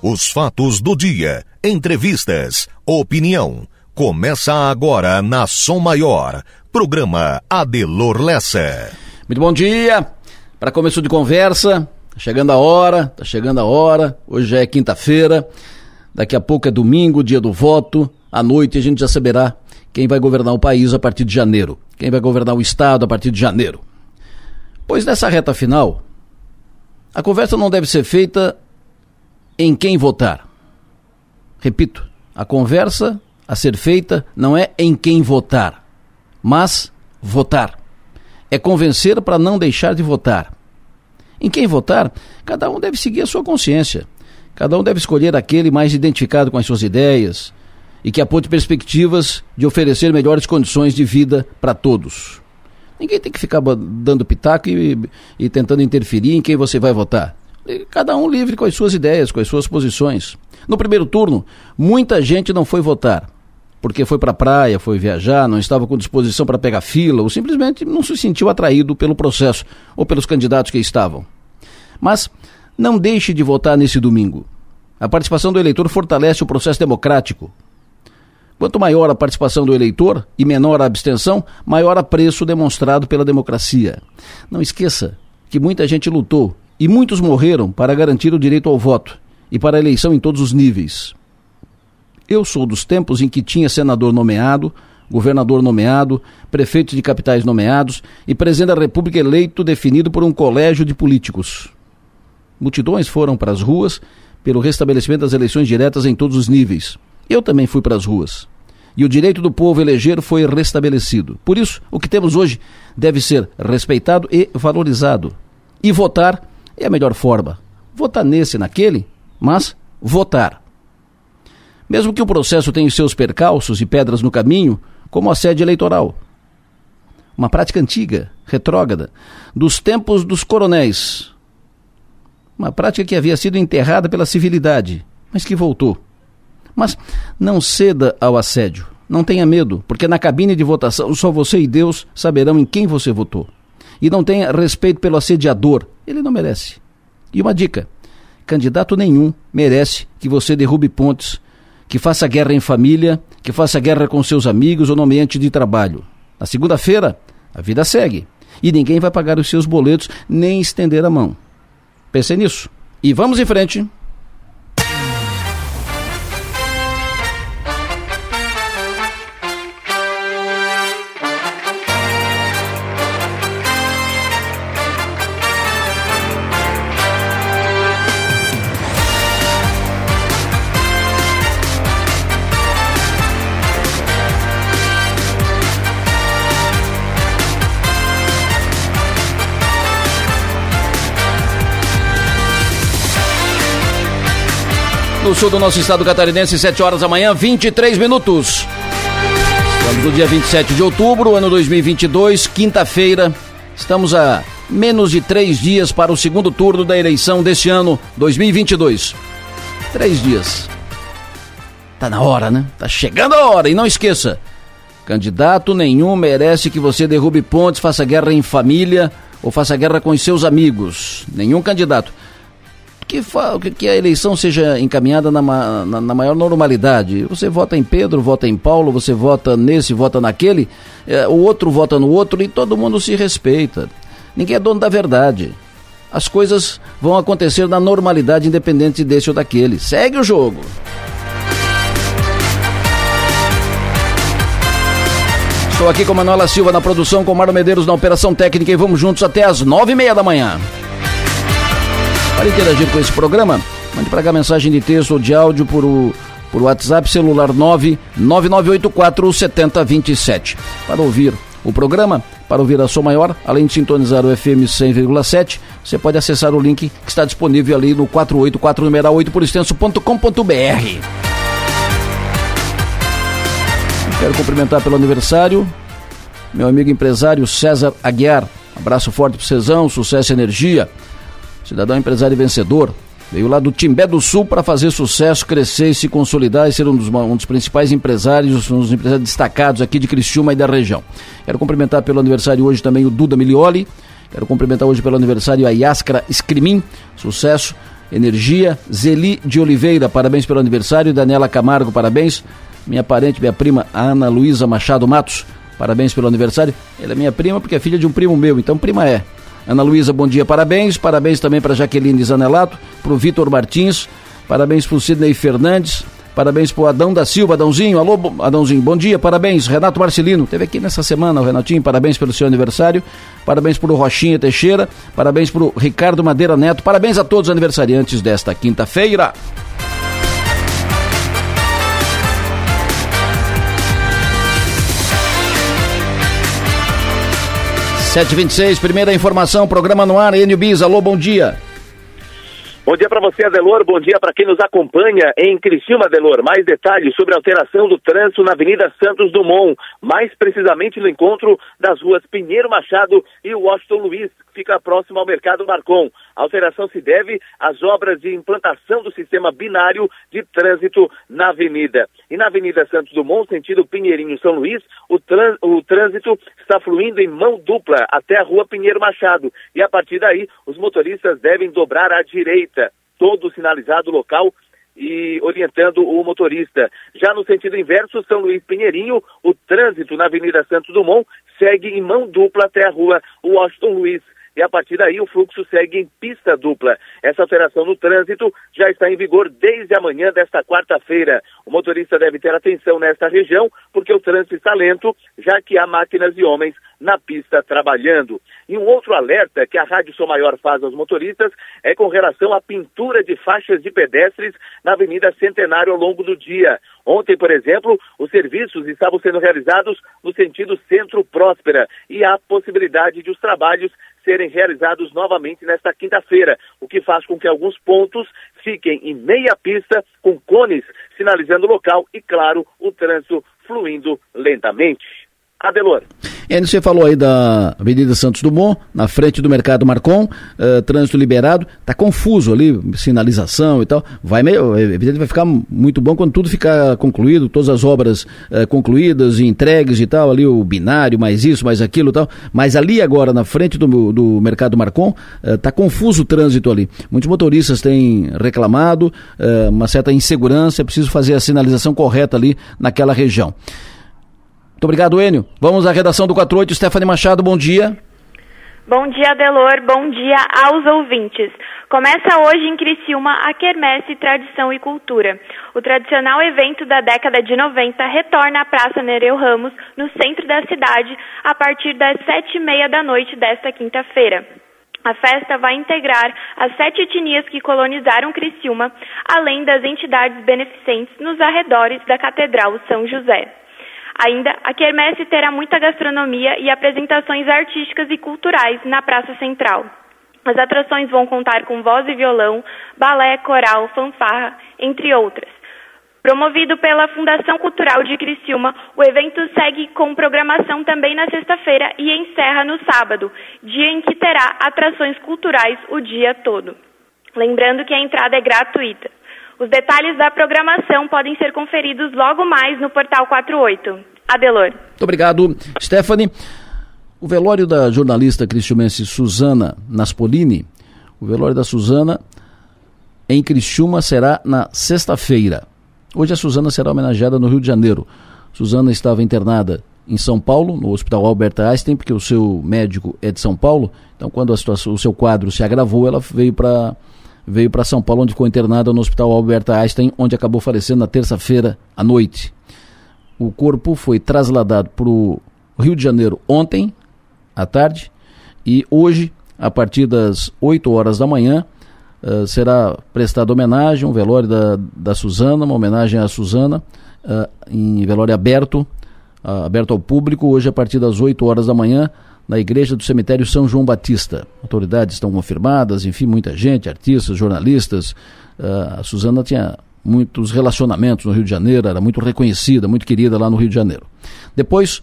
Os fatos do dia, entrevistas, opinião. Começa agora na Som Maior. Programa Adelor Lessa. Muito bom dia. Para começo de conversa, tá chegando a hora, tá chegando a hora. Hoje é quinta-feira. Daqui a pouco é domingo, dia do voto. À noite a gente já saberá quem vai governar o país a partir de janeiro. Quem vai governar o estado a partir de janeiro. Pois nessa reta final, a conversa não deve ser feita em quem votar. Repito, a conversa a ser feita não é em quem votar, mas votar. É convencer para não deixar de votar. Em quem votar, cada um deve seguir a sua consciência. Cada um deve escolher aquele mais identificado com as suas ideias e que aponte perspectivas de oferecer melhores condições de vida para todos. Ninguém tem que ficar dando pitaco e, e tentando interferir em quem você vai votar cada um livre com as suas ideias, com as suas posições. No primeiro turno, muita gente não foi votar, porque foi para a praia, foi viajar, não estava com disposição para pegar fila, ou simplesmente não se sentiu atraído pelo processo ou pelos candidatos que estavam. Mas não deixe de votar nesse domingo. A participação do eleitor fortalece o processo democrático. Quanto maior a participação do eleitor e menor a abstenção, maior a preço demonstrado pela democracia. Não esqueça que muita gente lutou e muitos morreram para garantir o direito ao voto e para a eleição em todos os níveis. Eu sou dos tempos em que tinha senador nomeado, governador nomeado, prefeito de capitais nomeados e presidente da República eleito definido por um colégio de políticos. Multidões foram para as ruas pelo restabelecimento das eleições diretas em todos os níveis. Eu também fui para as ruas. E o direito do povo eleger foi restabelecido. Por isso, o que temos hoje deve ser respeitado e valorizado. E votar é a melhor forma. Votar nesse, naquele, mas votar. Mesmo que o processo tenha seus percalços e pedras no caminho, como a sede eleitoral. Uma prática antiga, retrógrada, dos tempos dos coronéis. Uma prática que havia sido enterrada pela civilidade, mas que voltou. Mas não ceda ao assédio. Não tenha medo, porque na cabine de votação só você e Deus saberão em quem você votou e não tenha respeito pelo assediador, ele não merece. E uma dica: candidato nenhum merece que você derrube pontes, que faça guerra em família, que faça guerra com seus amigos ou no ambiente de trabalho. Na segunda-feira, a vida segue e ninguém vai pagar os seus boletos nem estender a mão. Pense nisso. E vamos em frente. Sul do nosso estado catarinense, 7 horas da manhã, 23 minutos. Estamos no dia 27 de outubro, ano 2022, quinta-feira. Estamos a menos de três dias para o segundo turno da eleição deste ano 2022. Três dias. Tá na hora, né? Tá chegando a hora. E não esqueça: candidato nenhum merece que você derrube pontes, faça guerra em família ou faça guerra com os seus amigos. Nenhum candidato que, que a eleição seja encaminhada na, na, na, maior normalidade. Você vota em Pedro, vota em Paulo, você vota nesse, vota naquele, é, o outro vota no outro e todo mundo se respeita. Ninguém é dono da verdade. As coisas vão acontecer na normalidade, independente desse ou daquele. Segue o jogo. Estou aqui com Manuela Silva na produção, com Mário Medeiros na operação técnica e vamos juntos até as nove e meia da manhã. Para interagir com esse programa, mande para cá mensagem de texto ou de áudio por, o, por WhatsApp celular 99984 7027. Para ouvir o programa, para ouvir a sua maior, além de sintonizar o FM 100,7, você pode acessar o link que está disponível ali no 484 numeral 8 por extenso.com.br. Quero cumprimentar pelo aniversário meu amigo empresário César Aguiar. Abraço forte para Cezão, sucesso e energia. Cidadão empresário vencedor. Veio lá do Timbé do Sul para fazer sucesso, crescer e se consolidar e ser um dos, um dos principais empresários, um dos empresários destacados aqui de Criciúma e da região. Quero cumprimentar pelo aniversário hoje também o Duda Milioli. Quero cumprimentar hoje pelo aniversário a Yaskra Escrimin. Sucesso Energia. Zeli de Oliveira, parabéns pelo aniversário. Daniela Camargo, parabéns. Minha parente, minha prima Ana Luísa Machado Matos, parabéns pelo aniversário. Ela é minha prima porque é filha de um primo meu, então prima é. Ana Luísa, bom dia, parabéns. Parabéns também para Jaqueline Zanelato, para o Vitor Martins, parabéns para o Sidney Fernandes, Parabéns pro Adão da Silva, Adãozinho. Alô, Adãozinho, bom dia, parabéns. Renato Marcelino, teve aqui nessa semana o Renatinho, parabéns pelo seu aniversário. Parabéns pro Rochinha Teixeira, parabéns pro Ricardo Madeira Neto. Parabéns a todos os aniversariantes desta quinta-feira. Sete vinte e seis, primeira informação, programa no ar, Enio Bis, alô, bom dia. Bom dia para você, Adelor. Bom dia para quem nos acompanha em Criciúma, Adelor. Mais detalhes sobre a alteração do trânsito na Avenida Santos Dumont, mais precisamente no encontro das ruas Pinheiro Machado e Washington Luiz, fica próximo ao Mercado Marcon. A alteração se deve às obras de implantação do sistema binário de trânsito na avenida. E na Avenida Santos Dumont, sentido Pinheirinho-São Luís, o, o trânsito está fluindo em mão dupla até a rua Pinheiro Machado. E a partir daí, os motoristas devem dobrar à direita todo sinalizado local e orientando o motorista. Já no sentido inverso, São Luís Pinheirinho, o trânsito na Avenida Santos Dumont segue em mão dupla até a rua Washington Luiz e a partir daí o fluxo segue em pista dupla. Essa alteração no trânsito já está em vigor desde amanhã desta quarta-feira. O motorista deve ter atenção nesta região, porque o trânsito está lento, já que há máquinas e homens na pista trabalhando. E um outro alerta que a Rádio Sou Maior faz aos motoristas é com relação à pintura de faixas de pedestres na Avenida Centenário ao longo do dia. Ontem, por exemplo, os serviços estavam sendo realizados no sentido Centro Próspera e há possibilidade de os trabalhos serem realizados novamente nesta quinta-feira, o que faz com que alguns pontos fiquem em meia pista, com cones sinalizando o local e, claro, o trânsito fluindo lentamente. Adelor. E você falou aí da Avenida Santos Dumont, na frente do Mercado Marcon, uh, trânsito liberado, tá confuso ali, sinalização e tal. Vai meio, evidente, vai ficar muito bom quando tudo ficar concluído, todas as obras uh, concluídas e entregues e tal, ali o binário, mais isso, mais aquilo e tal. Mas ali agora, na frente do, do Mercado Marcon, uh, tá confuso o trânsito ali. Muitos motoristas têm reclamado, uma certa insegurança, é preciso fazer a sinalização correta ali naquela região. Muito obrigado, Enio. Vamos à redação do 48. Stephanie Machado, bom dia. Bom dia, Delor. Bom dia aos ouvintes. Começa hoje em Criciúma a Quermesse Tradição e Cultura. O tradicional evento da década de 90 retorna à Praça Nereu Ramos, no centro da cidade, a partir das sete e meia da noite desta quinta-feira. A festa vai integrar as sete etnias que colonizaram Criciúma, além das entidades beneficentes nos arredores da Catedral São José. Ainda, a quermesse terá muita gastronomia e apresentações artísticas e culturais na Praça Central. As atrações vão contar com voz e violão, balé, coral, fanfarra, entre outras. Promovido pela Fundação Cultural de Criciúma, o evento segue com programação também na sexta-feira e encerra no sábado, dia em que terá atrações culturais o dia todo. Lembrando que a entrada é gratuita. Os detalhes da programação podem ser conferidos logo mais no portal 48. Adelor. Muito obrigado, Stephanie. O velório da jornalista cristiumense Suzana Naspolini, o velório da Suzana em Criciúma será na sexta-feira. Hoje a Suzana será homenageada no Rio de Janeiro. Suzana estava internada em São Paulo, no Hospital Albert Einstein, porque o seu médico é de São Paulo. Então, quando situação, o seu quadro se agravou, ela veio para veio para São Paulo, onde ficou internada no Hospital Albert Einstein, onde acabou falecendo na terça-feira à noite. O corpo foi trasladado para o Rio de Janeiro ontem, à tarde, e hoje, a partir das 8 horas da manhã, uh, será prestada homenagem, um velório da, da Suzana, uma homenagem à Suzana, uh, em velório aberto, uh, aberto ao público, hoje a partir das 8 horas da manhã, na igreja do cemitério São João Batista. Autoridades estão confirmadas, enfim, muita gente, artistas, jornalistas. Uh, a Suzana tinha muitos relacionamentos no Rio de Janeiro, era muito reconhecida, muito querida lá no Rio de Janeiro. Depois,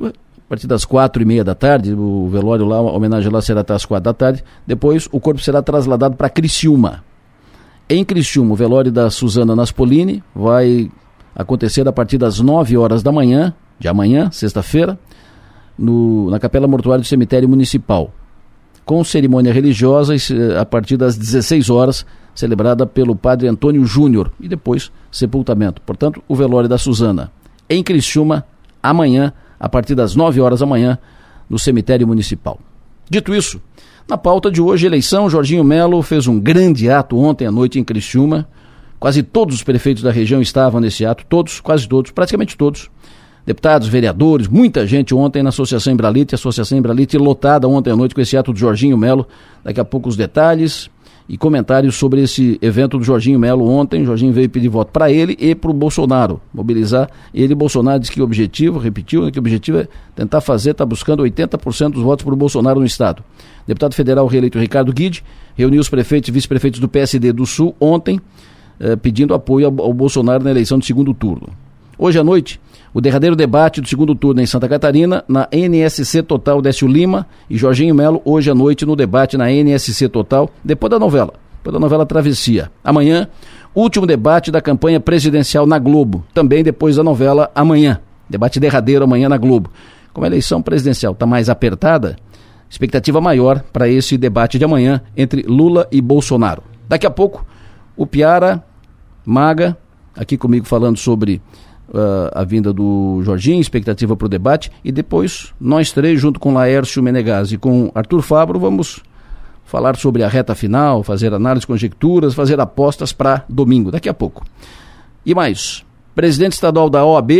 a partir das quatro e meia da tarde, o velório lá, a homenagem lá será até as quatro da tarde. Depois, o corpo será trasladado para Criciúma. Em Criciúma, o velório da Suzana Naspolini vai acontecer a partir das nove horas da manhã, de amanhã, sexta-feira no, na Capela Mortuária do Cemitério Municipal. com cerimônia religiosa a partir das 16 horas, celebrada pelo padre Antônio Júnior, e depois sepultamento. Portanto, o velório da Suzana em Criciúma, amanhã, a partir das 9 horas da manhã, no cemitério municipal. Dito isso, na pauta de hoje, eleição, Jorginho Melo fez um grande ato ontem à noite em Criciúma. Quase todos os prefeitos da região estavam nesse ato, todos, quase todos, praticamente todos. Deputados, vereadores, muita gente ontem na Associação Embralite, Associação Embralite lotada ontem à noite com esse ato do Jorginho Melo. Daqui a pouco os detalhes e comentários sobre esse evento do Jorginho Melo ontem. Jorginho veio pedir voto para ele e para o Bolsonaro, mobilizar ele. Bolsonaro disse que o objetivo, repetiu, né, que o objetivo é tentar fazer, está buscando 80% dos votos para o Bolsonaro no Estado. Deputado federal reeleito Ricardo Guide reuniu os prefeitos e vice-prefeitos do PSD do Sul ontem, eh, pedindo apoio ao, ao Bolsonaro na eleição de segundo turno. Hoje à noite, o derradeiro debate do segundo turno em Santa Catarina, na NSC Total Décio Lima e Jorginho Melo, hoje à noite no debate na NSC Total, depois da novela, depois da novela Travessia. Amanhã, último debate da campanha presidencial na Globo, também depois da novela Amanhã. Debate derradeiro amanhã na Globo. Como a eleição presidencial está mais apertada, expectativa maior para esse debate de amanhã entre Lula e Bolsonaro. Daqui a pouco, o Piara Maga, aqui comigo falando sobre uh, a vinda do Jorginho, expectativa para o debate, e depois nós três, junto com Laércio Menegazzi e com Arthur Fabro, vamos falar sobre a reta final, fazer análise, conjecturas, fazer apostas para domingo, daqui a pouco. E mais, presidente estadual da OAB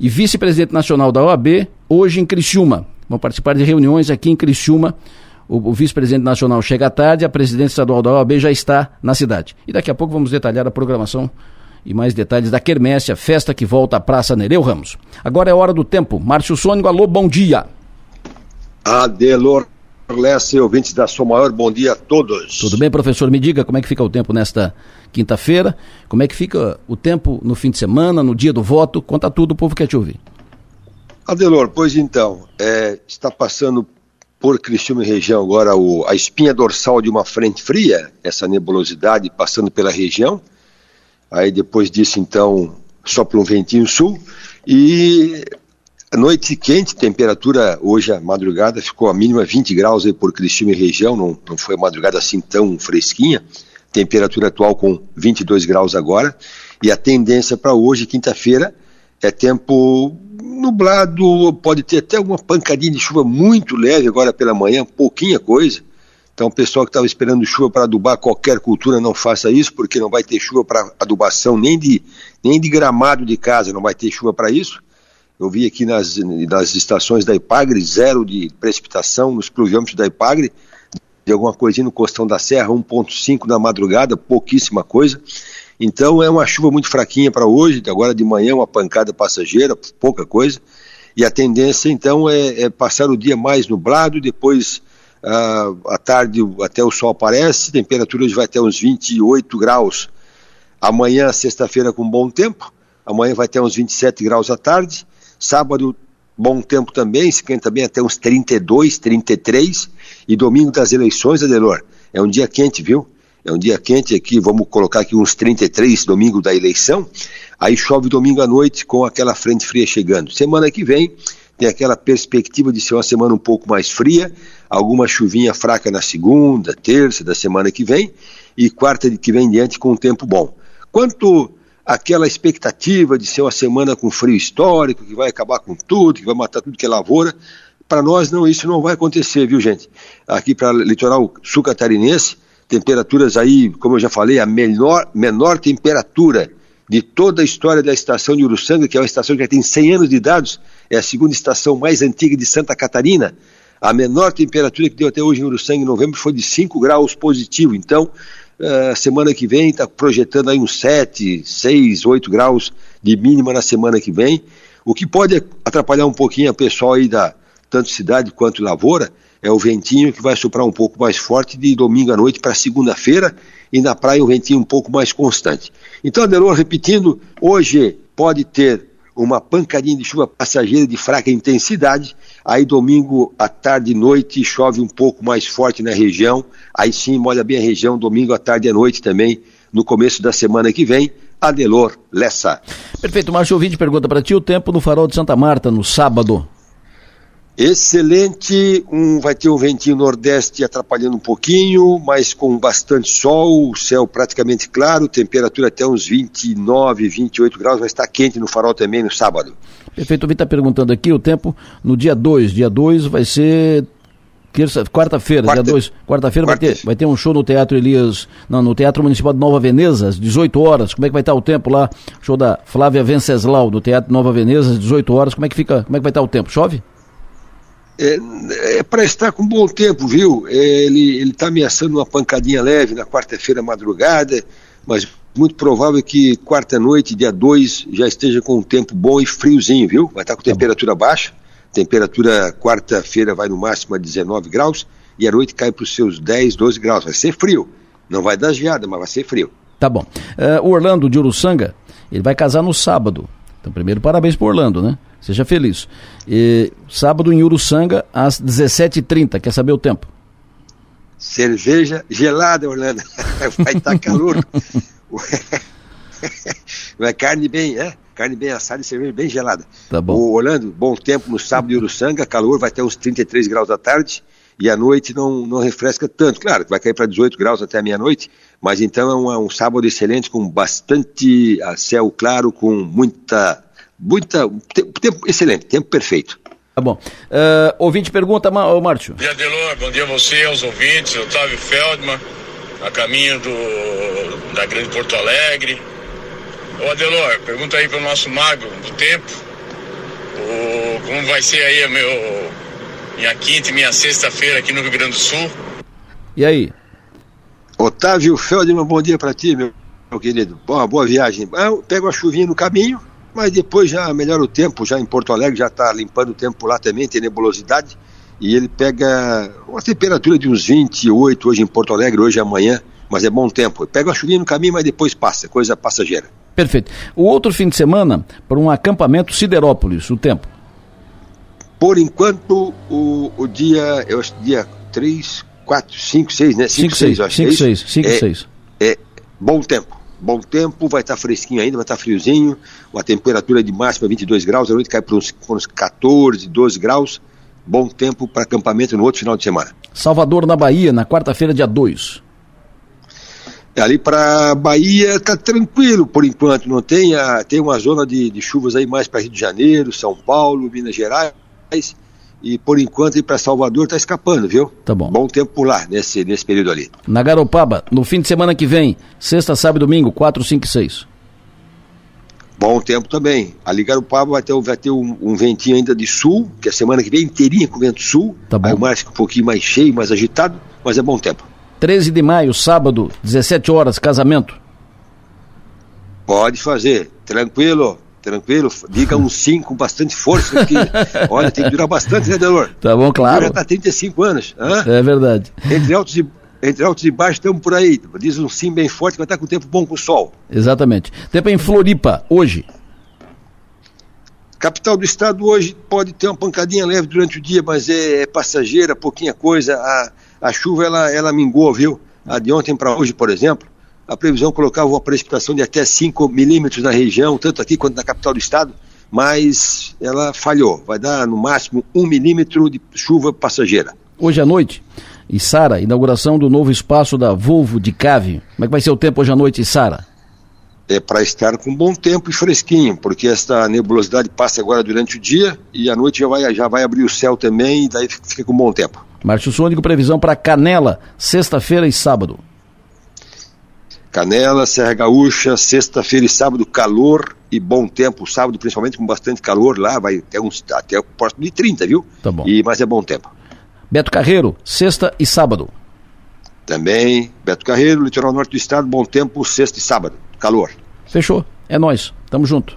e vice-presidente nacional da OAB, hoje em Criciúma. Vão participar de reuniões aqui em Criciúma. O, o vice-presidente nacional chega à tarde, a presidente estadual da OAB já está na cidade. E daqui a pouco vamos detalhar a programação e mais detalhes da Quermesse, a festa que volta à Praça Nereu Ramos. Agora é hora do tempo. Márcio Sônico, alô, bom dia. Adelor Lessa, ouvintes da Sua Maior, bom dia a todos. Tudo bem, professor? Me diga como é que fica o tempo nesta quinta-feira, como é que fica o tempo no fim de semana, no dia do voto, conta tudo, o povo quer te ouvir. Adelor, pois então, é, está passando por Criciúma e região agora o, a espinha dorsal de uma frente fria, essa nebulosidade passando pela região, Aí depois disso, então, sopra um ventinho sul e noite quente, temperatura hoje a madrugada ficou a mínima 20 graus aí por Criciúma e região, não, não foi a madrugada assim tão fresquinha. Temperatura atual com 22 graus agora. E a tendência para hoje, quinta-feira, é tempo nublado, pode ter até alguma pancadinha de chuva muito leve agora pela manhã, pouquinha coisa. Então, o pessoal que estava esperando chuva para adubar qualquer cultura, não faça isso, porque não vai ter chuva para adubação nem de, nem de gramado de casa, não vai ter chuva para isso. Eu vi aqui nas, nas estações da Ipagre, zero de precipitação nos pluviômetros da Ipagre, de alguma coisinha no Costão da Serra, 1.5 na madrugada, pouquíssima coisa. Então é uma chuva muito fraquinha para hoje, agora de manhã uma pancada passageira, pouca coisa. E a tendência então é, é passar o dia mais nublado, depois Uh, à tarde até o sol aparece, temperatura hoje vai até uns 28 graus. Amanhã, sexta-feira, com bom tempo. Amanhã vai até uns 27 graus à tarde. Sábado, bom tempo também, se quente também até uns 32, 33. E domingo das eleições, Adelor, é um dia quente, viu? É um dia quente aqui, vamos colocar aqui uns 33, domingo da eleição. Aí chove domingo à noite com aquela frente fria chegando. Semana que vem tem aquela perspectiva de ser uma semana um pouco mais fria, alguma chuvinha fraca na segunda, terça da semana que vem e quarta que vem diante com um tempo bom. Quanto àquela expectativa de ser uma semana com frio histórico, que vai acabar com tudo, que vai matar tudo que é lavoura, para nós não, isso não vai acontecer, viu gente? Aqui para o litoral sul catarinense, temperaturas aí, como eu já falei, a menor, menor temperatura de toda a história da estação de Uruçanga, que é uma estação que já tem 100 anos de idade, é a segunda estação mais antiga de Santa Catarina. A menor temperatura que deu até hoje em Uruçanga, em novembro, foi de 5 graus positivo. Então, uh, semana que vem está projetando aí uns 7, 6, 8 graus de mínima na semana que vem. O que pode atrapalhar um pouquinho a pessoal aí da tanto cidade quanto lavoura é o ventinho que vai soprar um pouco mais forte de domingo à noite para segunda-feira e na praia o ventinho um pouco mais constante. Então, Adelor, repetindo, hoje pode ter uma pancadinha de chuva passageira de fraca intensidade, aí domingo à tarde e noite chove um pouco mais forte na região, aí sim molha bem a região, domingo à tarde e à noite também, no começo da semana que vem, Adelor Lessa. Perfeito, Márcio Ouvinte pergunta para ti o tempo no farol de Santa Marta no sábado. Excelente, um, vai ter um ventinho nordeste atrapalhando um pouquinho, mas com bastante sol, céu praticamente claro, temperatura até uns 29, 28 graus, vai estar quente no farol também no sábado. Perfeito, o Vitor está perguntando aqui o tempo no dia 2. Dia 2 vai ser terça, quarta-feira, Quarta, dia 2. Quarta-feira Quarta. vai, ter, vai ter um show no Teatro Elias, não, no Teatro Municipal de Nova Veneza, às 18 horas. Como é que vai estar o tempo lá? Show da Flávia Venceslau, do Teatro Nova Veneza, às 18 horas. Como é que fica? Como é que vai estar o tempo? Chove? É, é para estar com bom tempo, viu? É, ele está ameaçando uma pancadinha leve na quarta-feira madrugada, mas muito provável que quarta-noite, dia 2, já esteja com um tempo bom e friozinho, viu? Vai estar com tá temperatura baixa. Temperatura quarta-feira vai no máximo a 19 graus e à noite cai para os seus 10, 12 graus. Vai ser frio. Não vai dar geada, mas vai ser frio. Tá bom. Uh, o Orlando de Uruçanga, ele vai casar no sábado. Então, primeiro, parabéns para Orlando, né? Seja feliz. E, sábado em Uruçanga, às 17h30. Quer saber o tempo? Cerveja gelada, Orlando. Vai estar tá calor. Vai carne bem, é? Carne bem assada e cerveja bem gelada. Tá bom. O Orlando, bom tempo no sábado em Uruçanga, calor, vai ter uns 33 graus da tarde e à noite não, não refresca tanto. Claro, vai cair para 18 graus até meia-noite, mas então é um, é um, sábado excelente, com bastante céu claro, com muita muita. Tempo, excelente, tempo perfeito. Tá bom. Uh, ouvinte pergunta, ô Márcio. Dia Delor, bom dia a você, aos ouvintes, Otávio Feldman, a caminho do, da Grande Porto Alegre. Ô Adelor, pergunta aí para o nosso mago do tempo, o, como vai ser aí a meu, minha quinta e minha sexta-feira aqui no Rio Grande do Sul. E aí? Otávio Feldman, bom dia para ti, meu, meu querido. Boa, boa viagem. Ah, pega uma chuvinha no caminho, mas depois já melhora o tempo, já em Porto Alegre já está limpando o tempo lá também, tem nebulosidade, e ele pega uma temperatura de uns 28 hoje em Porto Alegre, hoje amanhã, mas é bom tempo. Pega uma chuvinha no caminho, mas depois passa, coisa passageira. Perfeito. O outro fim de semana, para um acampamento Siderópolis, o tempo? Por enquanto, o, o dia, eu acho dia 3, 4, 5, 6, né? 5, 6, 5, 6, 5, 6. É bom tempo bom tempo, vai estar fresquinho ainda, vai estar friozinho, a temperatura de máxima 22 graus, a noite cai para uns, uns 14, 12 graus, bom tempo para acampamento no outro final de semana. Salvador, na Bahia, na quarta-feira, dia 2. É, ali para Bahia tá tranquilo por enquanto, não tem, a, tem uma zona de, de chuvas aí mais para Rio de Janeiro, São Paulo, Minas Gerais, e por enquanto ir para Salvador está escapando, viu? Tá bom. Bom tempo por lá, nesse, nesse período ali. Na Garopaba, no fim de semana que vem, sexta, sábado e domingo, 4, 5 e 6. Bom tempo também. Ali Garopaba vai ter, vai ter um, um, ventinho ainda de sul, que é a semana que vem inteirinha com vento sul. Tá bom. Aí o mar fica um pouquinho mais cheio, mais agitado, mas é bom tempo. 13 de maio, sábado, 17 horas, casamento. Pode fazer, tranquilo tranquilo, diga um sim com bastante força, que, olha, tem que durar bastante, né, Delor? Tá bom, claro. Já está 35 anos. Hã? É verdade. Entre altos e entre altos e baixos estamos por aí. Diz um sim bem forte, vai estar com tempo bom com o sol. Exatamente. Tempo em Floripa, hoje. Capital do estado hoje pode ter uma pancadinha leve durante o dia, mas é, é passageira, pouquinha coisa. A, a chuva ela, ela mingou, viu? A de ontem para hoje, por exemplo, a previsão colocava uma precipitação de até 5 milímetros na região, tanto aqui quanto na capital do estado, mas ela falhou. Vai dar no máximo 1 milímetro de chuva passageira. Hoje à noite, e Sara, inauguração do novo espaço da Volvo de Cave. Como é que vai ser o tempo hoje à noite, Sara? É para estar com bom tempo e fresquinho, porque esta nebulosidade passa agora durante o dia e à noite já vai, já vai abrir o céu também e daí fica com bom tempo. Márcio Sônico, previsão para Canela, sexta-feira e sábado. Canela, Serra Gaúcha, sexta-feira e sábado, calor e bom tempo. Sábado, principalmente, com bastante calor lá, vai até, uns, até próximo de 30, viu? Tá bom. E, mas é bom tempo. Beto Carreiro, sexta e sábado. Também, Beto Carreiro, litoral norte do estado, bom tempo, sexta e sábado. Calor. Fechou. É nós. Tamo junto.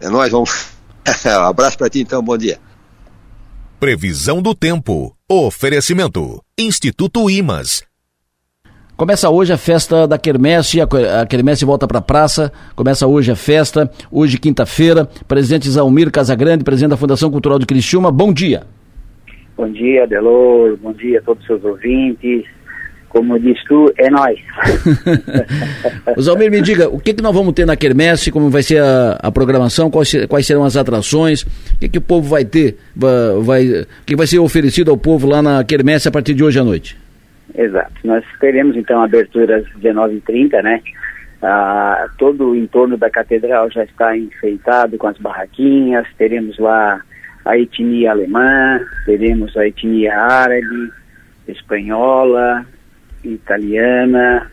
É nós, vamos. abraço para ti então, bom dia. Previsão do tempo. Oferecimento. Instituto Imas Começa hoje a festa da Quermesse, a Quermesse volta para a praça, começa hoje a festa, hoje quinta-feira, presidente Zalmir Casagrande, presidente da Fundação Cultural de Criciúma, bom dia. Bom dia, Delor, bom dia a todos os seus ouvintes, como diz tu, é nós. Zalmir, me diga, o que, que nós vamos ter na Quermesse, como vai ser a, a programação, quais, quais, serão as atrações, o que, que o povo vai ter, vai, vai, o que vai ser oferecido ao povo lá na Quermesse a partir de hoje à noite? Exato, nós teremos então aberturas às 19h30, né? Ah, todo o entorno da catedral já está enfeitado com as barraquinhas, teremos lá a etnia alemã, teremos a etnia árabe, espanhola, italiana,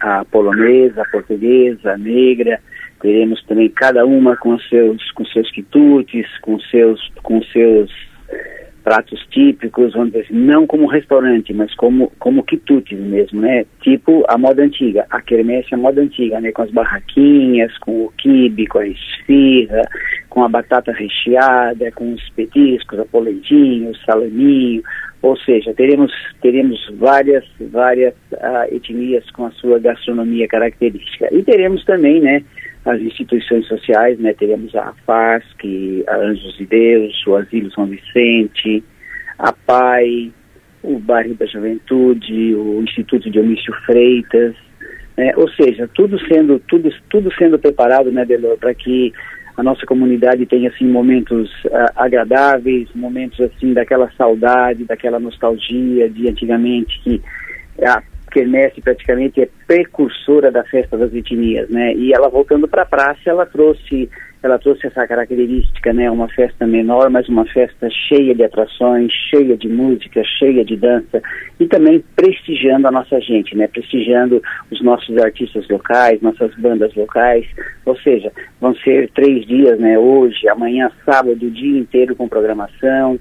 a polonesa, a portuguesa, a negra, teremos também cada uma com seus com seus quitutes, com seus com seus pratos típicos, vamos dizer assim, não como restaurante, mas como, como quitutes mesmo, né? Tipo a moda antiga, a quermesse é a moda antiga, né? Com as barraquinhas, com o quibe, com a esfirra, com a batata recheada, com os petiscos, a polentinha, o salaminho, ou seja, teremos, teremos várias, várias uh, etnias com a sua gastronomia característica. E teremos também, né, as instituições sociais, né? Teremos a FASC, a Anjos de Deus, o Asilo São Vicente, a PAI, o Bairro da Juventude, o Instituto de Omício Freitas, né? ou seja, tudo sendo, tudo, tudo sendo preparado, né, para que a nossa comunidade tenha assim momentos uh, agradáveis, momentos assim daquela saudade, daquela nostalgia de antigamente que a quermesse praticamente é precursora da festa das etnias, né? E ela voltando para a praça, ela trouxe, ela trouxe essa característica, né? Uma festa menor, mas uma festa cheia de atrações, cheia de música, cheia de dança e também prestigiando a nossa gente, né? Prestigiando os nossos artistas locais, nossas bandas locais. Ou seja, vão ser três dias, né? Hoje, amanhã, sábado, o dia inteiro com programação.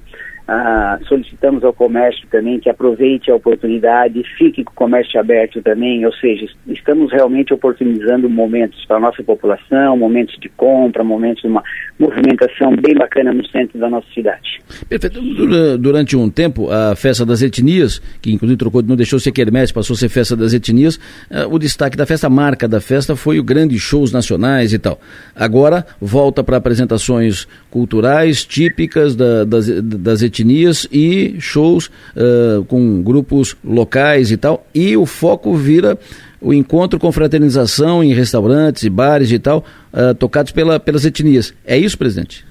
Ah, solicitamos ao comércio também que aproveite a oportunidade, fique com o comércio aberto também, ou seja, estamos realmente oportunizando momentos para a nossa população, momentos de compra, momentos de uma movimentação bem bacana no centro da nossa cidade. Perfeito. Durante um tempo, a festa das etnias, que inclusive trocou, não deixou ser quermesse, passou a ser festa das etnias, ah, o destaque da festa, a marca da festa foi o grande shows nacionais e tal. Agora volta para apresentações culturais típicas da, das, das etnias etnias e shows uh, com grupos locais e tal. E o foco vira o encontro com fraternização em restaurantes e bares e tal, uh, tocados pela, pelas etnias. É isso, presidente?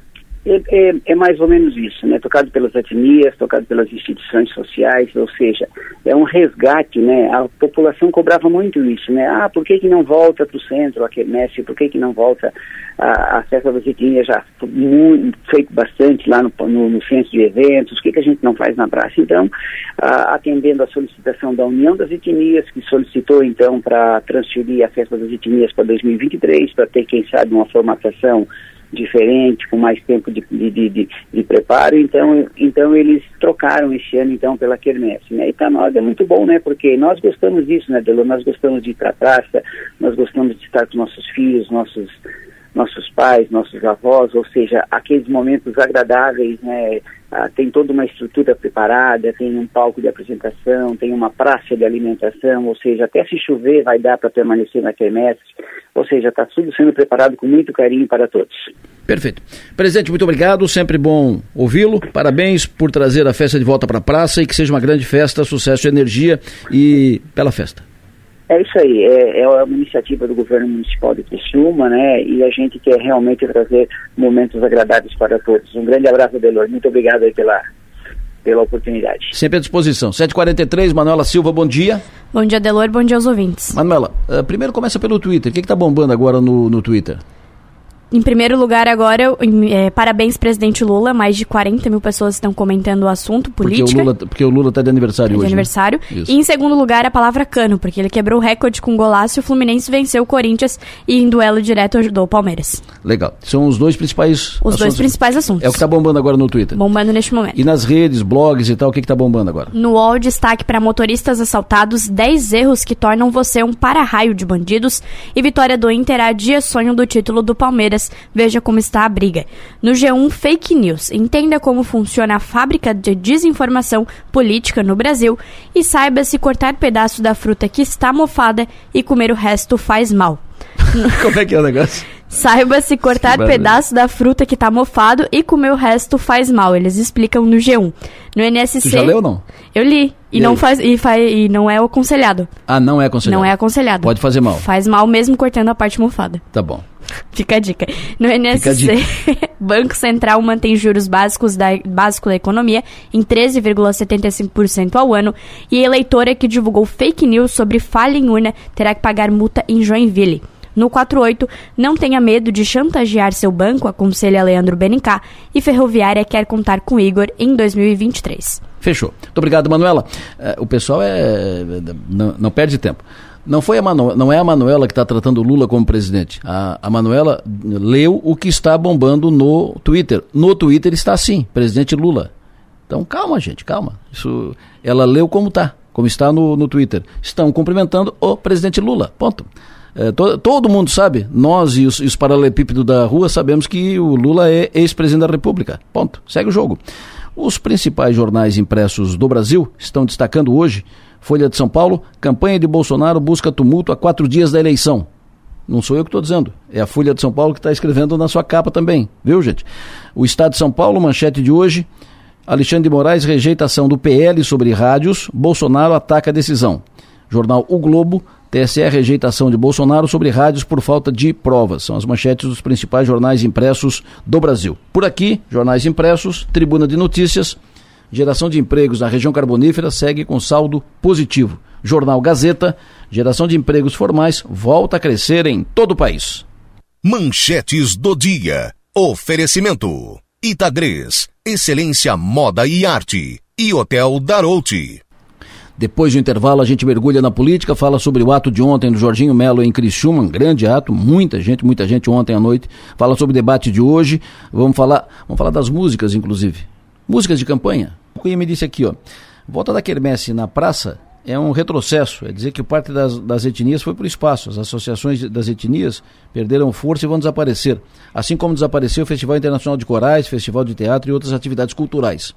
É, é, é, mais ou menos isso, né? Tocado pelas etnias, tocado pelas instituições sociais, ou seja, é um resgate, né? A população cobrava muito isso, né? Ah, por que que não volta para o centro a quermesse? Por que que não volta a, a festa das etnias? Já feito bastante lá no, no, no, centro de eventos, o que que a gente não faz na praça? Então, a, atendendo a solicitação da União das Etnias, que solicitou então para transferir a festa das etnias para 2023, para ter, quem sabe, uma formatação diferente, com mais tempo de, de, de, de, preparo, então, então eles trocaram esse ano então pela quermesse, né? E para nós é muito bom, né? Porque nós gostamos disso, né, Delô? Nós gostamos de ir para a praça, nós gostamos de estar com nossos filhos, nossos nossos pais, nossos avós, ou seja, aqueles momentos agradáveis, né? Ah, tem toda uma estrutura preparada, tem um palco de apresentação, tem uma praça de alimentação, ou seja, até se chover vai dar para permanecer na quermesse, ou seja, está tudo sendo preparado com muito carinho para todos. Perfeito. Presidente, muito obrigado, sempre bom ouvi-lo. Parabéns por trazer a festa de volta para a praça e que seja uma grande festa, sucesso, energia e pela festa. É isso aí, é, é, uma iniciativa do governo municipal de Criciúma, né, e a gente quer realmente trazer momentos agradáveis para todos. Um grande abraço, Delor, muito obrigado aí pela, pela oportunidade. Sempre à disposição. 7h43, Manuela Silva, bom dia. Bom dia, Delor, bom dia aos ouvintes. Manuela, uh, primeiro começa pelo Twitter, o que está bombando agora no, no Twitter? Em primeiro lugar, agora, é, parabéns, presidente Lula. Mais de 40 mil pessoas estão comentando o assunto, política. Porque o Lula está de aniversário hoje. De né? aniversário. Né? E em segundo lugar, a palavra cano, porque ele quebrou o recorde com golaço e o Fluminense venceu o Corinthians e em duelo direto ajudou o Palmeiras. Legal. São os dois principais Os assuntos. dois principais assuntos. É o que está bombando agora no Twitter. Bombando neste momento. E nas redes, blogs e tal, o que está bombando agora? No UOL, destaque para motoristas assaltados, 10 erros que tornam você um para-raio de bandidos e vitória do Inter adia sonho do título do Palmeiras. Veja como está a briga. No G1 Fake News, entenda como funciona a fábrica de desinformação política no Brasil e saiba se cortar pedaço da fruta que está mofada e comer o resto faz mal. como é que é o negócio? Saiba se cortar pedaço da fruta que tá mofado e comer o resto faz mal. Eles explicam no G1. No NSC. Tu já leu ou não? Eu li. E, E não aí? faz, e. E não é aconselhado. Ah, não é aconselhado. Não é aconselhado. Pode fazer mal. Faz mal mesmo cortando a parte mofada. Tá bom. Fica a dica. No NSC, Banco Central mantém juros básicos da, básico da economia em 13,75% ao ano e a eleitora que divulgou fake news sobre falha em urna terá que pagar multa em Joinville. No 48, não tenha medo de chantagear seu banco, aconselha Leandro Benincá, e Ferroviária quer contar com Igor em 2023. Fechou. Muito obrigado, Manuela. Eh, o pessoal é. Não, não perde tempo. Não, foi a Manu, não é a Manuela que está tratando o Lula como presidente. A, a Manuela leu o que está bombando no Twitter. No Twitter está assim, presidente Lula. Então calma, gente, calma. Isso, ela leu como está, como está no, no Twitter. Estão cumprimentando o presidente Lula. Ponto. É, to- todo mundo sabe, nós e os, os paralelepípedos da rua sabemos que o Lula é ex-presidente da República. Ponto. Segue o jogo. Os principais jornais impressos do Brasil estão destacando hoje Folha de São Paulo, campanha de Bolsonaro busca tumulto a quatro dias da eleição. Não sou eu que estou dizendo, é a Folha de São Paulo que está escrevendo na sua capa também, viu, gente? O Estado de São Paulo, manchete de hoje, Alexandre de Moraes rejeita ação do PL sobre rádios, Bolsonaro ataca a decisão. Jornal O Globo, TSE rejeita a ação de Bolsonaro sobre rádios por falta de provas. São as manchetes dos principais jornais impressos do Brasil. Por aqui, jornais impressos, Tribuna de Notícias, geração de empregos na região carbonífera segue com saldo positivo. Jornal Gazeta, geração de empregos formais volta a crescer em todo o país. Manchetes do dia. Oferecimento. Itagres. Excelência Moda e Arte. E Hotel Darouti. Depois do intervalo, a gente mergulha na política, fala sobre o ato de ontem do Jorginho Melo em Criciúma, um grande ato, muita gente, muita gente ontem à noite. Fala sobre o debate de hoje, vamos falar, vamos falar das músicas, inclusive. Músicas de campanha. O Cunha me disse aqui, ó, volta da quermesse na praça é um retrocesso, é dizer que parte das, das etnias foi para o espaço. As associações das etnias perderam força e vão desaparecer. Assim como desapareceu o Festival Internacional de Corais, Festival de Teatro e outras atividades culturais.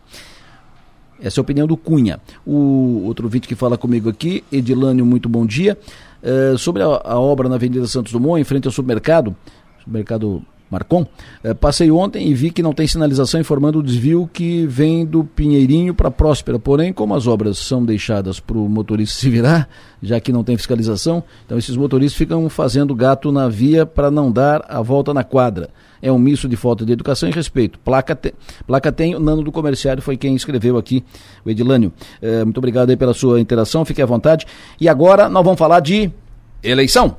Essa é a opinião do Cunha. O outro vídeo que fala comigo aqui, Edilânio, muito bom dia. Eh, sobre a, a obra na Avenida Santos Dumont, em frente ao supermercado, supermercado Marcon, eh, passei ontem e vi que não tem sinalização informando o desvio que vem do Pinheirinho para Próspera. Porém, como as obras são deixadas para o motorista se virar, já que não tem fiscalização, então esses motoristas ficam fazendo gato na via para não dar a volta na quadra. É um misto de falta de educação e respeito. Placa, te, placa tem, o Nano do Comerciário foi quem escreveu aqui, o Edilânio. Eh, muito obrigado aí pela sua interação, fique à vontade. E agora nós vamos falar de eleição.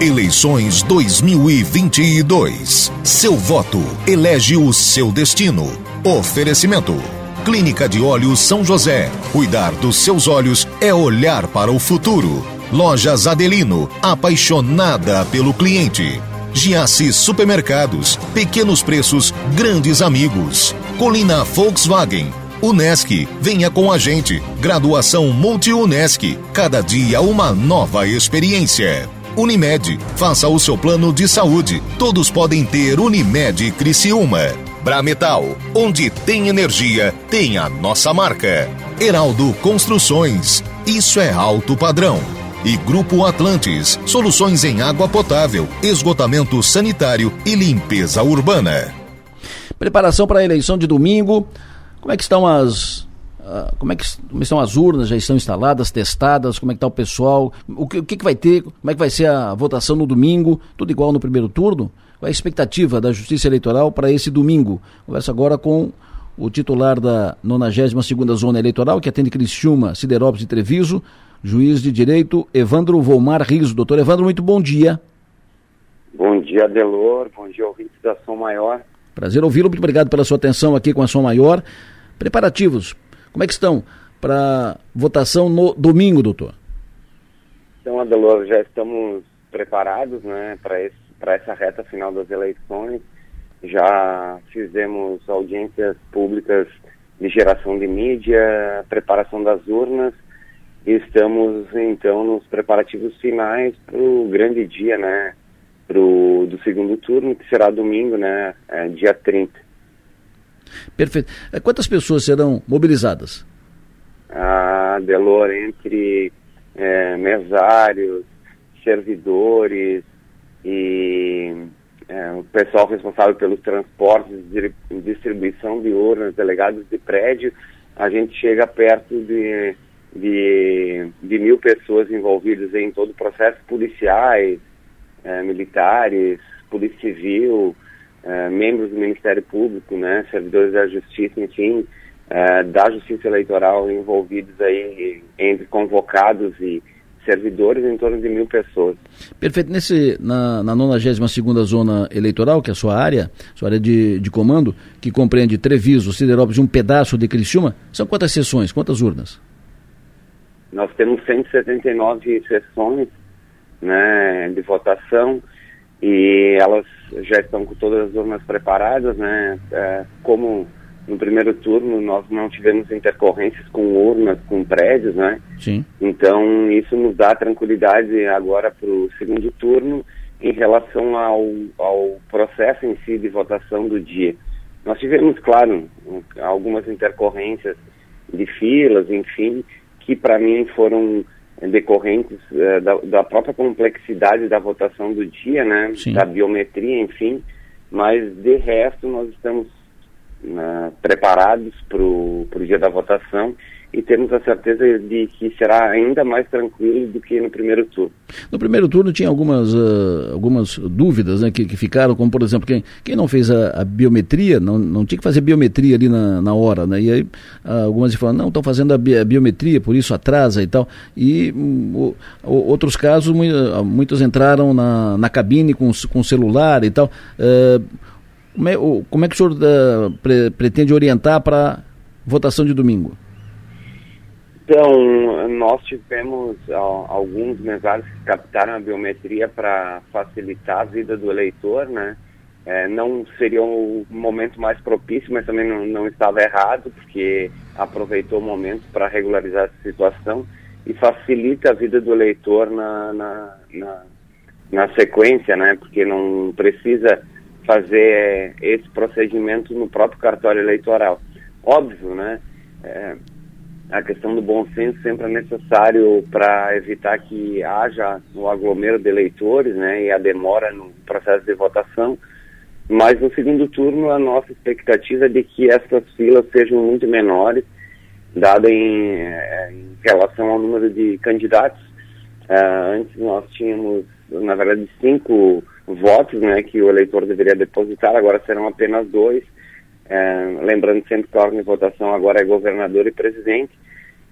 Eleições 2022. Seu voto elege o seu destino. Oferecimento. Clínica de Olhos São José. Cuidar dos seus olhos é olhar para o futuro. Lojas Adelino. Apaixonada pelo cliente. Giasse Supermercados. Pequenos preços, grandes amigos. Colina Volkswagen. Unesc, venha com a gente. Graduação Multi-Unesc. Cada dia uma nova experiência. Unimed, faça o seu plano de saúde. Todos podem ter Unimed Criciúma. Brametal, onde tem energia, tem a nossa marca. Heraldo Construções, isso é alto padrão. E Grupo Atlantes, soluções em água potável, esgotamento sanitário e limpeza urbana. Preparação para a eleição de domingo. Como é que estão as. Ah, como, é que, como estão as urnas? Já estão instaladas, testadas? Como é que está o pessoal? O que, o que, que vai ter? Como é que vai ser a votação no domingo? Tudo igual no primeiro turno? Qual é a expectativa da Justiça Eleitoral para esse domingo? Conversa agora com o titular da 92ª Zona Eleitoral, que atende Criciúma, Siderópolis e Treviso, juiz de direito Evandro Volmar Riso. Doutor Evandro, muito bom dia. Bom dia, Delor. Bom dia, ouvintes da Som Maior. Prazer ouvi-lo, muito obrigado pela sua atenção aqui com a Som Maior. Preparativos, como é que estão para votação no domingo, doutor? Então, Adelor, já estamos preparados né, para essa reta final das eleições. Já fizemos audiências públicas de geração de mídia, preparação das urnas. E estamos, então, nos preparativos finais para o grande dia, né? Pro, do segundo turno, que será domingo, né? É, dia 30. Perfeito. Quantas pessoas serão mobilizadas? a Delor entre é, mesários, servidores e é, o pessoal responsável pelos transportes, distribuição de urnas, delegados de prédio, a gente chega perto de, de, de mil pessoas envolvidas em todo o processo, policiais, é, militares, polícia civil, é, membros do Ministério Público, né, servidores da Justiça, enfim, é, da Justiça Eleitoral envolvidos aí entre convocados e servidores em torno de mil pessoas. Perfeito. Nesse, na, na 92 Zona Eleitoral, que é a sua área, sua área de, de comando, que compreende Treviso, Siderópolis e um pedaço de Criciúma, são quantas sessões, quantas urnas? Nós temos 179 sessões né, de votação e elas já estão com todas as urnas preparadas, né? É, como no primeiro turno nós não tivemos intercorrências com urnas, com prédios, né? Sim. Então isso nos dá tranquilidade agora para o segundo turno em relação ao, ao processo em si de votação do dia. Nós tivemos, claro, algumas intercorrências de filas, enfim, que para mim foram decorrentes uh, da, da, própria complexidade da votação do dia, né? Sim. Da biometria, enfim. Mas de resto nós estamos né, preparados para o dia da votação e temos a certeza de que será ainda mais tranquilo do que no primeiro turno. No primeiro turno tinha algumas, uh, algumas dúvidas né, que, que, ficaram, como por exemplo, quem, quem não fez a, a, biometria, não, não tinha que fazer biometria ali na, na hora, né? E aí uh, algumas falam, não, estão fazendo a, bi a, biometria, por isso atrasa e tal. E um, outros casos, muitos entraram na, na cabine com, com celular e tal. Uh, como é, como é que o senhor pre, pretende orientar para votação de domingo? Então, nós tivemos alguns mesários que captaram a biometria para facilitar a vida do eleitor, né? É, não seria o momento mais propício, mas também não, não estava errado, porque aproveitou o momento para regularizar essa situação e facilita a vida do eleitor na, na, na, na sequência, né? Porque não precisa fazer esse procedimento no próprio cartório eleitoral. Óbvio, né? É, a questão do bom senso sempre é necessário para evitar que haja o aglomero de eleitores, né? E a demora no processo de votação. Mas no segundo turno, a nossa expectativa é de que essas filas sejam muito menores, dada em, é, em relação ao número de candidatos. Uh, antes nós tínhamos, na verdade, cinco votos né, que o eleitor deveria depositar, agora serão apenas dois. É, lembrando sempre que a ordem de votação agora é governador e presidente,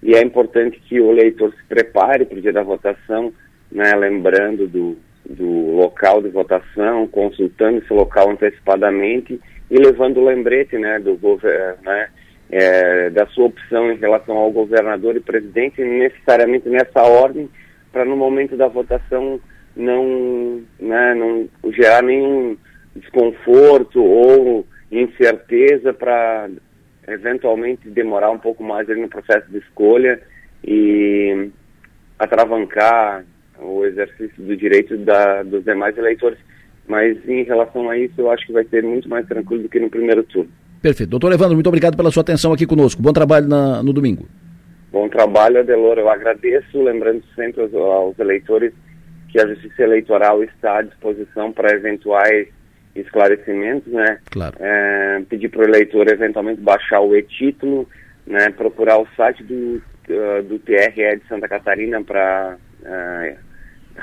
e é importante que o eleitor se prepare para o dia da votação, né, lembrando do, do local de votação, consultando esse local antecipadamente e levando o lembrete né, do, né, é, da sua opção em relação ao governador e presidente, necessariamente nessa ordem, para no momento da votação não, né, não gerar nenhum desconforto ou incerteza para eventualmente demorar um pouco mais no processo de escolha e atravancar o exercício do direito da, dos demais eleitores. Mas em relação a isso, eu acho que vai ser muito mais tranquilo do que no primeiro turno. Perfeito. Doutor Evandro, muito obrigado pela sua atenção aqui conosco. Bom trabalho na, no domingo. Bom trabalho, Adelor. Eu agradeço, lembrando sempre aos, aos eleitores que a Justiça Eleitoral está à disposição para eventuais esclarecimentos, né? Claro. É, pedir para o eleitor eventualmente baixar o e-título, né? Procurar o site do, ah, do TRE de Santa Catarina para é,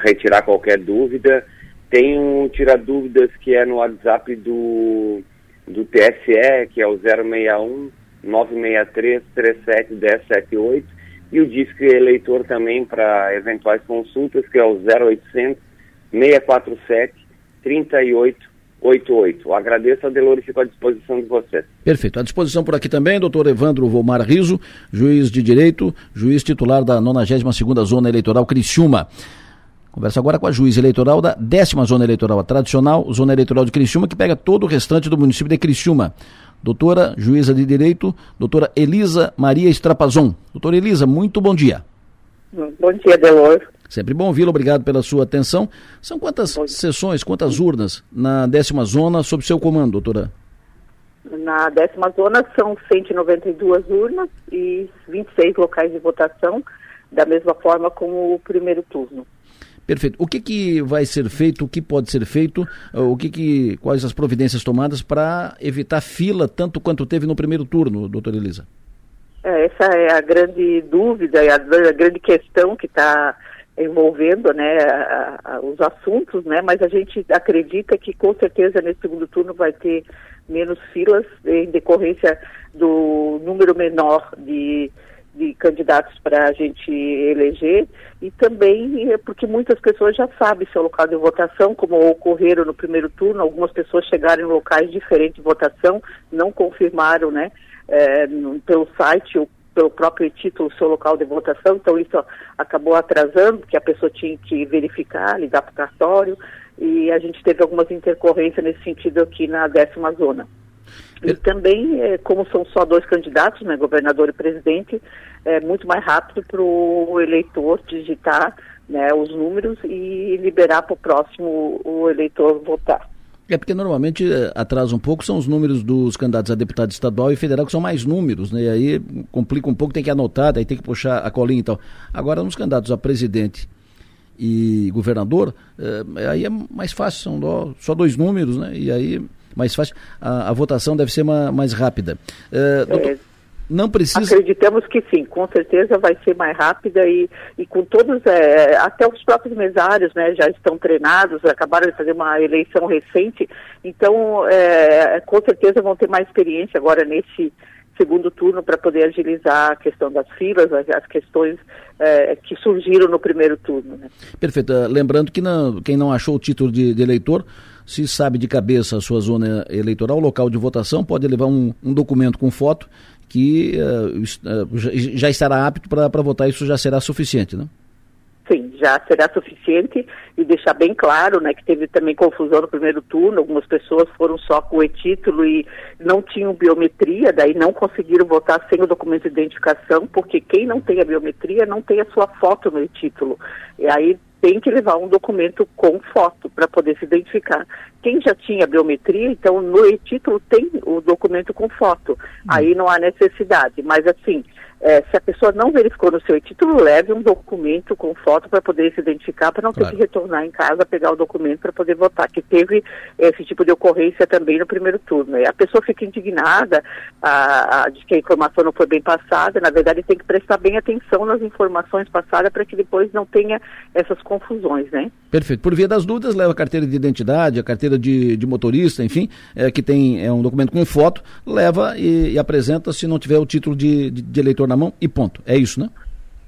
retirar qualquer dúvida. Tem um Tira Dúvidas que é no WhatsApp do, do TSE, que é o 061 963 37 1078 e o disco eleitor também para eventuais consultas, que é o 0800 647 38 88. Agradeço a Delores e fico à disposição de vocês. Perfeito. À disposição por aqui também, doutor Evandro Vomar Riso, juiz de Direito, juiz titular da 92 Zona Eleitoral Criciúma. Conversa agora com a juiz eleitoral da décima Zona Eleitoral, a tradicional Zona Eleitoral de Criciúma, que pega todo o restante do município de Criciúma. Doutora, juíza de Direito, doutora Elisa Maria Estrapazon. Doutora Elisa, muito bom dia. Bom dia, Delores Sempre bom ouvi-lo, obrigado pela sua atenção. São quantas sessões, quantas urnas na décima zona sob seu comando, doutora? Na décima zona são 192 urnas e 26 locais de votação. da mesma forma como o primeiro turno. Perfeito. O que, que vai ser feito, o que pode ser feito, o que, que quais as providências tomadas para evitar fila tanto quanto teve no primeiro turno, doutora Elisa? É, essa é a grande dúvida e a, a, grande questão que está envolvendo né, a, a, os assuntos, né, mas a gente acredita que com certeza nesse segundo turno vai ter menos filas em decorrência do número menor de de candidatos para a gente eleger. E também é porque muitas pessoas já sabem seu local de votação, como ocorreram no primeiro turno, algumas pessoas chegaram em locais diferentes de votação, não confirmaram, né, é, pelo site ou pelo próprio título seu local de votação, então isso acabou atrasando, porque a pessoa tinha que verificar, ligar para o cartório, e a gente teve algumas intercorrências nesse sentido aqui na décima zona. E também, é, como são só dois candidatos, né, governador e presidente, é muito mais rápido para o eleitor digitar né, os números e liberar para o próximo o eleitor votar. É porque normalmente é, atrasa um pouco, são os números dos candidatos a deputado estadual e federal, que são mais números, né? E aí complica um pouco, tem que anotar, daí tem que puxar a colinha e tal. Agora, nos candidatos a presidente e governador, é, aí é mais fácil, são só dois números, né? E aí mais fácil, a, a votação deve ser uma, mais rápida. Doutor, é, não precisa. Acreditamos que sim, com certeza vai ser mais rápida e, e com todos, é, até os próprios mesários né, já estão treinados, acabaram de fazer uma eleição recente, então é, com certeza vão ter mais experiência agora nesse segundo turno para poder agilizar a questão das filas, as, questões é, que surgiram no primeiro turno. Né? Perfeito. Lembrando que não, quem não achou o título de, de eleitor se sabe de cabeça a sua zona eleitoral, local de votação, pode levar um, um documento com foto que uh, já estará apto para votar, isso já será suficiente, né? Sim, já será suficiente e deixar bem claro, né, que teve também confusão no primeiro turno, algumas pessoas foram só com o e-título e não tinham biometria, daí não conseguiram votar sem o documento de identificação, porque quem não tem a biometria não tem a sua foto no e-título. E aí tem que levar um documento com foto para poder se identificar. Quem já tinha biometria, então no e-título tem o documento com foto. Hum. Aí não há necessidade. Mas assim, é, se a pessoa não verificou no seu título, leve um documento com foto para poder se identificar, para não claro. ter que retornar em casa, pegar o documento para poder votar, que teve esse tipo de ocorrência também no primeiro turno. E a pessoa fica indignada a, a, de que a informação não foi bem passada, na verdade tem que prestar bem atenção nas informações passadas para que depois não tenha essas confusões, né? Perfeito. Por via das dúvidas, leva a carteira de identidade, a carteira de, de motorista, enfim, é, que tem é um documento com foto, leva e, e apresenta se não tiver o título de, de, de eleitor na mão e ponto. É isso, né?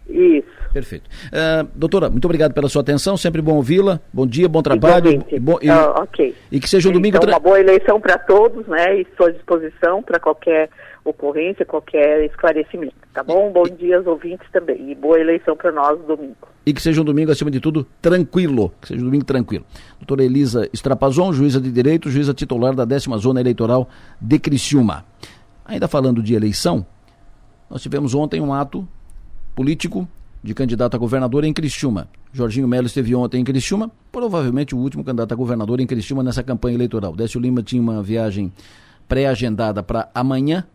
Isso. Perfeito. Uh, doutora, muito obrigado pela sua atenção, sempre bom ouvi-la. Bom dia, bom trabalho. E, bom, e, uh, ok. E que seja um domingo... Então, uma boa eleição para todos, né? E estou à disposição para qualquer ocorrência, qualquer esclarecimento, tá bom? Bom dia aos ouvintes também. E boa eleição para nós domingo. E que seja um domingo, acima de tudo, tranquilo. Que seja um domingo tranquilo. Doutora Elisa Strapazon, juíza de direito, juíza titular da décima zona eleitoral de Criciúma. Ainda falando de eleição, nós tivemos ontem um ato político de candidato a governador em Criciúma. Jorginho Melo esteve ontem em Criciúma, provavelmente o último candidato a governador em Criciúma nessa campanha eleitoral. Décio Lima tinha uma viagem pré-agendada para amanhã,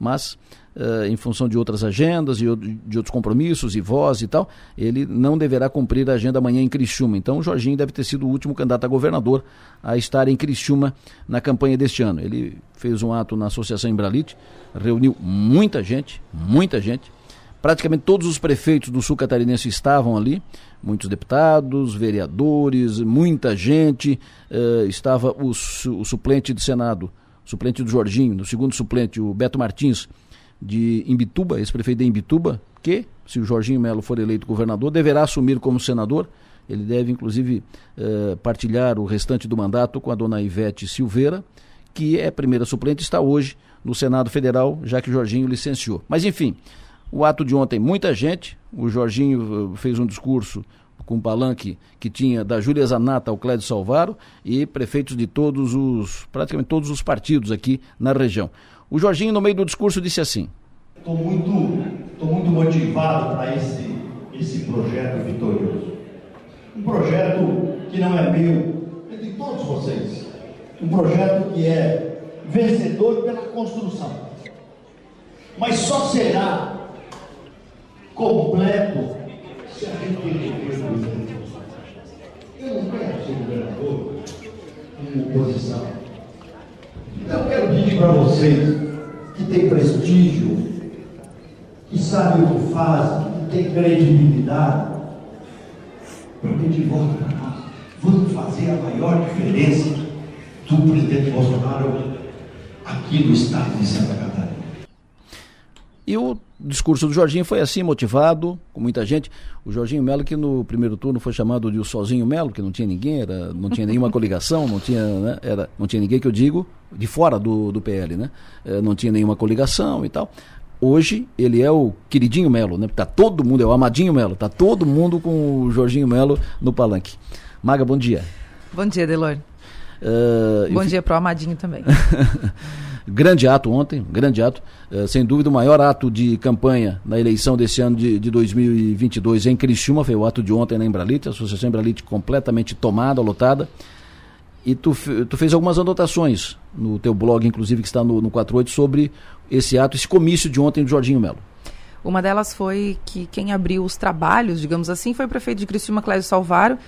mas uh, em função de outras agendas e de outros compromissos e voz e tal, ele não deverá cumprir a agenda amanhã em Criciúma. Então o Jorginho deve ter sido o último candidato a governador a estar em Criciúma na campanha deste ano. Ele fez um ato na Associação Embralite, reuniu muita gente, muita gente. Praticamente todos os prefeitos do sul catarinense estavam ali, muitos deputados, vereadores, muita gente. Uh, estava o, su o suplente de Senado, suplente do Jorginho, no segundo suplente, o Beto Martins, de Imbituba, ex-prefeito de Imbituba, que, se o Jorginho Melo for eleito governador, deverá assumir como senador. Ele deve, inclusive, eh, partilhar o restante do mandato com a dona Ivete Silveira, que é primeira suplente, está hoje no Senado Federal, já que Jorginho licenciou. Mas, enfim, o ato de ontem, muita gente. O Jorginho eh, fez um discurso com o palanque que tinha da Júlia Zanata ao Clédio Salvaro e prefeitos de todos os, praticamente todos os partidos aqui na região. O Jorginho, no meio do discurso, disse assim: Estou muito, muito motivado para esse, esse projeto vitorioso. Um projeto que não é meu, é de todos vocês. Um projeto que é vencedor pela construção. Mas só será completo se arrepender do Eu não quero ser governador como oposição. Então eu quero pedir para vocês que têm prestígio, que sabem o que fazem, que têm credibilidade, para pedir voto para nós. Vamos fazer a maior diferença do presidente Bolsonaro aqui no estado de Santa Catarina. E o discurso do Jorginho foi assim, motivado, com muita gente. O Jorginho Melo, que no primeiro turno foi chamado de o Sozinho Melo, que não tinha ninguém, era, não tinha nenhuma coligação, não tinha, né, era, não tinha ninguém que eu digo, de fora do, do PL, né? É, não tinha nenhuma coligação e tal. Hoje ele é o queridinho Melo, né? Tá todo mundo, é o amadinho Melo, tá todo mundo com o Jorginho Melo no palanque. Maga, bom dia. Bom dia, Delor. Uh, bom dia pro Amadinho também. grande ato ontem, grande ato, uh, sem dúvida o maior ato de campanha na eleição desse ano de, de 2022 em Criciúma, foi o ato de ontem na Embralite, a Associação Embralite completamente tomada, lotada, e tu, tu fez algumas anotações no teu blog, inclusive, que está no, no 48, sobre esse ato, esse comício de ontem do Jorginho Melo. Uma delas foi que quem abriu os trabalhos, digamos assim, foi o prefeito de Criciúma, Clésio Salvaro,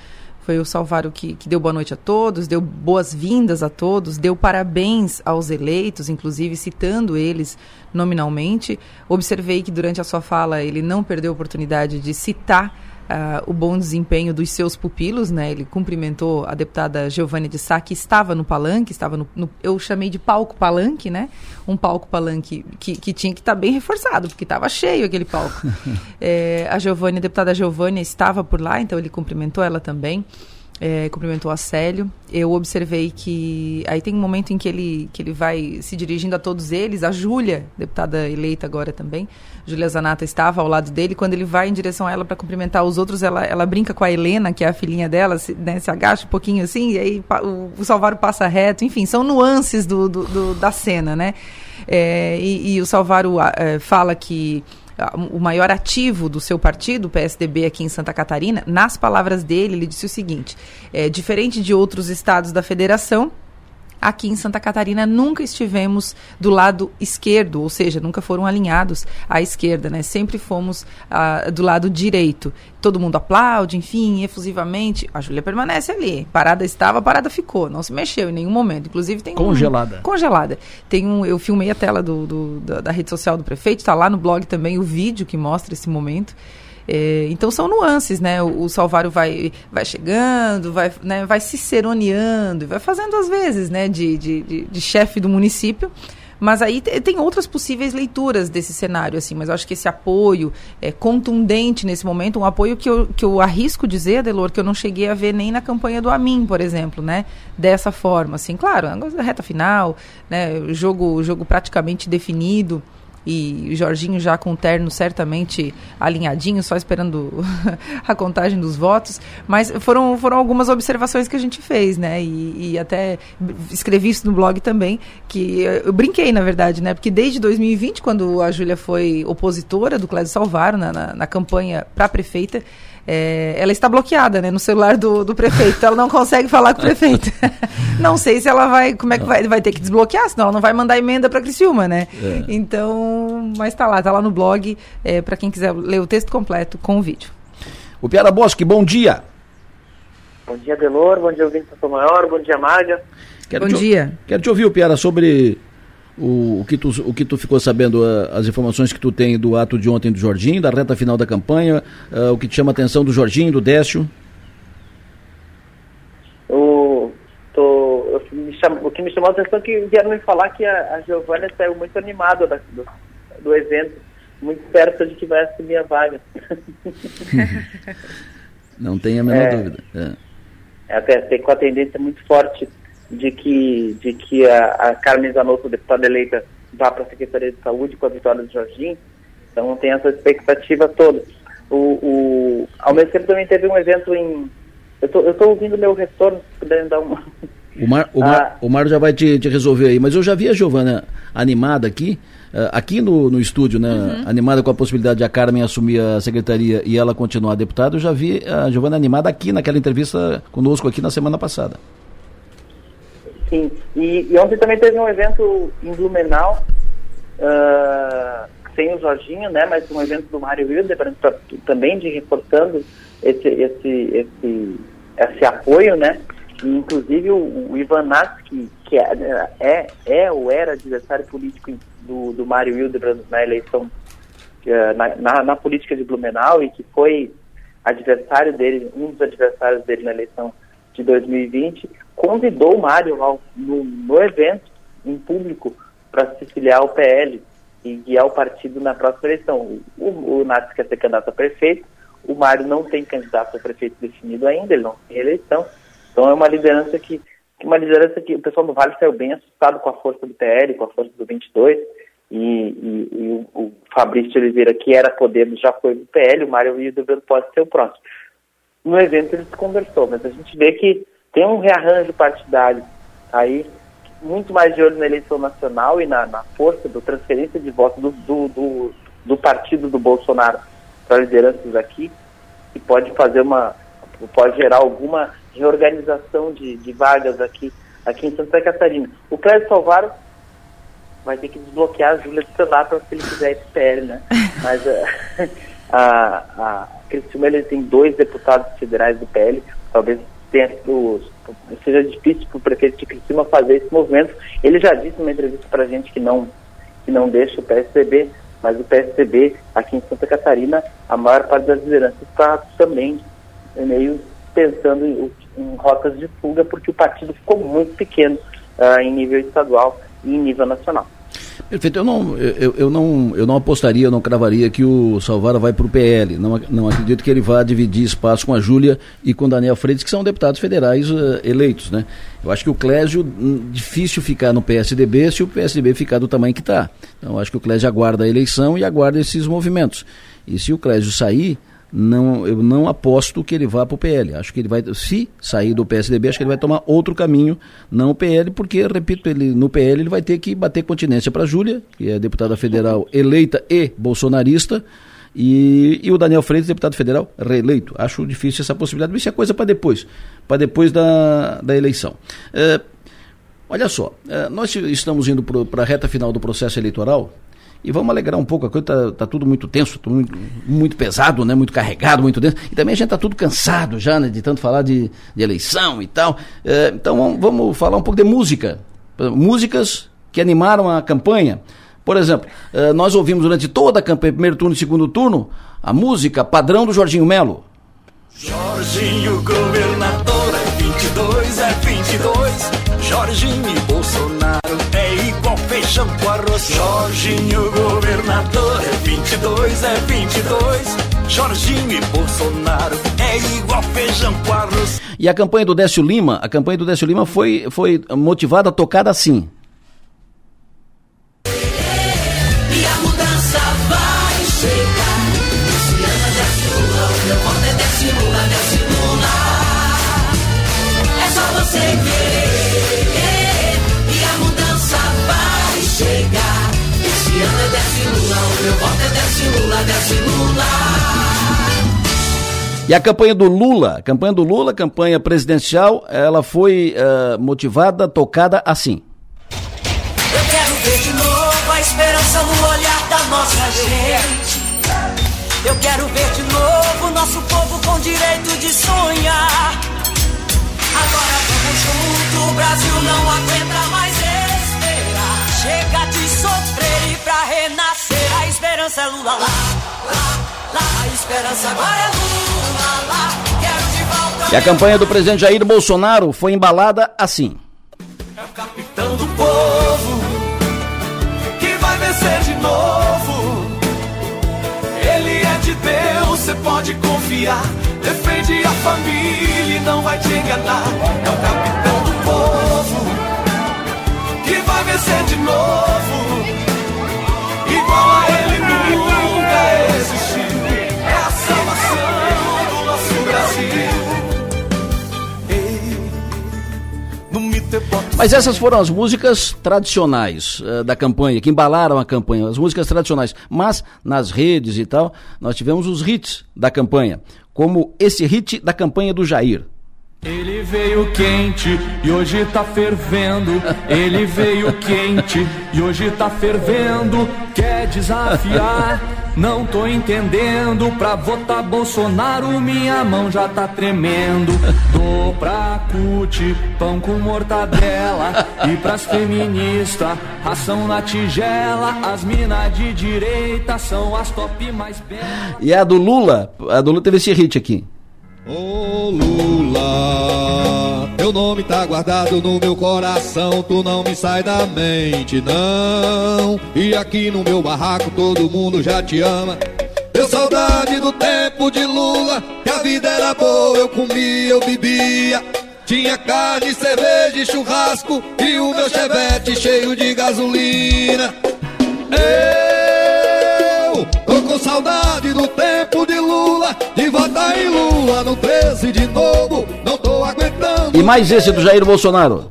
foi o Salvaro que, que deu boa noite a todos, deu boas-vindas a todos, deu parabéns aos eleitos, inclusive citando eles nominalmente. Observei que durante a sua fala ele não perdeu a oportunidade de citar uh, o bom desempenho dos seus pupilos, né? Ele cumprimentou a deputada Giovanni de Sá, que estava no palanque, estava no, no eu chamei de palco palanque, né? Um palco palanque que, que tinha que estar tá bem reforçado, porque estava cheio aquele palco. é, a Giovanni, a deputada Giovanni estava por lá, então ele cumprimentou ela também é, cumprimentou a Célio. Eu observei que aí tem um momento em que ele, que ele vai se dirigindo a todos eles. A Júlia, deputada eleita agora também, Júlia Zanata estava ao lado dele. Quando ele vai em direção a ela para cumprimentar os outros, ela, ela brinca com a Helena, que é a filhinha dela, se, né, se agacha um pouquinho assim, e aí o, o Salvaro passa reto. Enfim, são nuances do, do, do da cena, né? É, e, e, o Salvaro é, fala que o maior ativo do seu partido, o PSDB, aqui em Santa Catarina, nas palavras dele, ele disse o seguinte: é, diferente de outros estados da federação, aqui em Santa Catarina nunca estivemos do lado esquerdo, ou seja, nunca foram alinhados à esquerda, né? Sempre fomos ah, do lado direito. Todo mundo aplaude, enfim, efusivamente. A Júlia permanece ali. Parada estava, parada ficou. Não se mexeu em nenhum momento. Inclusive tem congelada. Um, congelada. Tem um, eu filmei a tela do, do da, da, rede social do prefeito. Está lá no blog também o vídeo que mostra esse momento. É, então são nuances, né? O, o, Salvário vai, vai chegando, vai, né, vai se seroneando, vai fazendo às vezes, né, de, de, de, de chefe do município. Mas aí tem outras possíveis leituras desse cenário, assim, mas eu acho que esse apoio é contundente nesse momento, um apoio que eu, que eu arrisco dizer, Adelor, que eu não cheguei a ver nem na campanha do Amin, por exemplo, né? Dessa forma, assim, claro, a reta final, né? Jogo, jogo praticamente definido e o Jorginho já com o terno certamente alinhadinho, só esperando a contagem dos votos. Mas foram, foram algumas observações que a gente fez, né? E, e, até escrevi isso no blog também, que eu brinquei, na verdade, né? Porque desde 2020, quando a Júlia foi opositora do Clésio Salvaro na, na, na campanha para prefeita, é, ela está bloqueada né, no celular do, do prefeito, ela não consegue falar com o prefeito. não sei se ela vai, como é que vai, vai ter que desbloquear, senão ela não vai mandar emenda para Criciúma, né? É. Então, mas está lá, está lá no blog, é, para quem quiser ler o texto completo com o vídeo. O Piara Bosque, bom dia. Bom dia, Delor, bom dia, ouvinte Sou Maior, bom dia, Maga. Quero bom te, dia. Quero te ouvir, Piara, sobre o, o, que tu, o que tu ficou sabendo, uh, as informações que tu tem do ato de ontem do Jorginho, da reta final da campanha, uh, o que te chama a atenção do Jorginho, do Décio? O, tô, me chamo, o que me chamou a atenção é que vieram me falar que a, a Giovana saiu muito animada da, do, do evento, muito perto de que vai assumir a vaga. Não tem a menor é, dúvida. É. é. Até tem com a tendência muito forte de que, de que a, a Carmen Zanotto, deputada eleita, vá para a Secretaria de Saúde com a vitória do Jorginho. Então tem essa expectativa toda. O, o, ao mesmo tempo também teve um evento em. Eu estou ouvindo meu retorno, se puderem dar uma. O Mar, o, Mar, ah. o Mar já vai te, te, resolver aí, mas eu já vi a Giovana animada aqui, uh, aqui no, no estúdio, né? Uhum. Animada com a possibilidade de a Carmen assumir a secretaria e ela continuar deputada. Eu já vi a Giovana animada aqui naquela entrevista conosco aqui na semana passada. Sim, e, e ontem também teve um evento em Blumenau, uh, sem o Jorginho, né, mas um evento do Mário Hildebrand também de reforçando esse, esse, esse, esse apoio, né, e, inclusive o, o Ivan Natsky, que é, é, é ou era adversário político do, do Mário Hildebrand na eleição, é, na, na, na, política de Blumenau e que foi adversário dele, um dos adversários dele na eleição de 2020, convidou o Mário ao, no, no evento, em público, para se filiar ao PL e guiar o partido na próxima eleição. O, o, o quer ser candidato a prefeito, o Mário não tem candidato a prefeito definido ainda, ele não tem eleição. Então é uma liderança que, uma liderança que o pessoal do Vale saiu bem assustado com a força do PL, com a força do 22, e, e, e o, o, Fabrício Oliveira, que era Podemos, já foi do PL, o Mário Hildebrand pode ser o próximo. No evento ele se conversou, mas a gente vê que tem um rearranjo partidário aí muito mais de olho na eleição nacional e na, na força da transferência de votos do, do, do, do partido do Bolsonaro para lideranças aqui, que pode fazer uma, pode gerar alguma reorganização de, de vagas aqui, aqui em Santa Catarina. O Cléber Salvaro vai ter que desbloquear a Júlia do celular para se ele quiser ir para PL, né? Mas uh, a, a Criciúma ele tem dois deputados federais do PL, talvez tenha, seja difícil para o prefeito de Criciúma fazer esse movimento. Ele já disse numa entrevista para a gente que não, que não deixa o PSDB, mas o PSDB aqui em Santa Catarina, a maior parte das lideranças está também meio pensando em, em, rotas de fuga, porque o partido ficou muito pequeno uh, em nível estadual e em nível nacional. Perfeito. Eu não, eu, eu, não, eu não apostaria, eu não cravaria que o Salvara vai para o PL. Não, não acredito que ele vá dividir espaço com a Júlia e com o Daniel Freitas, que são deputados federais uh, eleitos, né? Eu acho que o Clésio, hum, difícil ficar no PSDB se o PSDB ficar do tamanho que está. Então, acho que o Clésio aguarda a eleição e aguarda esses movimentos. E se o Clésio sair, não, eu não aposto que ele vá para o PL. Acho que ele vai, se sair do PSDB, acho que ele vai tomar outro caminho, não o PL, porque, repito, ele, no PL ele vai ter que bater continência para a Júlia, que é deputada federal eleita e bolsonarista, e, e, o Daniel Freitas, deputado federal, reeleito. Acho difícil essa possibilidade, mas isso é coisa para depois, para depois da, da eleição. É, olha só, é, nós estamos indo para a reta final do processo eleitoral e vamos alegrar um pouco, a coisa está tá tudo muito tenso, tudo muito, muito, pesado, né? muito carregado, muito denso. E também a gente está tudo cansado já, né? de tanto falar de, de eleição e tal. É, então vamos, vamos, falar um pouco de música. Músicas que animaram a campanha. Por exemplo, é, nós ouvimos durante toda a campanha, primeiro turno e segundo turno, a música padrão do Jorginho Melo. Jorginho, governador, é 22, é 22. Jorginho Bolsonaro feijão com arroz. Jorginho, governador, é 22, é 22. Jorginho e Bolsonaro é igual feijão com arroz. E a campanha do Décio Lima, a campanha do Décio Lima foi, foi motivada, tocada assim. Desce Lula. E a campanha do Lula, a campanha do Lula, campanha presidencial, ela foi uh, motivada, tocada assim. Eu quero ver de novo a esperança no olhar da nossa gente. Eu quero ver de novo nosso povo com direito de sonhar. Agora vamos junto, o Brasil não aguenta mais esperar. Chega de sofrer e pra renascer esperança é Lula lá, lá, lá. A esperança agora é Lula lá. Quero de volta. E a campanha do presidente Jair Bolsonaro foi embalada assim. É o capitão do povo que vai vencer de novo. Ele é de Deus, você pode confiar. Defende a família e não vai te enganar. É o capitão do povo que vai vencer de novo. Igual a ele salvação do nosso Brasil. Mas essas foram as músicas tradicionais uh, da campanha, que embalaram a campanha, as músicas tradicionais. Mas nas redes e tal, nós tivemos os hits da campanha, como esse hit da campanha do Jair. Ele veio quente e hoje tá fervendo. Ele veio quente e hoje tá fervendo. Quer desafiar? Não tô entendendo. Pra votar Bolsonaro, minha mão já tá tremendo. Tô pra CUT, pão com mortadela. E pras feministas, ração na tigela. As minas de direita são as top mais belas. E a do Lula, a do Lula teve esse hit aqui. Lula, teu nome tá guardado no meu coração, tu não me sai da mente, não. E aqui no meu barraco todo mundo já te ama. Deu saudade do tempo de Lula, que a vida era boa, eu comia, eu bebia. Tinha carne, cerveja e churrasco, e o meu chevette cheio de gasolina. Eu tô com saudade do tempo de Lula, de votar em Lula no 13 de novo. Não tô. E mais esse do Jair Bolsonaro.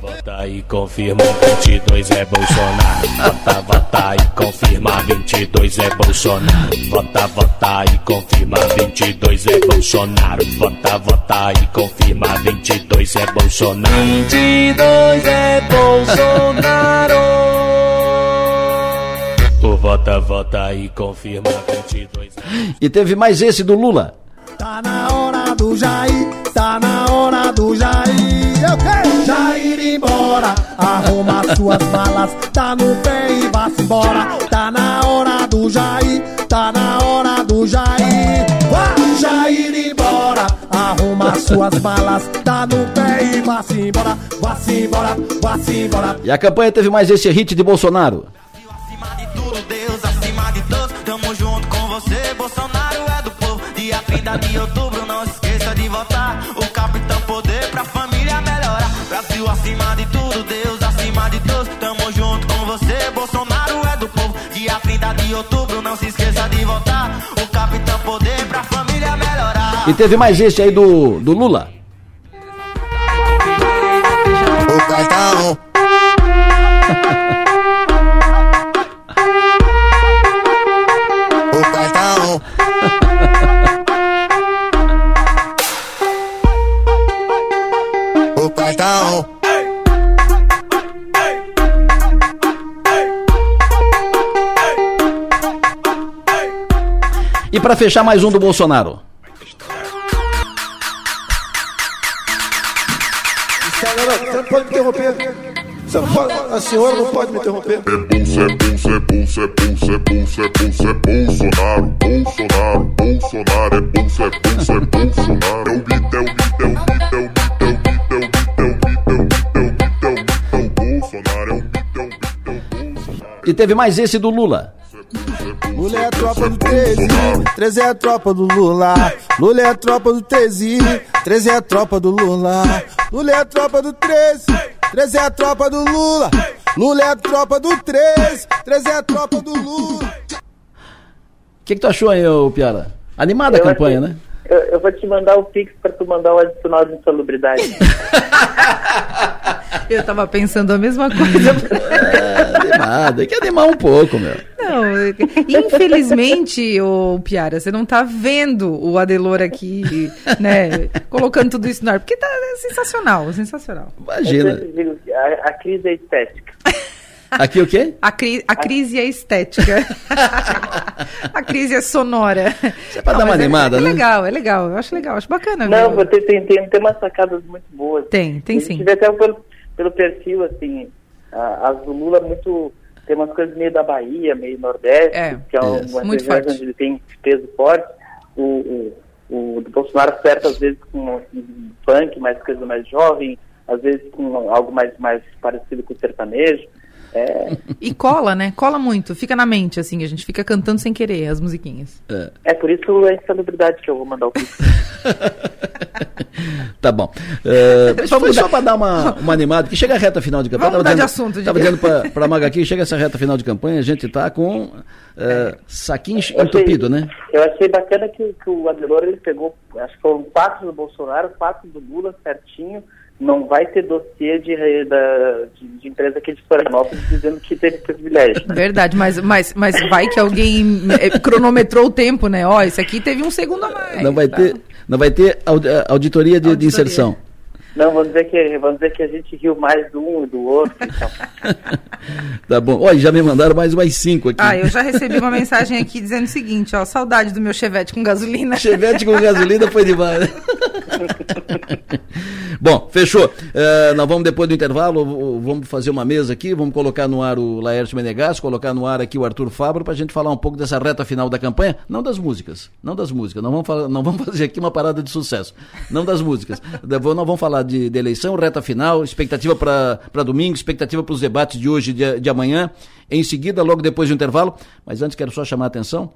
Vota e confirma 22 é Bolsonaro. Vota, vota e confirma 22 é Bolsonaro. Vota, vota e confirma 22 é Bolsonaro. Vota, vota e confirma 22 é Bolsonaro. 22 é Bolsonaro. O vota, vota e confirma 22 é E teve mais esse do Lula. Tá na hora do Jair, tá na hora do Jair. Eu quero Jair embora, arruma suas malas, tá no pé e vá-se embora. Tá na hora do Jair, tá na hora do Jair. Vá, Jair embora, arruma suas malas, tá no pé e vá-se embora, vá-se embora, vá-se embora. E a campanha teve mais esse hit de Bolsonaro. Deus acima de todos, tamo junto com você. Bolsonaro é do povo. Dia 30 de outubro, de outubro, não se esqueça de votar. O capitão poder pra família melhorar. E teve mais esse aí do, do Lula. O cartão. E para fechar, mais um do Bolsonaro. Senhora, pode me interromper. Pode, a senhora não pode me interromper. É bolsa, é bolsa, é bolsa, é bolsa, é bolsa, é bolsa, é Bolsonaro, Bolsonaro, Bolsonaro, é bolsa, é bolsa, é Bolsonaro. É o mito, é o mito, é o mito, é o mito. E teve mais esse do Lula. Lula é a tropa do 13, 13 é a tropa do Lula. Lula é a tropa do 13, 13 é a tropa do Lula. Lula é a tropa do 13, 13 é a tropa do Lula. Lula é a tropa do 13, 13 é a tropa do Lula. O que, que tu achou aí, ô Piara? Animada a campanha, achei- né? Eu, eu vou te mandar o Pix pra tu mandar o adicional de insalubridade. Eu tava pensando a mesma coisa. Animada, tem que animar um pouco, meu. Não, infelizmente, ô Piara, você não tá vendo o Adelor aqui, né, colocando tudo isso no ar, porque tá sensacional, sensacional. Digo que a, a crise é estética. Aqui o quê? A, cri a crise é estética. a crise é sonora. Isso é pra dar uma animada, é, né? É legal, é legal. Eu acho legal, acho bacana. Não, ver. tem, tem, tem, tem umas sacadas muito boas. Tem, tem sim. vê até pelo, pelo perfil, assim, a- as do Lula muito. Tem umas coisas meio da Bahia, meio Nordeste, É, que é uma forte. onde ele tem peso forte. O, o, o Bolsonaro certas vezes com um funk, mais coisa mais jovem, às vezes com algo mais, mais parecido com o sertanejo. É, E cola, né? Cola muito, fica na mente, assim, a gente fica cantando sem querer as musiquinhas. é por isso a insalubridade que eu vou mandar o. Tá bom. É, eu foi mudar. só pra dar uma, uma animada, que chega a reta final de campanha. Vamos Tava mudar de dizendo- assunto, Tava dizendo pra, pra Maga aqui, chega essa reta final de campanha, a gente tá com é, saquinho Eu achei- entupido, né? Eu achei bacana que, que o Adelor ele pegou, acho que foram quatro do Bolsonaro, quatro do Lula, certinho, não vai ter dossiê de, da, de, de empresa aqui de Florianópolis dizendo que teve privilégio. Verdade, mas, mas, mas vai que alguém eh, cronometrou o tempo, né? Ó, esse aqui teve um segundo a mais. Não vai tá? ter, não vai ter audi- auditoria de, de inserção. Não, vamos dizer que vamos dizer que a gente riu mais do um e do outro. Então. Tá bom. Olha, já me mandaram mais umas cinco aqui. Ah, eu já recebi uma mensagem aqui dizendo o seguinte, ó, saudade do meu chevette com gasolina. Chevette com gasolina foi demais. Bom, fechou. Eh, nós vamos depois do intervalo, vamos fazer uma mesa aqui, vamos colocar no ar o Laércio Menegas, colocar no ar aqui o Arthur Fabro para a gente falar um pouco dessa reta final da campanha, não das músicas, não das músicas, não vamos, falar, não vamos fazer aqui uma parada de sucesso, não das músicas. Nós vamos falar de, de eleição, reta final, expectativa para domingo, expectativa para os debates de hoje e de, de amanhã, em seguida, logo depois do intervalo, mas antes quero só chamar a atenção,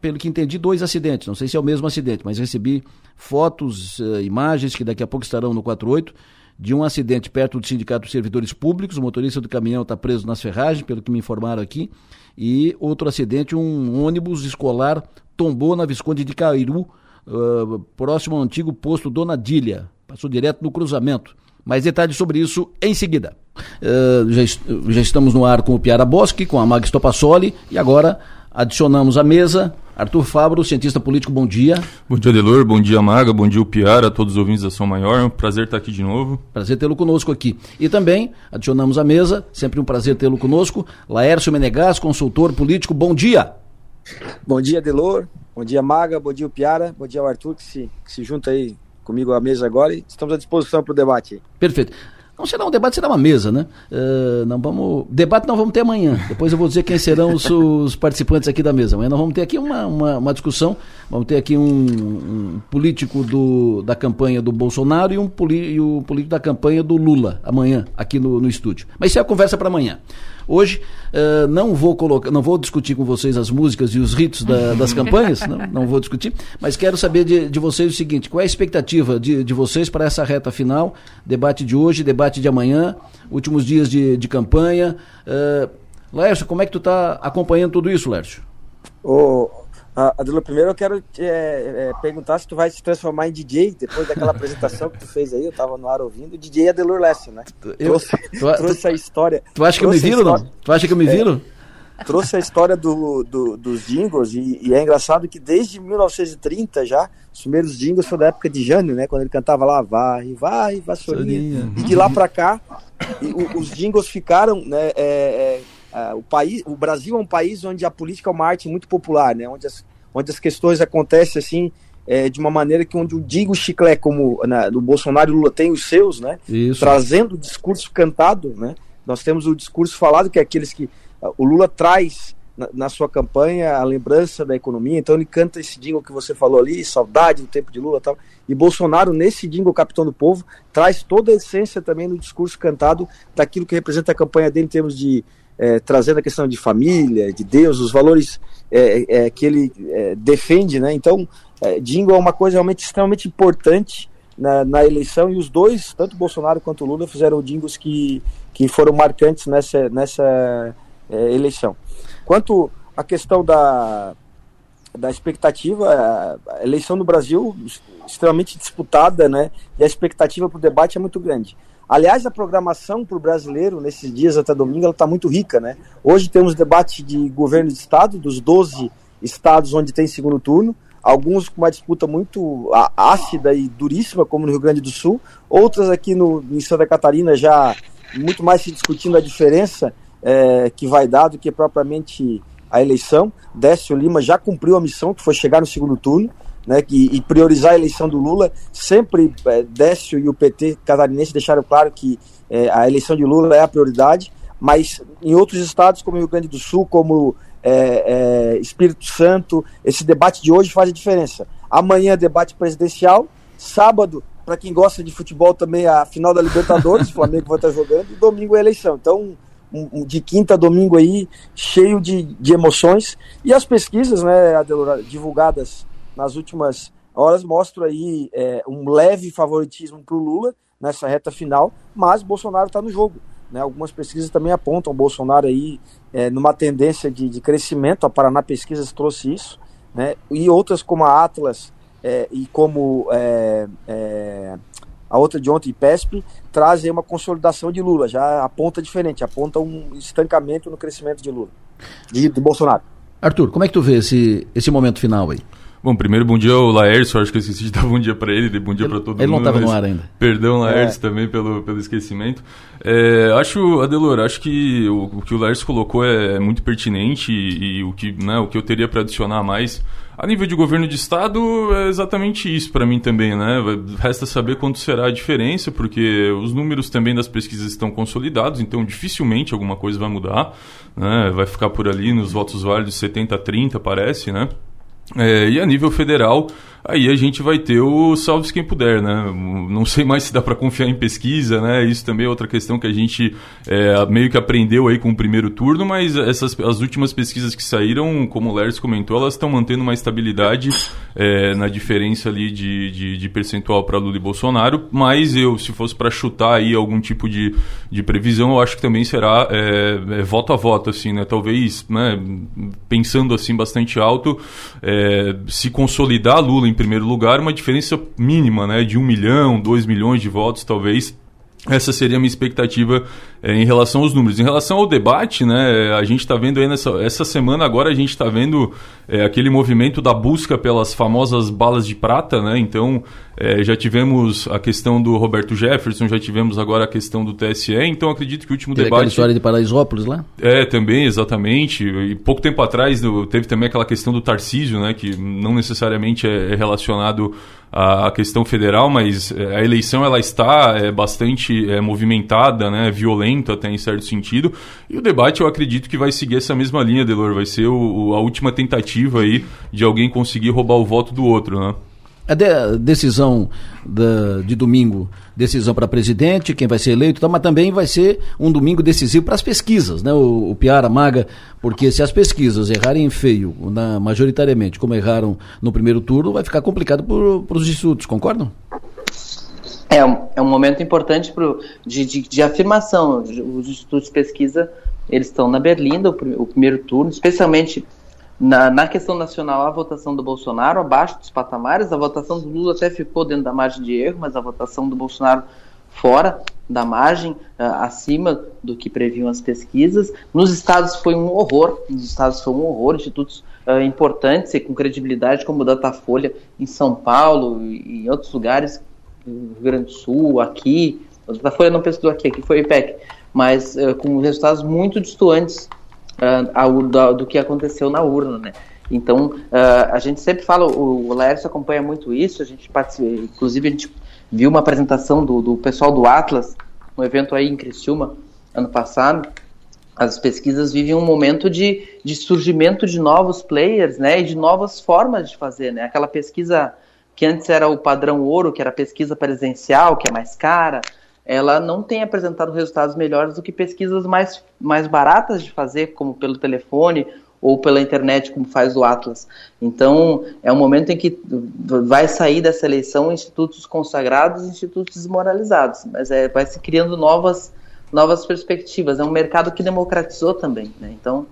pelo que entendi, dois acidentes. Não sei se é o mesmo acidente, mas recebi fotos, eh, imagens que daqui a pouco estarão no 48 de um acidente perto do Sindicato dos Servidores Públicos. O motorista do caminhão está preso nas ferragens, pelo que me informaram aqui. E outro acidente, um ônibus escolar tombou na Visconde de Cairu, eh, próximo ao antigo posto Dona Dília. Passou direto no cruzamento. Mais detalhes sobre isso em seguida. Eh, já, est- já estamos no ar com o Piara Boschi, com a Mag Stopassoli e agora adicionamos à mesa Arthur Fabro, cientista político, bom dia. Bom dia, Delor. Bom dia, Maga. Bom dia, o Piara, a todos os ouvintes da Som Maior. É um prazer estar aqui de novo. Prazer tê-lo conosco aqui. E também adicionamos à mesa, sempre um prazer tê-lo conosco, Laércio Menegas, consultor político, bom dia. Bom dia, Delor. Bom dia, Maga. Bom dia, o Piara. Bom dia, o Arthur, que se, que se junta aí comigo à mesa agora. E estamos à disposição para o debate. Perfeito. Não será um debate, será uma mesa, né? Eh, não vamos. Debate nós vamos ter amanhã. Depois eu vou dizer quem serão os, os participantes aqui da mesa. Amanhã nós vamos ter aqui uma, uma, uma discussão. Vamos ter aqui um, um político do, da campanha do Bolsonaro e um, poli, e o político da campanha do Lula, amanhã, aqui no, no estúdio. Mas isso é a conversa para amanhã. Hoje eh, não vou colocar, não vou discutir com vocês as músicas e os ritos da- das campanhas, não, não vou discutir, mas quero saber de, de vocês o seguinte: qual é a expectativa de, de vocês para essa reta final? Debate de hoje, debate de amanhã, últimos dias de, de campanha. Uh, Lércio, como é que tu está acompanhando tudo isso, Lércio? Ô, a- Adelor, primeiro eu quero é, é, perguntar se tu vai se transformar em DJ depois daquela apresentação que tu fez aí. Eu estava no ar ouvindo. DJ Adelor Lécio, né? Eu- trouxe, tu- trouxe a história. Tu acha que eu me viro, não? Tu acha que eu me É. viro? trouxe a história do, do- dos jingles e, e é engraçado que desde 1930 já, os primeiros jingles foram da época de Jânio, né? Quando ele cantava lá, varre, varre, vassourinha. Vassourinha. E de lá pra cá, e o- os jingles ficaram, né? Ah, o, país, o Brasil é um país onde a política é uma arte muito popular, né? Onde as, onde as questões acontecem assim, é, de uma maneira que onde o Digo Chiclé, como na, no Bolsonaro e Lula tem os seus, né? Isso. Trazendo o discurso cantado, né? Nós temos o discurso falado, que é aqueles que ah, o Lula traz na, sua campanha a lembrança da economia, então ele canta esse jingle que você falou ali, saudade do tempo de Lula e tal. E Bolsonaro, nesse jingle Capitão do Povo, traz toda a essência também no discurso cantado daquilo que representa a campanha dele em termos de eh, trazendo a questão de família, de Deus, os valores eh, eh, que ele eh, defende, né? Então, eh, jingle é uma coisa realmente extremamente importante na, na eleição e os dois, tanto Bolsonaro quanto Lula, fizeram jingles que, que foram marcantes nessa, nessa eh, eleição. Quanto à questão da, da expectativa, a- eleição no Brasil extremamente disputada, né? E a expectativa para o debate é muito grande. Aliás, a programação para o brasileiro nesses dias até domingo ela está muito rica, né? Hoje temos debate de governo de estado dos 12 estados onde tem segundo turno, alguns com uma disputa muito ácida e duríssima, como no Rio Grande do Sul, outras aqui no, em Santa Catarina já muito mais se discutindo a diferença eh, que vai dar do que propriamente a eleição. Décio Lima já cumpriu a missão, que foi chegar no segundo turno, né, que, e priorizar a eleição do Lula. Sempre eh, Décio e o PT catarinense deixaram claro que eh, a eleição de Lula é a prioridade, mas em outros estados, como Rio Grande do Sul, como eh, eh, Espírito Santo, esse debate de hoje faz a diferença. Amanhã, debate presidencial. Sábado, para quem gosta de futebol, também a final da Libertadores, o Flamengo vai estar jogando, e domingo é a eleição. Então, de quinta a domingo aí, cheio de, de emoções. E as pesquisas, né, Adelora, divulgadas nas últimas horas, mostram aí é, um leve favoritismo para o Lula nessa reta final, mas Bolsonaro está no jogo. Né? Algumas pesquisas também apontam o Bolsonaro aí é, numa tendência de, de crescimento, a Paraná Pesquisas trouxe isso, né? e outras como a Atlas é, e como é, é, a outra de ontem, IPESP, traz aí uma consolidação de Lula, já aponta diferente, aponta um estancamento no crescimento de Lula, de, de Bolsonaro. Arthur, como é que tu vê esse, esse momento final aí? Bom, primeiro bom dia ao Laércio, acho que eu esqueci de dar bom dia para ele, de bom dia para todo ele mundo. não estava no ar ainda. Perdão, Laércio, É. também pelo, pelo esquecimento. É, acho, Adelor, acho que o, o que o Laércio colocou é muito pertinente e, e o, que, né, o que eu teria para adicionar mais. A nível de governo de estado, é exatamente isso para mim também, né? Resta saber quanto será a diferença, porque os números também das pesquisas estão consolidados, então dificilmente alguma coisa vai mudar, né? Vai ficar por ali nos votos válidos 70 a 30, parece, né? É, e a nível federal, aí a gente vai ter o salve quem puder, né? Não sei mais se dá para confiar em pesquisa, né? Isso também é outra questão que a gente é, meio que aprendeu aí com o primeiro turno, mas essas as últimas pesquisas que saíram, como o Lers comentou, elas estão mantendo uma estabilidade é, na diferença ali de, de, de percentual para Lula e Bolsonaro. Mas eu, se fosse para chutar aí algum tipo de, de previsão, eu acho que também será é, é, voto a voto, assim, né? Talvez, né? Pensando assim bastante alto, é, se consolidar Lula em primeiro lugar, uma diferença mínima, né? De um milhão, dois milhões de votos, talvez. Essa seria a minha expectativa é, em relação aos números. Em relação ao debate, né, a gente está vendo aí nessa essa semana agora a gente está vendo é, aquele movimento da busca pelas famosas balas de prata, né? Então é, já tivemos a questão do Roberto Jefferson, já tivemos agora a questão do TSE. Então acredito que o último Teve aquela debate história de Paraisópolis lá? é, também, exatamente. E pouco tempo atrás teve também aquela questão do Tarcísio, né, que não necessariamente é é relacionado à à questão federal, mas é, a eleição ela está é, bastante é, movimentada, né, violenta até em certo sentido. E o debate eu acredito que vai seguir essa mesma linha, Delor. Vai ser o- o- a última tentativa aí de alguém conseguir roubar o voto do outro, né? A a decisão da- de domingo, decisão para presidente, quem vai ser eleito, mas também vai ser um domingo decisivo para as pesquisas, né? O, o Piara Maga, porque se as pesquisas errarem feio, na- majoritariamente, como erraram no primeiro turno, vai ficar complicado para os institutos, concordam? É é um momento importante pro, de, de, de afirmação. Os institutos de pesquisa eles estão na Berlinda, o, o primeiro turno, especialmente na, na questão nacional, a votação do Bolsonaro abaixo dos patamares, a votação do Lula até ficou dentro da margem de erro, mas a votação do Bolsonaro fora da margem, ah, acima do que previam as pesquisas. Nos estados foi um horror, nos estados foi um horror, institutos ah, importantes e com credibilidade como o Datafolha em São Paulo e em outros lugares, no Rio Grande do Sul, aqui, o Datafolha não pesquisou aqui, aqui foi o IPEC, mas ah, com resultados muito distantes ao- da- do que aconteceu na urna, né? Então, ah, a gente sempre fala, o, o Laércio acompanha muito isso, a gente participa, inclusive a gente viu uma apresentação do, do pessoal do Atlas, um evento aí em Criciúma, ano passado, as pesquisas vivem um momento de, de surgimento de novos players, né, e de novas formas de fazer, né, aquela pesquisa que antes era o padrão ouro, que era pesquisa presencial, que é mais cara, ela não tem apresentado resultados melhores do que pesquisas mais, mais baratas de fazer, como pelo telefone ou pela internet, como faz o Atlas. Então, é um momento em que vai sair dessa eleição institutos consagrados institutos desmoralizados, mas é, vai se criando novas, novas perspectivas. É um mercado que democratizou também, né? Então,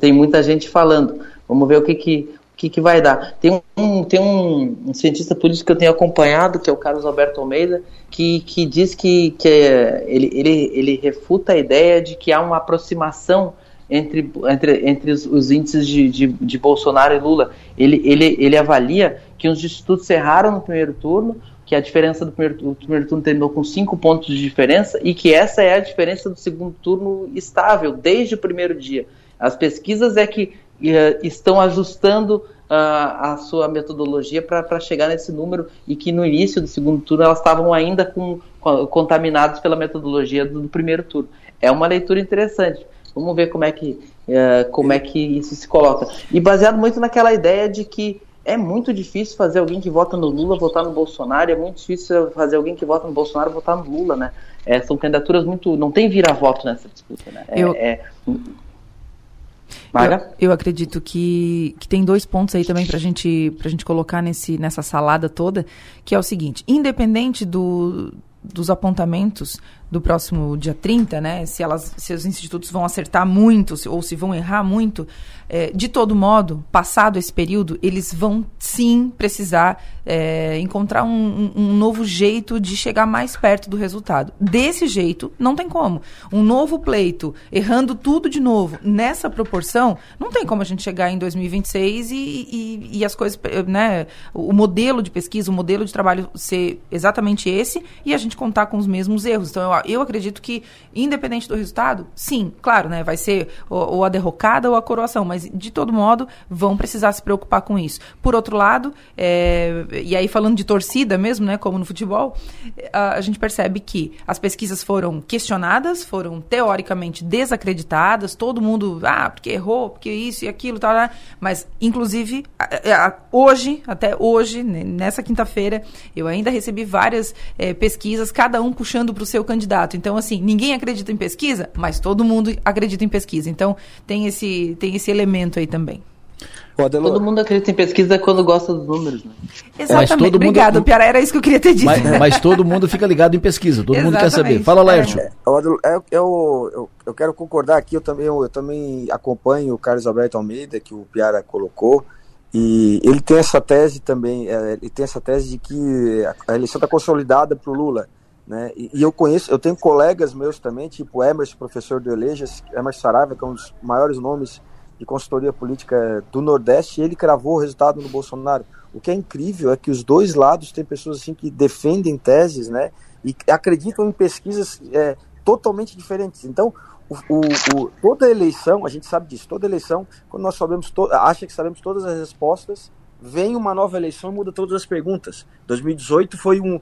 tem muita gente falando. Vamos ver o que que, que, que vai dar. Tem, um, tem um, cientista político que eu tenho acompanhado, que é o Carlos Alberto Almeida, que, que diz que, que ele, ele, ele refuta a ideia de que há uma aproximação entre, entre, entre os, os índices de, de, de Bolsonaro e Lula. Ele, ele, ele avalia que os institutos erraram no primeiro turno, que a diferença do primeiro, do primeiro turno terminou com cinco pontos de diferença e que essa é a diferença do segundo turno estável desde o primeiro dia. As pesquisas é que estão ajustando ah, a sua metodologia para chegar nesse número e que no início do segundo turno elas estavam ainda com, contaminadas pela metodologia do, do primeiro turno. É uma leitura interessante. Vamos ver como é que eh, como é que isso se coloca. E baseado muito naquela ideia de que é muito difícil fazer alguém que vota no Lula votar no Bolsonaro, é muito difícil fazer alguém que vota no Bolsonaro votar no Lula, né? É, são candidaturas muito. não tem vira-voto nessa disputa, né? É- Eu- é- Maga? Eu, eu acredito que, que tem dois pontos aí também para gente, a gente colocar nesse, nessa salada toda, que é o seguinte: independente do, dos apontamentos do próximo dia 30, né? Se, elas, se os institutos vão acertar muito se, ou se vão errar muito, é, de todo modo, passado esse período, eles vão sim precisar é, encontrar um, um, novo jeito de chegar mais perto do resultado. Desse jeito, não tem como. Um novo pleito, errando tudo de novo, nessa proporção, não tem como a gente chegar em 2026 e, e, e as coisas, né? O modelo de pesquisa, o modelo de trabalho ser exatamente esse e a gente contar com os mesmos erros. Então, eu, eu acredito que, independente do resultado, sim, claro, né? Vai ser ou, ou a derrocada ou a coroação, mas de todo modo vão precisar se preocupar com isso. Por outro lado, é, e aí falando de torcida mesmo, né, como no futebol, a, a gente percebe que as pesquisas foram questionadas, foram teoricamente desacreditadas, todo mundo, ah, porque errou, porque isso e aquilo, tal, tal mas inclusive a, a, hoje, até hoje, nessa quinta-feira, eu ainda recebi várias é, pesquisas, cada um puxando para o seu candidato. Então, assim, ninguém acredita em pesquisa, mas todo mundo acredita em pesquisa. Então, tem esse, tem esse elemento aí também. Todo mundo acredita em pesquisa quando gosta dos números, né? Exatamente. Obrigado, mundo... Piara, era isso que eu queria ter dito. Mas, mas todo mundo fica ligado em pesquisa, todo mundo quer saber. Fala, Laércio. É, eu, eu, eu, quero concordar aqui, eu também, eu, eu, também acompanho o Carlos Alberto Almeida, que o Piara colocou, e ele tem essa tese também, é, ele tem essa tese de que a eleição está consolidada para o Lula. Né? E, e, eu conheço, eu tenho colegas meus também, tipo Emerson, professor do Elejas, Emerson Saraiva, que é um dos maiores nomes de consultoria política do Nordeste, e ele cravou o resultado no Bolsonaro. O que é incrível é que os dois lados têm pessoas assim que defendem teses, né, e acreditam em pesquisas é, totalmente diferentes. Então, o, o, o, toda eleição, a gente sabe disso, toda eleição, quando nós sabemos, to, acha que sabemos todas as respostas, vem uma nova eleição e muda todas as perguntas. 2018 foi um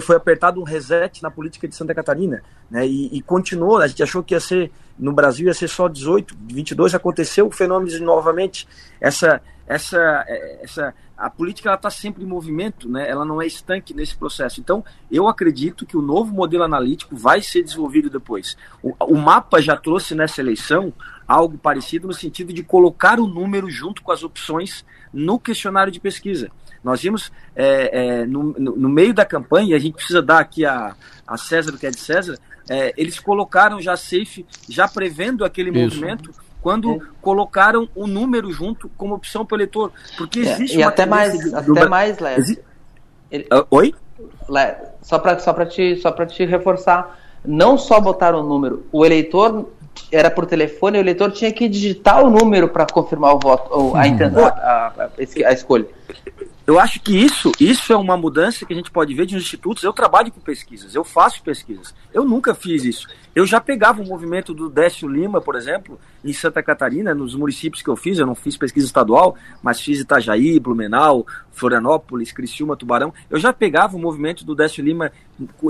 foi apertado um reset na política de Santa Catarina, né? E, e, continuou. A gente achou que ia ser no Brasil ia ser só 18, 22 aconteceu o fenômeno novamente essa essa essa a política ela está sempre em movimento, né? Ela não é estanque nesse processo. Então eu acredito que o novo modelo analítico vai ser desenvolvido depois. O, o mapa já trouxe nessa eleição algo parecido no sentido de colocar o número junto com as opções no questionário de pesquisa. Nós vimos é, é, no, no, meio da campanha, a gente precisa dar aqui a, a César o que é de César, é, eles colocaram já safe, já prevendo aquele Isso. movimento, quando é. colocaram o número junto como opção para o eleitor. Porque é, existe e uma até mais, de, até do... mais leve. Exi... Ele... Uh, oi? Le... Só para só te, só te reforçar, não só botar o número, o eleitor era por telefone, o eleitor tinha que digitar o número para confirmar o voto, ou a, a, a, a, escolha. Eu acho que isso, isso é uma mudança que a gente pode ver de institutos. Eu trabalho com pesquisas, eu faço pesquisas. Eu nunca fiz isso. Eu já pegava o movimento do Décio Lima, por exemplo, em Santa Catarina, nos municípios que eu fiz. Eu não fiz pesquisa estadual, mas fiz Itajaí, Blumenau, Florianópolis, Criciúma, Tubarão. Eu já pegava o movimento do Décio Lima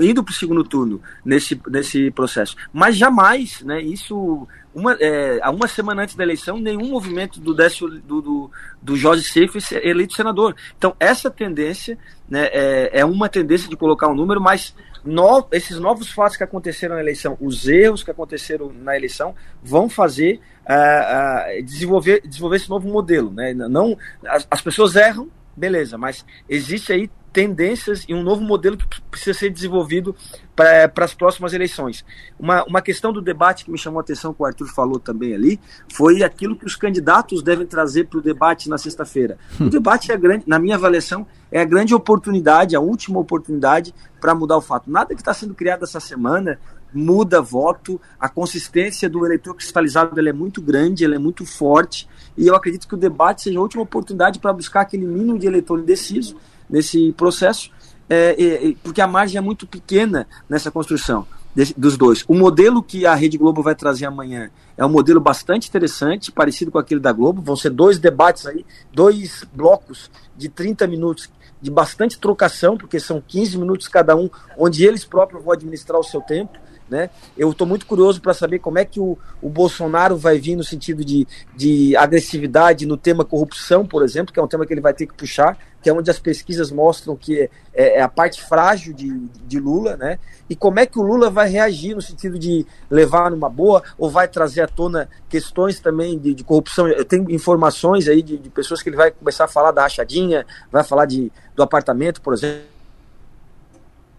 indo para o segundo turno nesse, nesse processo. Mas jamais, né, isso uma, é, há uma semana antes da eleição, nenhum movimento do, Décio, do, do, do Jorge é eleito senador. Então, essa tendência né, é, é uma tendência de colocar um número, mas no, esses novos fatos que aconteceram na eleição, os erros que aconteceram na eleição, vão fazer uh, uh, desenvolver, desenvolver esse novo modelo. Né? Não, as, as pessoas erram, beleza, mas existe aí tendências e um novo modelo que precisa ser desenvolvido para as próximas eleições. Uma, uma questão do debate que me chamou a atenção, que o Arthur falou também ali, foi aquilo que os candidatos devem trazer para o debate na sexta-feira. O debate é grande, na minha avaliação, é a grande oportunidade, a última oportunidade para mudar o fato. Nada que está sendo criado essa semana muda voto, a consistência do eleitor cristalizado é muito grande, ela é muito forte, e eu acredito que o debate seja a última oportunidade para buscar aquele mínimo de eleitor indeciso nesse processo, é, é, porque a margem é muito pequena nessa construção desse, dos dois. O modelo que a Rede Globo vai trazer amanhã é um modelo bastante interessante, parecido com aquele da Globo. Vão ser dois debates aí, dois blocos de 30 minutos de bastante trocação, porque são 15 minutos cada um, onde eles próprios vão administrar o seu tempo. Né? Eu estou muito curioso para saber como é que o, o Bolsonaro vai vir no sentido de, de agressividade no tema corrupção, por exemplo, que é um tema que ele vai ter que puxar, que é onde as pesquisas mostram que é, é, a parte frágil de, de Lula, né? E como é que o Lula vai reagir no sentido de levar numa boa ou vai trazer à tona questões também de, de corrupção? Eu tenho informações aí de, de pessoas que ele vai começar a falar da rachadinha, vai falar de, do apartamento, por exemplo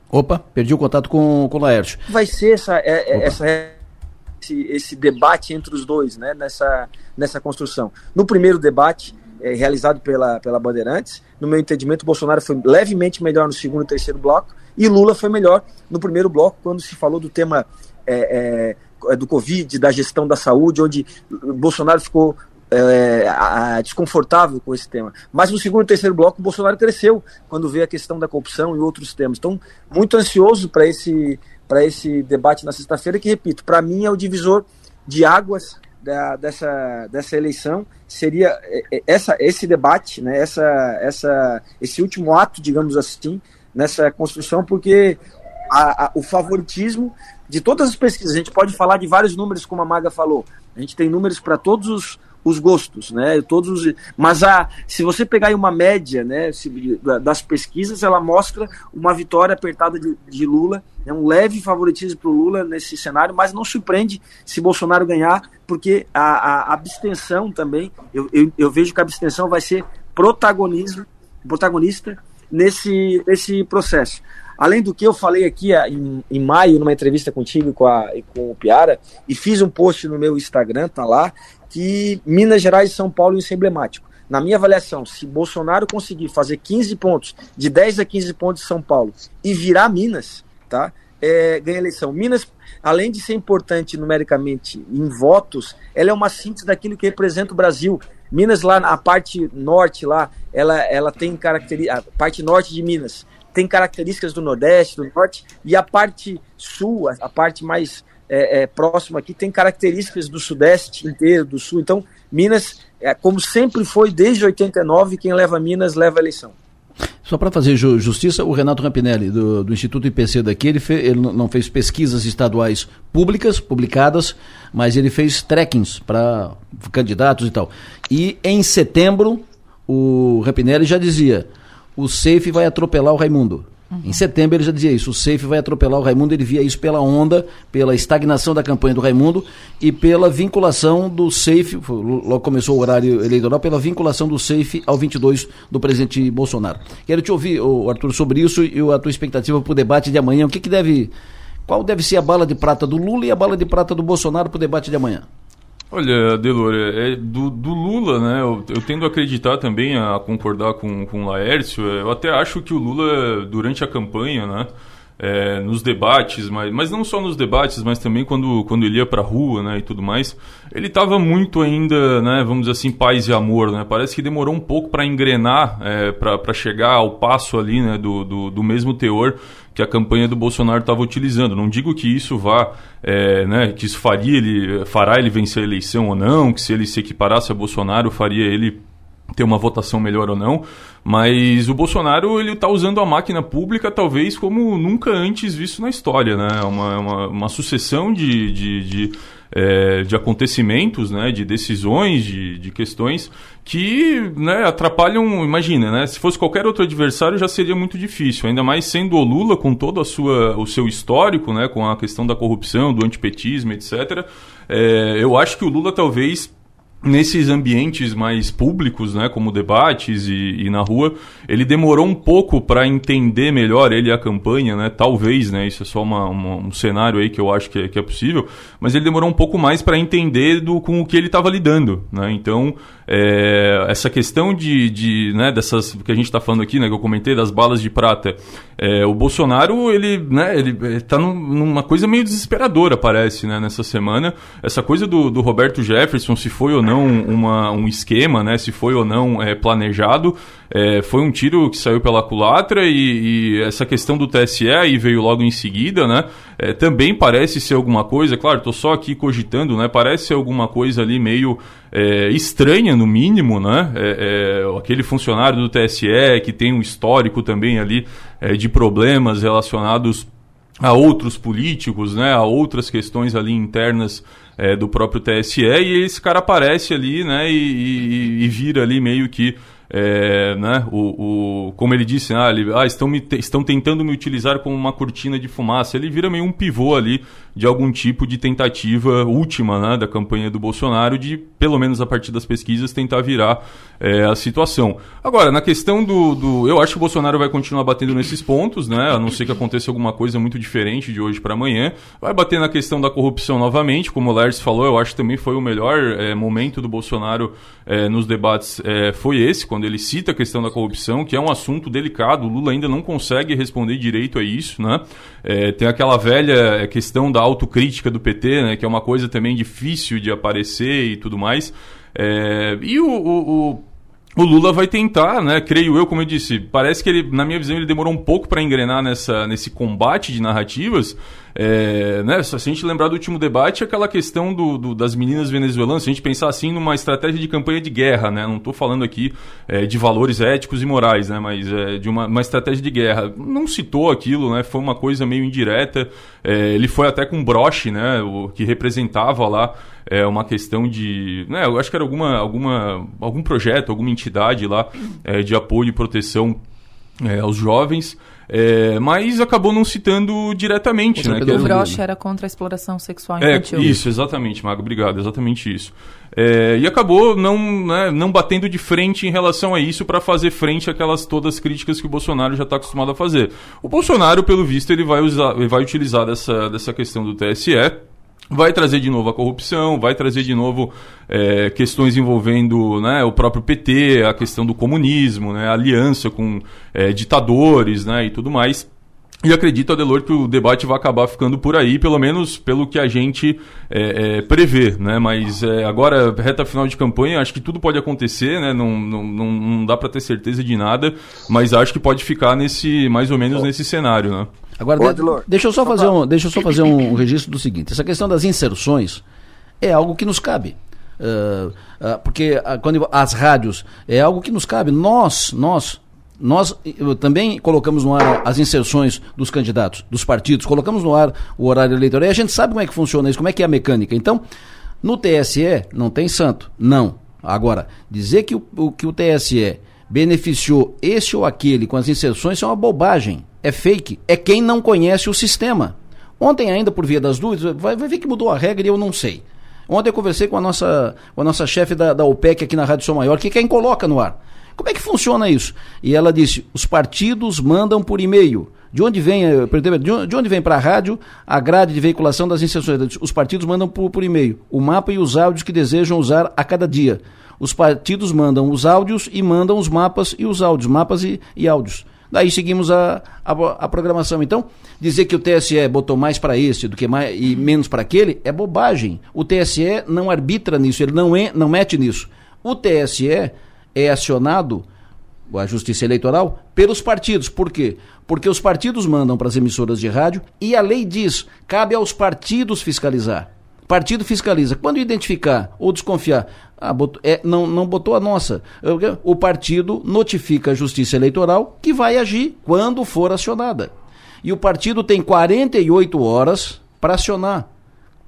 Opa, perdi o contato com, com o Laércio. Vai ser essa, é, é, essa esse, esse, debate entre os dois, né, nessa, nessa construção. No primeiro debate, é, realizado pela, pela Bandeirantes, no meu entendimento, Bolsonaro foi levemente melhor no segundo e terceiro bloco, e Lula foi melhor no primeiro bloco, quando se falou do tema é, é, do Covid, da gestão da saúde, onde Bolsonaro ficou é, a, a, desconfortável com esse tema. Mas no segundo e terceiro bloco, Bolsonaro cresceu quando veio a questão da corrupção e outros temas. Então, muito ansioso para esse, esse debate na sexta-feira, que, repito, para mim é o divisor de águas da, dessa, dessa eleição. Seria é, é, essa, esse debate, né, essa, essa, esse último ato, digamos assim, nessa construção, porque a, a, o favoritismo de todas as pesquisas, a gente pode falar de vários números, como a Maga falou. A gente tem números para todos os, os gostos, né? Todos os, mas a, se você pegar uma média, né, se, das pesquisas, ela mostra uma vitória apertada de, de Lula, é um leve favoritismo para o Lula nesse cenário, mas não surpreende se Bolsonaro ganhar, porque a, a abstenção também, eu, eu, eu vejo que a abstenção vai ser protagonismo, protagonista nesse, nesse processo. Além do que eu falei aqui ah, em, em maio, numa entrevista contigo com, a, com o Piara, e fiz um post no meu Instagram, tá lá, que Minas Gerais e São Paulo isso é emblemático. Na minha avaliação, se Bolsonaro conseguir fazer 15 pontos, de 10 a 15 pontos de São Paulo, e virar Minas, tá? É, ganha eleição. Minas, além de ser importante numericamente em votos, ela é uma síntese daquilo que representa o Brasil. Minas lá, a parte norte lá, ela, ela tem características, a parte norte de Minas tem características do Nordeste, do Norte, e a parte sul, a parte mais é, é, próxima aqui, tem características do Sudeste inteiro, do Sul. Então, Minas, é, como sempre foi desde 89, quem leva Minas leva a eleição. Só para fazer ju justiça, o Renato Rampinelli, do, do Instituto IPC daqui, ele, ele não fez pesquisas estaduais públicas, publicadas, mas ele fez trackings para candidatos e tal. E em setembro, o Rampinelli já dizia: o Safe vai atropelar o Raimundo. Uhum. Em setembro ele já dizia isso, o Safe vai atropelar o Raimundo, ele via isso pela onda, pela estagnação da campanha do Raimundo e pela vinculação do Safe, logo começou o horário eleitoral, pela vinculação do Safe ao 22 do presidente Bolsonaro. Quero te ouvir, Arthur, sobre isso e a tua expectativa para o debate de amanhã. O que, que deve, qual deve ser a bala de prata do Lula e a bala de prata do Bolsonaro para o debate de amanhã? Olha, Delor, é, é do, do, Lula, né? Eu, eu, tendo a acreditar também, a concordar com, com o Laércio. Eu até acho que o Lula, durante a campanha, né? É, nos debates, mas, mas não só nos debates, mas também quando, quando ele ia para a rua né, e tudo mais, ele estava muito ainda, né, vamos dizer assim, paz e amor. Né? Parece que demorou um pouco para engrenar, é, para chegar ao passo ali né, do, do, do mesmo teor que a campanha do Bolsonaro estava utilizando. Não digo que isso vá, é, né, que isso faria ele, fará ele vencer a eleição ou não, que se ele se equiparasse a Bolsonaro faria ele ter uma votação melhor ou não, mas o Bolsonaro ele está usando a máquina pública talvez como nunca antes visto na história, né? Uma, uma, uma sucessão de, de, de é, de acontecimentos, né, de decisões, de, de questões que né, atrapalham. Imagina, né, se fosse qualquer outro adversário já seria muito difícil, ainda mais sendo o Lula com todo a sua, o seu histórico, né, com a questão da corrupção, do antipetismo, etc. É, eu acho que o Lula talvez nesses ambientes mais públicos, né, como debates e, e na rua, ele demorou um pouco para entender melhor ele a campanha, né, talvez, né, isso é só uma, uma, um cenário aí que eu acho que é, que é possível, mas ele demorou um pouco mais para entender do, com o que ele estava lidando, né, então é, essa questão de, de né, dessas que a gente está falando aqui, né, que eu comentei das balas de prata, é, o Bolsonaro ele, né, ele está num, numa coisa meio desesperadora, parece, né, nessa semana, essa coisa do, do Roberto Jefferson, se foi ou não uma, um esquema, né, se foi ou não é, planejado, é, foi um tiro que saiu pela culatra e, e, essa questão do TSE aí veio logo em seguida, né? É, também parece ser alguma coisa, claro, estou só aqui cogitando, né? Parece ser alguma coisa ali meio é, estranha, no mínimo, né? É, é, aquele funcionário do TSE que tem um histórico também ali é, de problemas relacionados a outros políticos, né? A outras questões ali internas do próprio TSE e esse cara aparece ali, né? e, e, e vira ali meio que é, né, o, o, como ele disse, ah, ele, ah estão, me, estão tentando me utilizar como uma cortina de fumaça. Ele vira meio um pivô ali de algum tipo de tentativa última né, da campanha do Bolsonaro de, pelo menos a partir das pesquisas, tentar virar é, a situação. Agora, na questão do, do. Eu acho que o Bolsonaro vai continuar batendo nesses pontos, né, a não ser que aconteça alguma coisa muito diferente de hoje para amanhã. Vai bater na questão da corrupção novamente, como o Lars falou, eu acho que também foi o melhor é, momento do Bolsonaro é, nos debates, é, foi esse, quando ele cita a questão da corrupção, que é um assunto delicado. O Lula ainda não consegue responder direito a isso, né? É, tem aquela velha questão da autocrítica do PT, né? Que é uma coisa também difícil de aparecer e tudo mais. É, e o, o, o o Lula vai tentar, né? Creio eu, como eu disse, parece que ele, na minha visão, ele demorou um pouco para engrenar nessa, nesse combate de narrativas. É, né, se a gente lembrar do último debate, aquela questão do, do, das meninas venezuelanas, se a gente pensar assim numa estratégia de campanha de guerra, né? Não estou falando aqui é, de valores éticos e morais, né? Mas é, de uma, uma, estratégia de guerra. Não citou aquilo, né? Foi uma coisa meio indireta. É, ele foi até com broche, né? O que representava lá é, uma questão de. Né, eu acho que era alguma, alguma, algum projeto, alguma entidade lá é, de apoio e proteção é, aos jovens. É, mas acabou não citando diretamente, né? O broche era contra a exploração sexual infantil. É, isso, exatamente, Mago, obrigado, exatamente isso. É, e acabou não, né, não batendo de frente em relação a isso para fazer frente àquelas todas críticas que o Bolsonaro já está acostumado a fazer. O Bolsonaro, pelo visto, ele vai, usar, ele vai utilizar dessa, dessa questão do TSE vai trazer de novo a corrupção, vai trazer de novo é, questões envolvendo né, o próprio PT, a questão do comunismo, né, a aliança com é, ditadores né, e tudo mais. E acredito, Adelor, que o debate vai acabar ficando por aí, pelo menos pelo que a gente é, é, prevê, né? Mas é, agora, reta final de campanha, acho que tudo pode acontecer, né? Não, não, não, não dá para ter certeza de nada, mas acho que pode ficar nesse, mais ou menos nesse cenário, né? Agora, de, deixa eu só fazer um, deixa eu só fazer um registro do seguinte: essa questão das inserções é algo que nos cabe. Uh, uh, porque uh, quando as rádios é algo que nos cabe. Nós, nós, nós também colocamos no ar as inserções dos candidatos, dos partidos, colocamos no ar o horário eleitoral e a gente sabe como é que funciona isso, como é que é a mecânica. Então, no TSE não tem santo, não. Agora, dizer que o, que o TSE beneficiou esse ou aquele com as inserções é uma bobagem é fake, é quem não conhece o sistema. Ontem, ainda por via das dúvidas, vai, vai ver que mudou a regra e eu não sei. Ontem eu conversei com a nossa, com a nossa chefe da, da OPEC aqui na Rádio São Maior, que quem coloca no ar. Como é que funciona isso? E ela disse: os partidos mandam por e-mail. De onde vem, eh, de onde vem para a rádio a grade de veiculação das inserções? Os partidos mandam por, por e-mail o mapa e os áudios que desejam usar a cada dia. Os partidos mandam os áudios e mandam os mapas e os áudios, mapas e, e áudios. Daí seguimos a, a, a, programação. Então, dizer que o TSE botou mais para esse do que mais, e menos para aquele é bobagem. O TSE não arbitra nisso, ele não, é, não mete nisso. O TSE é acionado, a Justiça Eleitoral, pelos partidos. Por quê? Porque os partidos mandam para as emissoras de rádio e a lei diz: cabe aos partidos fiscalizar. Partido fiscaliza. Quando identificar ou desconfiar, ah, botou, é, não, não botou a nossa. O partido notifica a Justiça Eleitoral que vai agir quando for acionada. E o partido tem 48 horas para acionar.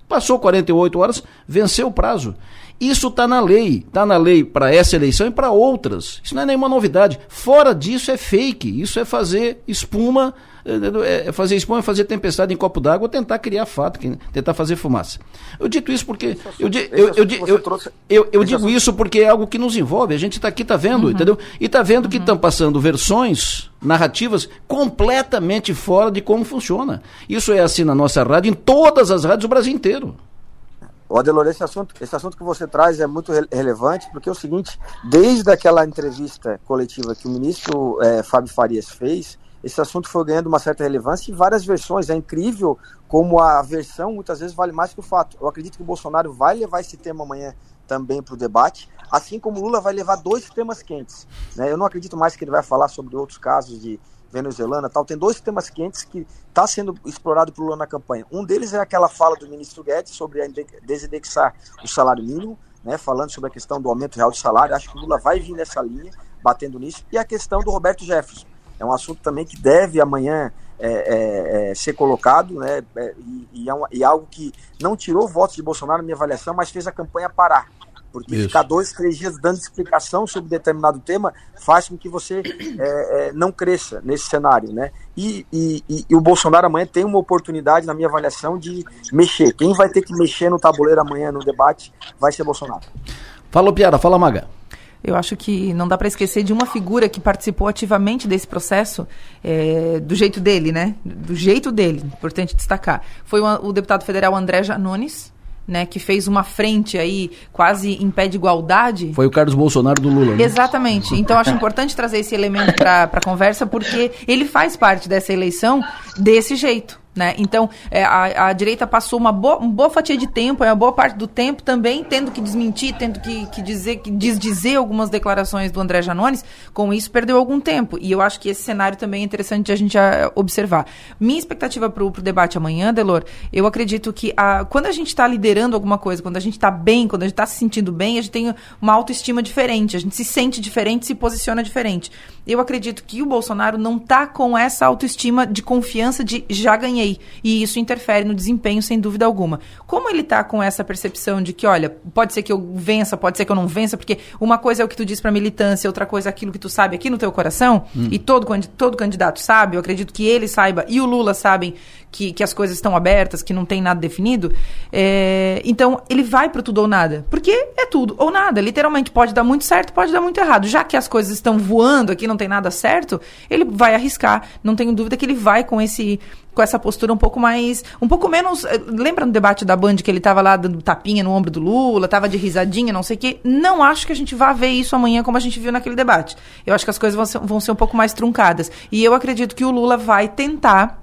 Passou 48 horas, venceu o prazo. Isso está na lei. Está na lei para essa eleição e para outras. Isso não é nenhuma novidade. Fora disso é fake. Isso é fazer espuma é, é fazer espuma, é fazer tempestade em copo d'água ou tentar criar fato, tentar fazer fumaça. Eu dito isso porque. Eu, eu, eu, eu, eu digo isso porque é algo que nos envolve. A gente está aqui, está vendo, uhum. entendeu? E está vendo uhum. que estão passando versões narrativas completamente fora de como funciona. Isso é assim na nossa rádio, em todas as rádios do Brasil inteiro. O Adelor, esse assunto, esse assunto que você traz é muito re relevante, porque é o seguinte, desde aquela entrevista coletiva que o ministro é, Fábio Farias fez, esse assunto foi ganhando uma certa relevância em várias versões. É incrível como a versão muitas vezes vale mais que o fato. Eu acredito que o Bolsonaro vai levar esse tema amanhã também para o debate, assim como Lula vai levar dois temas quentes. Né? Eu não acredito mais que ele vai falar sobre outros casos de venezuelana tal. Tem dois temas quentes que está sendo explorado por Lula na campanha. Um deles é aquela fala do ministro Guedes sobre desindexar o salário mínimo, né? falando sobre a questão do aumento real de salário. Acho que Lula vai vir nessa linha, batendo nisso. E a questão do Roberto Jefferson é um assunto também que deve amanhã é, é, é, ser colocado, né? É, e, e, é um, e, algo que não tirou votos de Bolsonaro na minha avaliação, mas fez a campanha parar. Porque Isso. ficar dois, três dias dando explicação sobre determinado tema faz com que você é, não cresça nesse cenário, né? E- e o Bolsonaro amanhã tem uma oportunidade, na minha avaliação, de mexer. Quem vai ter que mexer no tabuleiro amanhã no debate vai ser Bolsonaro. Fala, Piara, fala, Maga. Eu acho que não dá para esquecer de uma figura que participou ativamente desse processo, é, do jeito dele, né? Do jeito dele, importante destacar. Foi o, o deputado federal André Janones, né? Que fez uma frente aí quase em pé de igualdade. Foi o Carlos Bolsonaro do Lula. né? Exatamente. Então, acho importante trazer esse elemento para a conversa, porque ele faz parte dessa eleição desse jeito. Né? Então, é, a, a direita passou uma boa, uma boa fatia de tempo, é uma boa parte do tempo também tendo que desmentir, tendo que, que dizer, que desdizer algumas declarações do André Janones. Com isso, perdeu algum tempo. E eu acho que esse cenário também é interessante de a gente ah, observar. Minha expectativa para o debate amanhã, Delor, eu acredito que a, quando a gente está liderando alguma coisa, quando a gente está bem, quando a gente está se sentindo bem, a gente tem uma autoestima diferente, a gente se sente diferente, se posiciona diferente. Eu acredito que o Bolsonaro não está com essa autoestima de confiança de já ganhei. E isso interfere no desempenho, sem dúvida alguma. Como ele está com essa percepção de que, olha, pode ser que eu vença, pode ser que eu não vença, porque uma coisa é o que tu diz para militância, outra coisa é aquilo que tu sabe aqui no teu coração, Hum. e todo, todo candidato sabe, eu acredito que ele saiba, e o Lula sabem que, que as coisas estão abertas, que não tem nada definido. É, então, ele vai pro tudo ou nada. Porque é tudo ou nada. Literalmente, pode dar muito certo, pode dar muito errado. Já que as coisas estão voando aqui, não tem nada certo, ele vai arriscar. Não tenho dúvida que ele vai com esse com essa postura um pouco mais, um pouco menos, eh, lembra no debate da Band que ele tava lá dando tapinha no ombro do Lula, tava de risadinha, não sei o quê. Não acho que a gente vá ver isso amanhã como a gente viu naquele debate. Eu acho que as coisas vão ser, vão ser um pouco mais truncadas. E eu acredito que o Lula vai tentar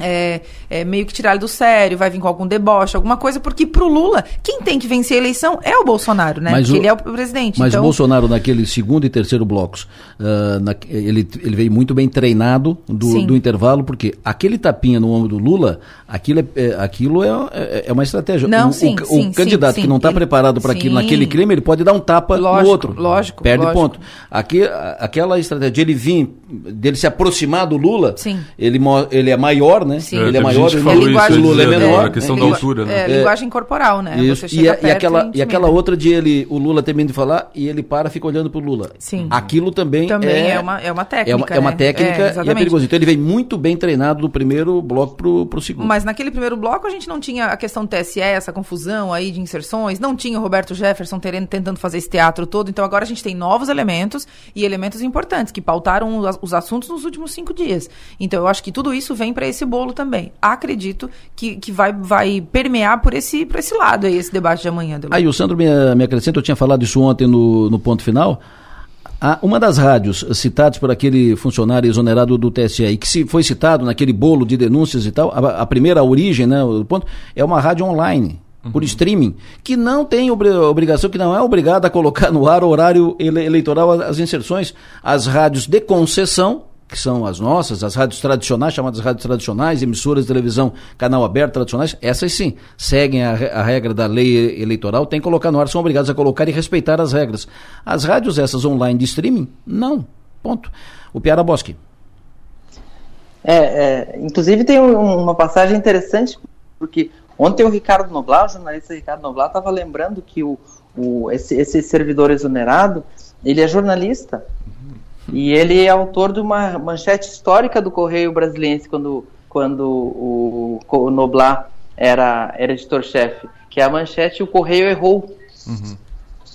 é, é, meio que tirar ele do sério, vai vir com algum deboche, alguma coisa, porque pro Lula, quem tem que vencer a eleição é o Bolsonaro, né? Mas porque o- ele é o presidente. Mas então, o Bolsonaro, naquele segundo e terceiro blocos, ah, na- ele, ele veio muito bem treinado do, do intervalo, porque aquele tapinha no ombro do Lula, aquilo é, é- aquilo é, é- é uma estratégia. Não, o, sim, o, sim, o candidato sim, que não está preparado para aquilo, naquele crime, ele pode dar um tapa no Lógico, outro. lógico, Perde lógico. ponto. Aqui, aquela estratégia de ele vir, dele se aproximar do Lula, Sim. ele, ele é maior, né? Sim. Ele É, é maior, ele- falou o isso, Lula é menor. a questão da altura, né? É, linguagem corporal, né? Isso. Você E, chega a- e perto aquela, e intimida. aquela outra de ele, o Lula termina de falar e ele para, fica olhando pro Lula. Sim. Aquilo também, Também é, é uma- é uma técnica, É uma, é uma né? técnica É, e é perigoso. Então ele vem muito bem treinado do primeiro bloco pro, pro segundo. Mas naquele primeiro bloco a gente não tinha a questão do TSE, essa confusão aí de inserções, não tinha o Roberto Jefferson terendo, tentando fazer esse teatro todo. Então agora a gente tem novos elementos e elementos importantes que pautaram os, os assuntos nos últimos cinco dias. Então eu acho que tudo isso vem para esse bolo também. Acredito que, que vai, vai permear por esse, por esse lado aí, esse debate de amanhã. Aí o Sandro me, me acrescenta, eu tinha falado isso ontem no, no ponto final. Ah, uma das rádios citadas por aquele funcionário exonerado do TSE, e que se foi citado naquele bolo de denúncias e tal, a, a primeira origem, né, o ponto, é uma rádio online, por streaming, que não tem obri- obrigação, que não é obrigada a colocar no ar o horário ele- eleitoral as inserções. As rádios de concessão, que são as nossas, as rádios tradicionais, chamadas rádios tradicionais, emissoras de televisão, canal aberto tradicionais, essas sim, seguem a, a regra da lei eleitoral, tem que colocar no ar, são obrigados a colocar e respeitar as regras. As rádios essas online de streaming, não. Ponto. O Piara Bosque. É, é, inclusive tem um- uma passagem interessante, porque ontem o Ricardo Noblar, o jornalista Ricardo Noblar, estava lembrando que o, o- esse, esse servidor exonerado, ele é jornalista, e ele é autor de uma manchete histórica do Correio Brasiliense, quando, quando o, o Noblar era, era editor-chefe, que é a manchete O Correio Errou,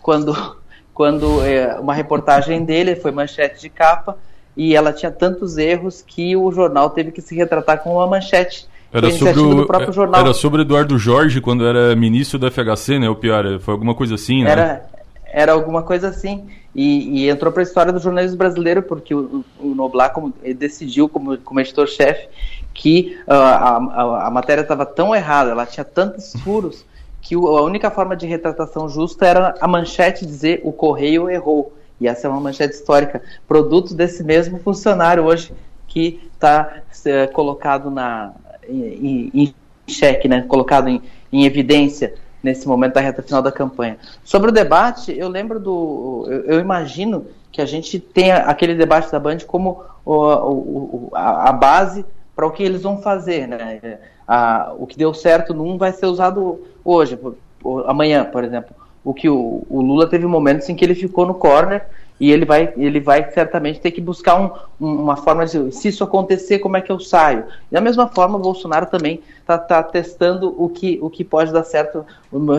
quando, quando é, uma reportagem dele foi manchete de capa e ela tinha tantos erros que o jornal teve que se retratar com uma manchete. Era sobre, o, jornal. era sobre Eduardo Jorge quando era ministro da FHC, né? O Piara, foi alguma coisa assim, né? Era, era alguma coisa assim. E, e entrou para a história do jornalismo brasileiro, porque o, o Noblar como, decidiu, como, como editor-chefe, que ah, a, a, a matéria estava tão errada, ela tinha tantos furos, que o- a única forma de retratação justa era a manchete dizer o correio errou. E essa é uma manchete histórica, produto desse mesmo funcionário hoje que está colocado na, em, em- em xeque, né? colocado em, em evidência nesse momento da reta final da campanha. Sobre o debate, eu lembro do. Eu, eu imagino que a gente tenha aquele debate da Band como o, o- a, a base para o que eles vão fazer. Né? A- o que deu certo num vai ser usado hoje, amanhã, por exemplo. o que o, o Lula teve momentos em que ele ficou no corner e ele vai, ele vai certamente ter que buscar um, um, uma forma de se isso acontecer, como é que eu saio? E da mesma forma, o Bolsonaro também está tá testando o que, o que pode dar certo,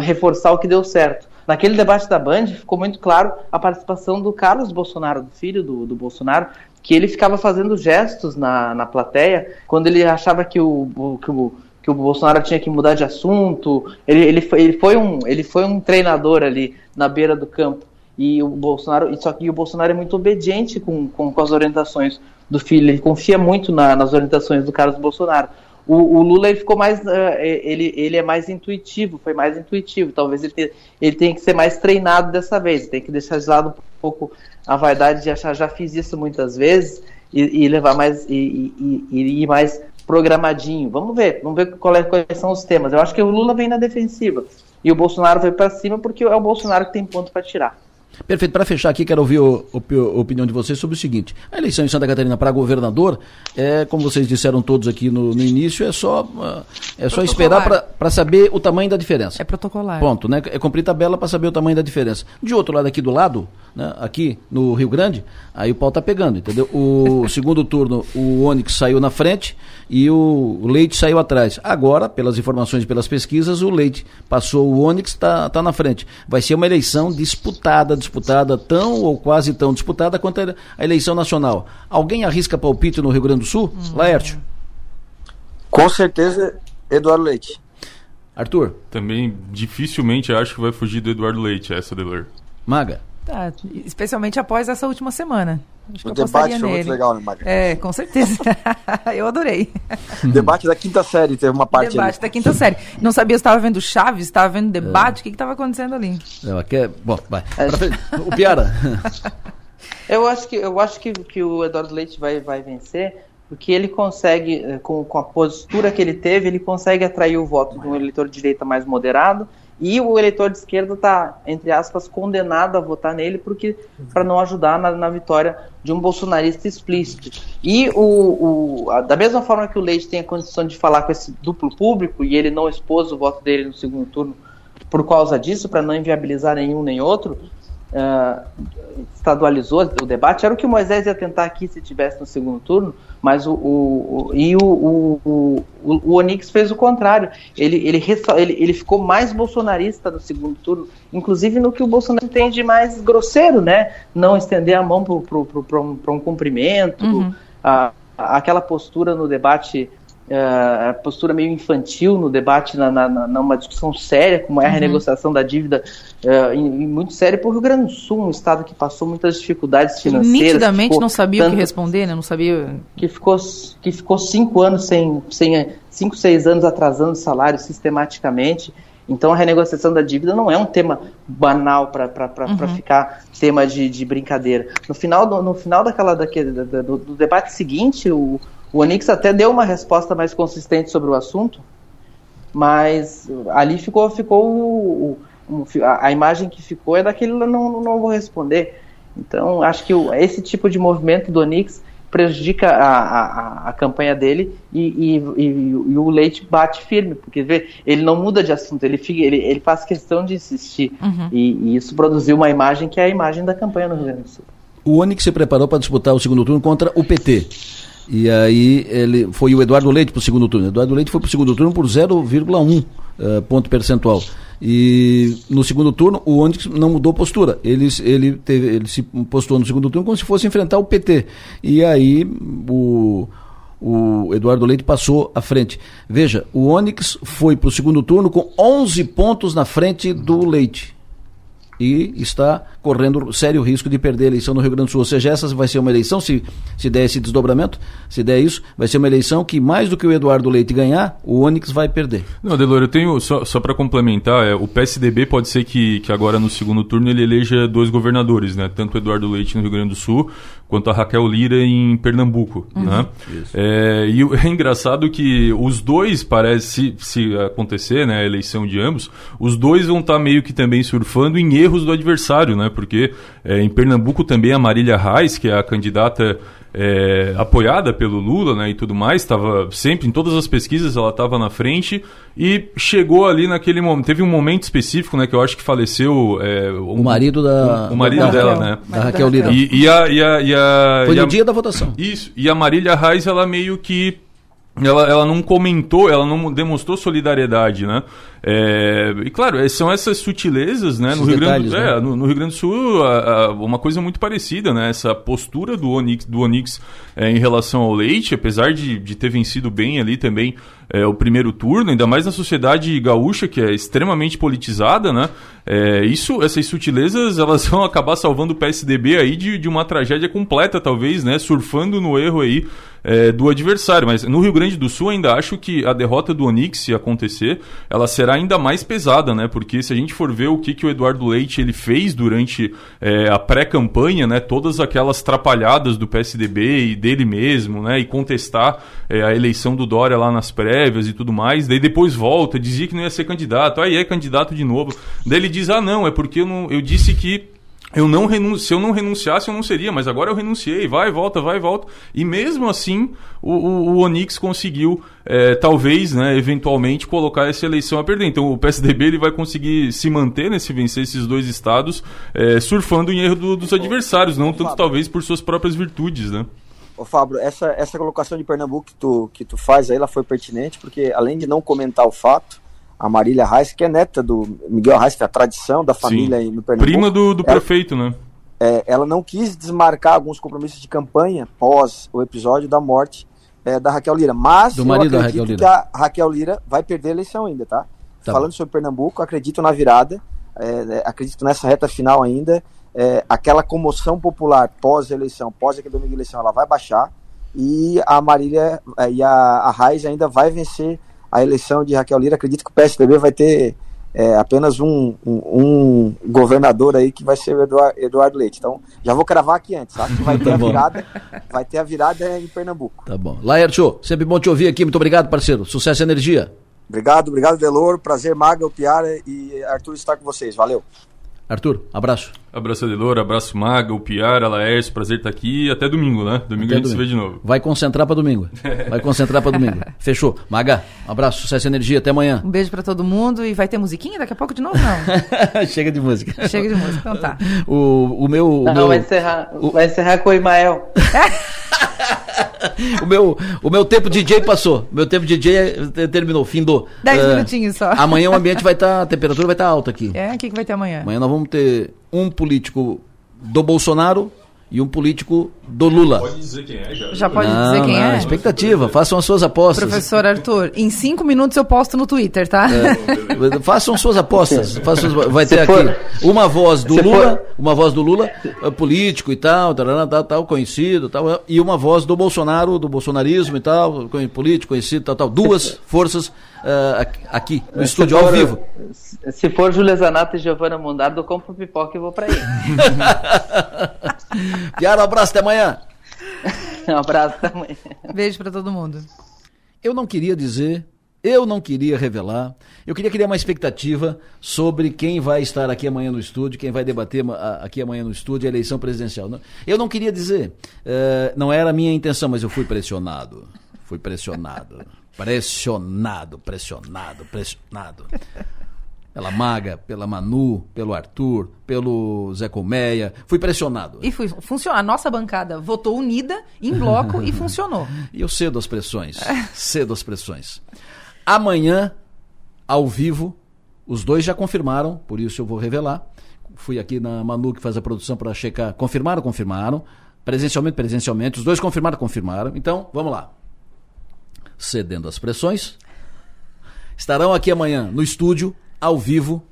reforçar o que deu certo. Naquele debate da Band ficou muito claro a participação do Carlos Bolsonaro, do filho do, do Bolsonaro, que ele ficava fazendo gestos na, na plateia quando ele achava que o, que o que o Bolsonaro tinha que mudar de assunto. Ele, ele, ele, foi um, ele foi um treinador ali na beira do campo. E o Bolsonaro, só que o Bolsonaro é muito obediente com, com, com as orientações do filho, ele confia muito na, nas orientações do Carlos Bolsonaro. O, o Lula ele ficou mais, uh, ele, ele é mais intuitivo, foi mais intuitivo. Talvez ele, ele tenha que ser mais treinado dessa vez, tem que deixar de lado um pouco a vaidade de achar já fiz isso muitas vezes e, e levar mais e, e, e ir mais programadinho. Vamos ver, vamos ver qual é, quais são os temas. Eu acho que o Lula vem na defensiva e o Bolsonaro vai para cima porque é o Bolsonaro que tem ponto para tirar. Perfeito. Para fechar aqui, quero ouvir a opinião de vocês sobre o seguinte: a eleição em Santa Catarina para governador, é, como vocês disseram todos aqui no, no início, é só, é só esperar para saber o tamanho da diferença. É protocolar. Ponto, né? É cumprir tabela para saber o tamanho da diferença. De outro lado, aqui do lado, né, aqui no Rio Grande, aí o pau tá pegando, entendeu? O segundo turno, o Onyx saiu na frente e o Leite saiu atrás. Agora, pelas informações e pelas pesquisas, o Leite passou o Onyx, está tá na frente. Vai ser uma eleição disputada, disputada tão ou quase tão disputada quanto a eleição nacional. Alguém arrisca palpite no Rio Grande do Sul? Uhum. Laércio? Com certeza, Eduardo Leite. Arthur? Também dificilmente acho que vai fugir do Eduardo Leite essa, Delor. Maga? Tá, especialmente após essa última semana. Acho o debate foi nele. muito legal, né, Maga? É, com certeza. Eu adorei. debate da quinta série, teve uma parte Debate ali. da quinta série. Não sabia se estava vendo Chaves, estava vendo debate, é. o que estava acontecendo ali? Não, aqui é... Bom, vai. É. O Piara. eu acho, que, eu acho que, que o Eduardo Leite vai, vai vencer, porque ele consegue, eh, com, com a postura que ele teve, ele consegue atrair o voto de um eleitor de direita mais moderado e o eleitor de esquerda está, entre aspas, condenado a votar nele porque para não ajudar na, na, vitória de um bolsonarista explícito. E o, o a, da mesma forma que o Leite tem a condição de falar com esse duplo público e ele não expôs o voto dele no segundo turno por causa disso, para não inviabilizar nenhum nem outro, uh, estadualizou o debate. Era o que o Moisés ia tentar aqui se tivesse no segundo turno, mas o, o, o e o, o, o, o Onix fez o contrário. Ele, ele, ele, ele ficou mais bolsonarista no segundo turno, inclusive no que o Bolsonaro tem de mais grosseiro, né? Não estender a mão para um, um cumprimento, uhum. a, aquela postura no debate uh, postura meio infantil no debate, na, na, numa discussão séria, como é a uhum. renegociação da dívida, uh, e, e, muito séria, o Rio Grande do Sul, um estado que passou muitas dificuldades financeiras. Nitidamente não sabia tanto, o que responder, né? Não sabia. Que ficou, que ficou cinco anos sem, sem. cinco, seis anos atrasando salário sistematicamente. Então a renegociação da dívida não é um tema banal para uhum. ficar tema de, de, brincadeira. No final, do, no final daquela, daquele, do, do debate seguinte, o, o Onix até deu uma resposta mais consistente sobre o assunto, mas ali ficou, ficou o, o, a, a, imagem que ficou é daquele não, não vou responder. Então, acho que o, esse tipo de movimento do Onix prejudica a, a, a campanha dele e, e, e, e, o Leite bate firme, porque vê, ele não muda de assunto, ele, fica, ele, ele faz questão de insistir. Uhum. E, isso produziu uma imagem que é a imagem da campanha no Rio Grande do Sul. O Onix se preparou para disputar o segundo turno contra o PT. E aí ele foi o Eduardo Leite para o segundo turno. Eduardo Leite foi para o segundo turno por 0,1 uh, eh, ponto percentual. E no segundo turno o Onix não mudou postura. Ele, ele, teve, ele se postou no segundo turno como se fosse enfrentar o PT. E aí o, o Eduardo Leite passou à frente. Veja, o Onix foi para o segundo turno com 11 pontos na frente do Leite e está correndo sério risco de perder a eleição no Rio Grande do Sul. Ou seja, essa vai ser uma eleição, se, se der esse desdobramento, se der isso, vai ser uma eleição que mais do que o Eduardo Leite ganhar, o Onyx vai perder. Não, Delor, eu tenho, só, só para complementar, é, o PSDB pode ser que, que agora no segundo turno ele eleja dois governadores, né? Tanto o Eduardo Leite no Rio Grande do Sul, quanto a Raquel Lira em Pernambuco, uhum. né? É, e é engraçado que os dois, parece, se, se acontecer, né, a eleição de ambos, os dois vão estar tá meio que também surfando em erros do adversário, né? Porque é, em Pernambuco também a Marília Reis, que é a candidata é, apoiada pelo Lula né, e tudo mais, estava sempre em todas as pesquisas ela estava na frente e chegou ali naquele momento. Teve um momento específico né, que eu acho que faleceu. É, um, O marido da- O, o marido da dela, Raquel. né? Da Raquel Lira. E, e a, e a, e a- Foi no dia da votação. Isso. E a Marília Reis, ela meio que. Ela, ela não comentou, ela não demonstrou solidariedade, né? É, e claro, é, são essas sutilezas, né? No Rio, Grande, detalhes, é, né? no, no Rio Grande do Sul, a- a- uma coisa muito parecida, né? Essa postura do Onix, do Onix é, em relação ao leite, apesar de, de ter vencido bem ali também é, o primeiro turno, ainda mais na sociedade gaúcha, que é extremamente politizada, né? É, isso, essas sutilezas, elas vão acabar salvando o PSDB aí de, de uma tragédia completa, talvez, né? Surfando no erro aí é, do adversário. Mas no Rio Grande do Sul ainda acho que a derrota do Onix, se acontecer, ela será ainda mais pesada, né? Porque se a gente for ver o que, que o Eduardo Leite ele fez durante é, a pré-campanha, né? Todas aquelas trapalhadas do PSDB e dele mesmo, né? E contestar é, a eleição do Dória lá nas prévias e tudo mais. Daí depois volta, dizia que não ia ser candidato, aí é candidato de novo. Daí ele diz, ah não, é porque eu, não, eu disse que eu não. Se eu não renunciasse, eu não seria, mas agora eu renunciei, vai, volta, vai, volta. E mesmo assim, o, o, o Onix conseguiu, é, talvez, né, eventualmente, colocar essa eleição a perder. Então o PSDB ele vai conseguir se manter, né, se vencer esses dois estados, é, surfando em erro do- dos adversários, não tanto talvez por suas próprias virtudes, né? Ô Fábio, essa, essa colocação de Pernambuco que tu, que tu faz aí, ela foi pertinente, porque além de não comentar o fato, a Marília Reis, que é neta do Miguel Reis, que é a tradição da família aí no Pernambuco. Prima do, do ela- prefeito, né? é, ela não quis desmarcar alguns compromissos de campanha pós o episódio da morte é, da Raquel Lira. Mas Do eu marido da acredito Raquel que a Raquel Lira vai perder a eleição ainda, tá? Tá Falando sobre Pernambuco, acredito na virada, é, é, acredito nessa reta final ainda. é, aquela comoção popular pós-eleição, pós aquele domingo de eleição, ela vai baixar e a Marília é, e a, a Raiz ainda vai vencer a eleição de Raquel Lira. Acredito que o PSDB vai ter é, apenas um, um, um governador aí que vai ser o Eduardo, Eduardo Leite. Então, já vou cravar aqui antes, tá? Que vai ter Tá a virada, vai ter a virada em Pernambuco. Tá bom. Laertio, sempre bom te ouvir aqui. Muito obrigado, parceiro. Sucesso e energia. Obrigado, obrigado, Delor. Prazer, Maga, o Piara e Arthur estar com vocês. Valeu. Arthur, abraço. Abraço Adelor, abraço Maga, o Piara, Laércio, prazer estar aqui. Até domingo, né? Domingo Até a gente se domingo. vê de novo. Vai concentrar pra domingo. Vai concentrar pra domingo. Fechou. Maga, um abraço, sucesso e energia. Até amanhã. Um beijo pra todo mundo e vai ter musiquinha daqui a pouco de novo, não? Chega de música. Chega de música, então tá. O, o meu. O Não, meu, vai, encerrar, vai encerrar com o Imael. o meu, o meu tempo DJ passou. Meu tempo DJ eh, terminou, findou. Dez Eh, minutinhos só. Amanhã o ambiente vai estar, a temperatura vai estar alta aqui. É, o que, que vai ter amanhã? Amanhã nós vamos ter um político do Bolsonaro e um político do Lula. Pode dizer quem é já. Já pode Não, dizer quem não, é? Expectativa, façam as suas apostas. Professor Arthur, em cinco minutos eu posto no Twitter, tá? É, façam suas apostas. Façam vai Se ter for- aqui uma voz do se Lula, for- uma voz do Lula, eh, político e tal, tarará, tal, tal, conhecido, tal, e uma voz do Bolsonaro, do bolsonarismo e tal, político, conhecido, tal, tal. Duas forças eh, aqui- no estúdio, Se ao for- vivo. Se for Júlia Zanata e Giovanna Mundardo, eu compro pipoca e vou pra aí. Piara, um abraço, até amanhã. Um abraço também. Beijo pra todo mundo. Eu não queria dizer, eu não queria revelar, eu queria criar uma expectativa sobre quem vai estar aqui amanhã no estúdio, quem vai debater aqui amanhã no estúdio a eleição presidencial. Eu não queria dizer, eh, não era a minha intenção, mas eu fui pressionado. Fui pressionado. Pressionado, pressionado, pressionado. Pela Maga, pela Manu, pelo Arthur, pelo Zé Colmeia. Fui pressionado. E fui, funcionou. A nossa bancada votou unida, em bloco, e funcionou. E eu cedo as pressões. cedo as pressões. Amanhã, ao vivo, os dois já confirmaram, por isso eu vou revelar. Fui aqui na Manu que faz a produção para checar. Confirmaram, confirmaram. Presencialmente, presencialmente. Os dois confirmaram, confirmaram. Então, vamos lá. Cedendo as pressões. Estarão aqui amanhã no estúdio, ao vivo.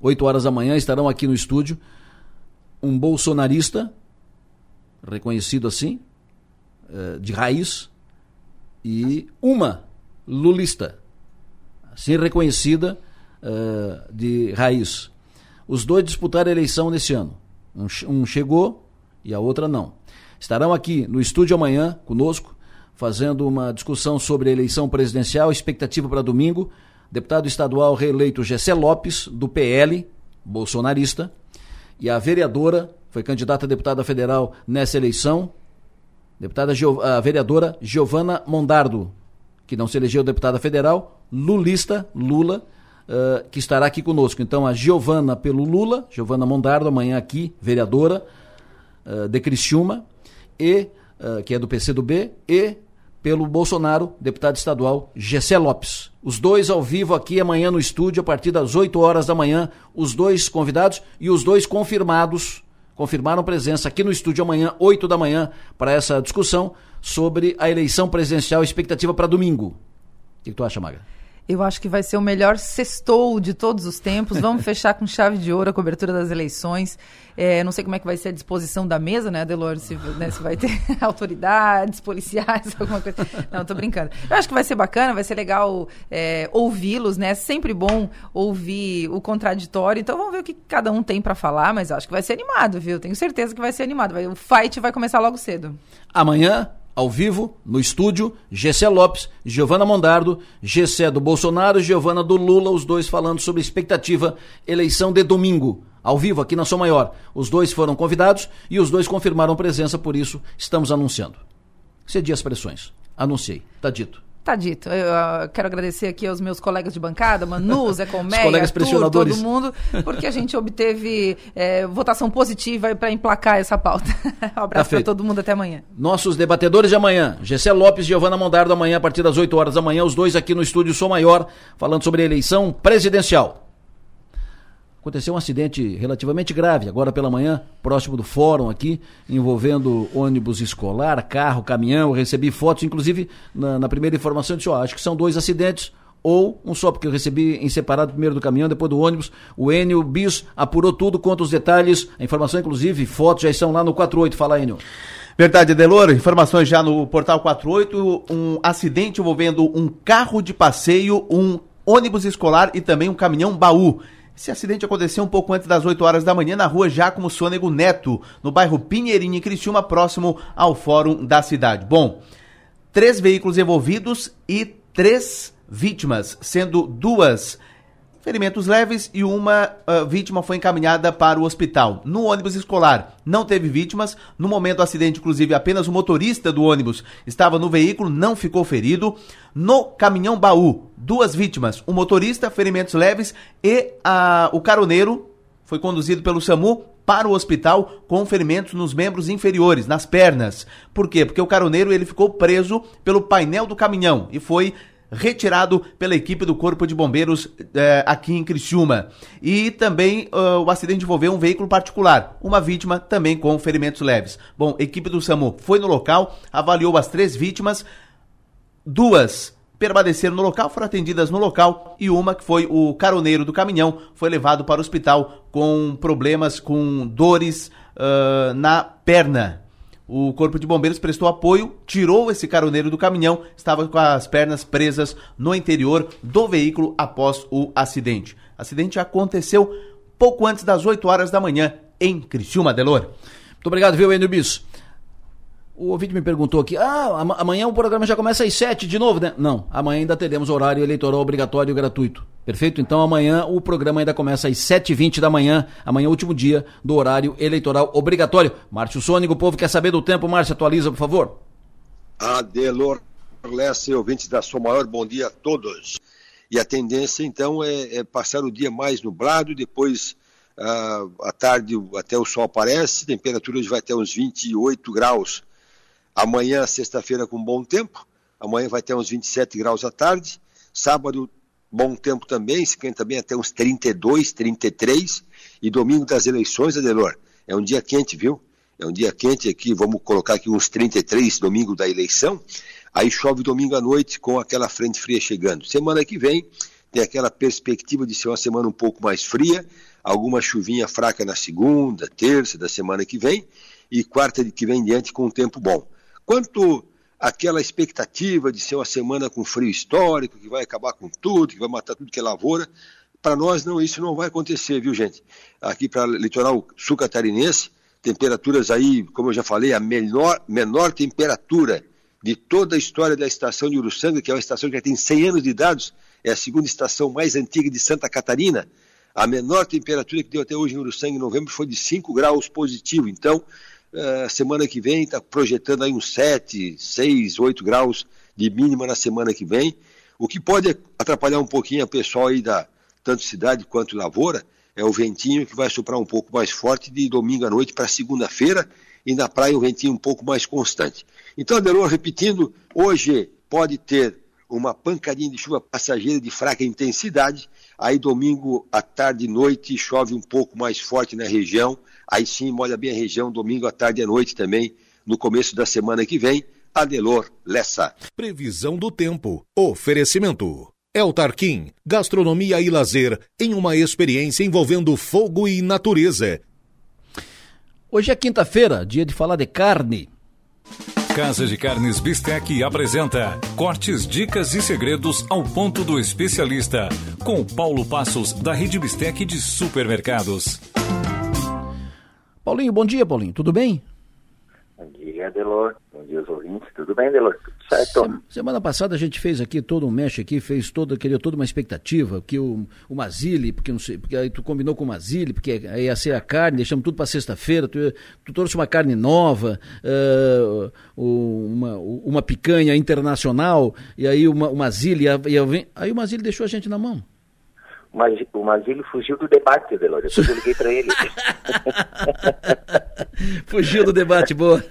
8 horas da manhã, estarão aqui no estúdio. Um bolsonarista, reconhecido assim, eh, de raiz, e uma lulista, assim reconhecida eh, de raiz. Os dois disputaram a eleição nesse ano. Um, che- um chegou e a outra não. Estarão aqui no estúdio amanhã conosco, fazendo uma discussão sobre a eleição presidencial, expectativa para domingo. Deputado estadual reeleito Gessé Lopes, do PL, bolsonarista, e a vereadora, foi candidata a deputada federal nessa eleição, Deputada a vereadora Giovana Mondardo, que não se elegeu deputada federal, lulista, Lula, uh, que estará aqui conosco. Então, a Giovana pelo Lula, Giovana Mondardo, amanhã aqui, vereadora uh, de Criciúma, e, uh, que é do PCdoB, e pelo Bolsonaro, deputado estadual Gessé Lopes. Os dois ao vivo aqui amanhã no estúdio, a partir das 8 horas da manhã, os dois convidados e os dois confirmados, confirmaram presença aqui no estúdio amanhã, 8 da manhã, para essa discussão sobre a eleição presidencial, expectativa para domingo. O que, tu acha, Maga? Eu acho que vai ser o melhor sextou de todos os tempos. Vamos fechar com chave de ouro a cobertura das eleições. É, não sei como é que vai ser a disposição da mesa, né, Delor? Se, né, se vai ter autoridades, policiais, alguma coisa. Não, tô brincando. Eu acho que vai ser bacana, vai ser legal é, ouvi-los, né? É sempre bom ouvir o contraditório. Então vamos ver o que cada um tem para falar, mas acho que vai ser animado, viu? Tenho certeza que vai ser animado. Vai, o fight vai começar logo cedo. Amanhã, ao vivo, no estúdio, Gessé Lopes, Giovana Mondardo, Gessé do Bolsonaro, Giovana do Lula, os dois falando sobre expectativa eleição de domingo, ao vivo aqui na São Maior. Os dois foram convidados e os dois confirmaram presença, por isso estamos anunciando. Cedi as pressões. Anunciei. Tá dito. Tá dito. Eu, eu quero agradecer aqui aos meus colegas de bancada, Manu, Zé Colmeia, colegas Arthur, todo mundo, porque a gente obteve é, votação positiva para emplacar essa pauta. um abraço para feito. todo mundo, até amanhã. Nossos debatedores de amanhã, Gessé Lopes e Giovana Mondardo, amanhã a partir das 8 horas da manhã, os dois aqui no estúdio Sou Maior, falando sobre a eleição presidencial. Aconteceu um acidente relativamente grave agora pela manhã, próximo do fórum aqui, envolvendo ônibus escolar, carro, caminhão. Eu recebi fotos, inclusive na, na primeira informação eu disse: ó, acho que são dois acidentes ou um só, porque eu recebi em separado primeiro do caminhão, depois do ônibus. O Enio Bis apurou tudo, conta os detalhes. A informação, inclusive, fotos já estão lá no 48. Fala, Enio. Verdade, Delor. Informações já no portal 48. Um acidente envolvendo um carro de passeio, um ônibus escolar e também um caminhão baú. Esse acidente aconteceu um pouco antes das 8 horas da manhã na rua Giacomo Sônego Neto, no bairro Pinheirinho, em Criciúma, próximo ao fórum da cidade. Bom, três veículos envolvidos e três vítimas, sendo duas ferimentos leves e uma uh, vítima foi encaminhada para o hospital. No ônibus escolar não teve vítimas. No momento do acidente, inclusive, apenas o motorista do ônibus estava no veículo, não ficou ferido. No caminhão baú, duas vítimas, o motorista, ferimentos leves e uh, o caroneiro foi conduzido pelo SAMU para o hospital com ferimentos nos membros inferiores, nas pernas. Por quê? Porque o caroneiro ele ficou preso pelo painel do caminhão e foi retirado pela equipe do Corpo de Bombeiros eh, aqui em Criciúma. E também uh, o acidente envolveu um veículo particular, uma vítima também com ferimentos leves. Bom, equipe do SAMU foi no local, avaliou as três vítimas, duas permaneceram no local, foram atendidas no local e uma que foi o caroneiro do caminhão foi levado para o hospital com problemas, com dores uh, na perna. O Corpo de Bombeiros prestou apoio, tirou esse caroneiro do caminhão, estava com as pernas presas no interior do veículo após o acidente. O acidente aconteceu pouco antes das 8 horas da manhã em Criciúma, Delor. Muito obrigado, viu, Enio Bis? O ouvinte me perguntou aqui, ah, ama- amanhã o programa já começa às 7 de novo, né? Não, amanhã ainda teremos horário eleitoral obrigatório e gratuito. Perfeito? Então amanhã o programa ainda começa às 7h20 da manhã, amanhã é último dia do horário eleitoral obrigatório. Márcio Sônico, o povo quer saber do tempo, Márcio, atualiza, por favor. Adelor Lessa, ouvintes da Sua Maior, bom dia a todos. E a tendência, então, é, é passar o dia mais nublado, depois, ah, à tarde, até o sol aparece, temperaturas vai até uns 28 graus. Amanhã, sexta-feira, com bom tempo, amanhã vai ter uns 27 graus à tarde, sábado, bom tempo também, esquenta bem até uns 32, 33, e domingo das eleições, Adelor, é um dia quente, viu? É um dia quente aqui, vamos colocar aqui uns 33, domingo da eleição. Aí chove domingo à noite com aquela frente fria chegando. Semana que vem tem aquela perspectiva de ser uma semana um pouco mais fria, alguma chuvinha fraca na segunda, terça da semana que vem e quarta de que vem em diante com um tempo bom. Quanto àquela expectativa de ser uma semana com frio histórico, que vai acabar com tudo, que vai matar tudo que é lavoura, para nós não, isso não vai acontecer, viu gente? Aqui para o litoral sul catarinense, temperaturas aí, como eu já falei, a menor, menor temperatura de toda a história da estação de Uruçanga, que é uma estação que já tem 100 anos de idade, é a segunda estação mais antiga de Santa Catarina. A menor temperatura que deu até hoje em Uruçanga em novembro foi de 5 graus positivo. Então, eh, semana que vem está projetando aí uns 7, 6, 8 graus de mínima na semana que vem, o que pode atrapalhar um pouquinho a pessoal aí da tanto cidade quanto lavoura, é o ventinho que vai soprar um pouco mais forte de domingo à noite para segunda-feira e na praia o ventinho um pouco mais constante. Então, Adelor, repetindo, hoje pode ter uma pancadinha de chuva passageira de fraca intensidade, aí domingo à tarde e noite chove um pouco mais forte na região, aí sim molha bem a região, domingo à tarde e à noite também, no começo da semana que vem, Adelor Lessa. Previsão do tempo. Oferecimento. El Tarquim, gastronomia e lazer em uma experiência envolvendo fogo e natureza. Hoje é quinta-feira, dia de falar de carne. Casa de Carnes Bistec apresenta cortes, dicas e segredos ao ponto do especialista, com Paulo Passos, da Rede Bistec de Supermercados. Paulinho, bom dia, Paulinho. Tudo bem? Dia, Delor. Bom dia, os ouvintes. Tudo bem, Delor? Tudo certo? Semana passada a gente fez aqui todo um mexe aqui, fez toda, queria toda uma expectativa, que o, o Mazili, porque não sei, porque aí tu combinou com o Mazili, porque aí ia ser a carne, deixamos tudo para sexta-feira, tu, tu trouxe uma carne nova, uh, uma, uma picanha internacional, e aí uma, o Mazili, ia, aí o Mazili deixou a gente na mão. Mas o Mazili fugiu do debate, Delor. Eu liguei para ele. fugiu do debate, boa.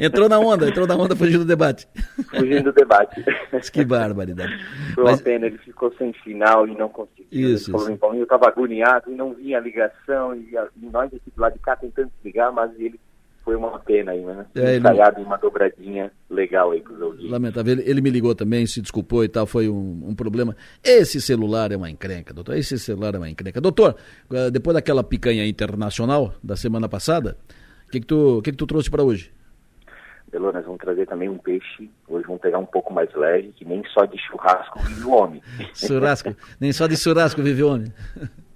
entrou na onda, entrou na onda, fugiu do debate. Fugindo do debate. que barbaridade. Foi Mas... uma pena, ele ficou sem final e não conseguiu. Isso, ele falou, isso. eu estava agoniado e não vinha a ligação, e, a, e nós aqui do lado de cá tentando ligar, mas ele foi uma pena aí, né? É, Ensaiado ele... uma dobradinha legal aí pros ouvintes. Lamentável. Ele, ele, me ligou também, se desculpou e tal, foi um, um, problema. Esse celular é uma encrenca, doutor. Esse celular é uma encrenca. Doutor, eh, depois daquela picanha internacional da semana passada, o que, que, tu, que, que tu trouxe para hoje? Delô, nós vamos trazer também um peixe. Hoje vamos pegar um pouco mais leve, que nem só de churrasco vive o homem. churrasco, nem só de churrasco vive o homem.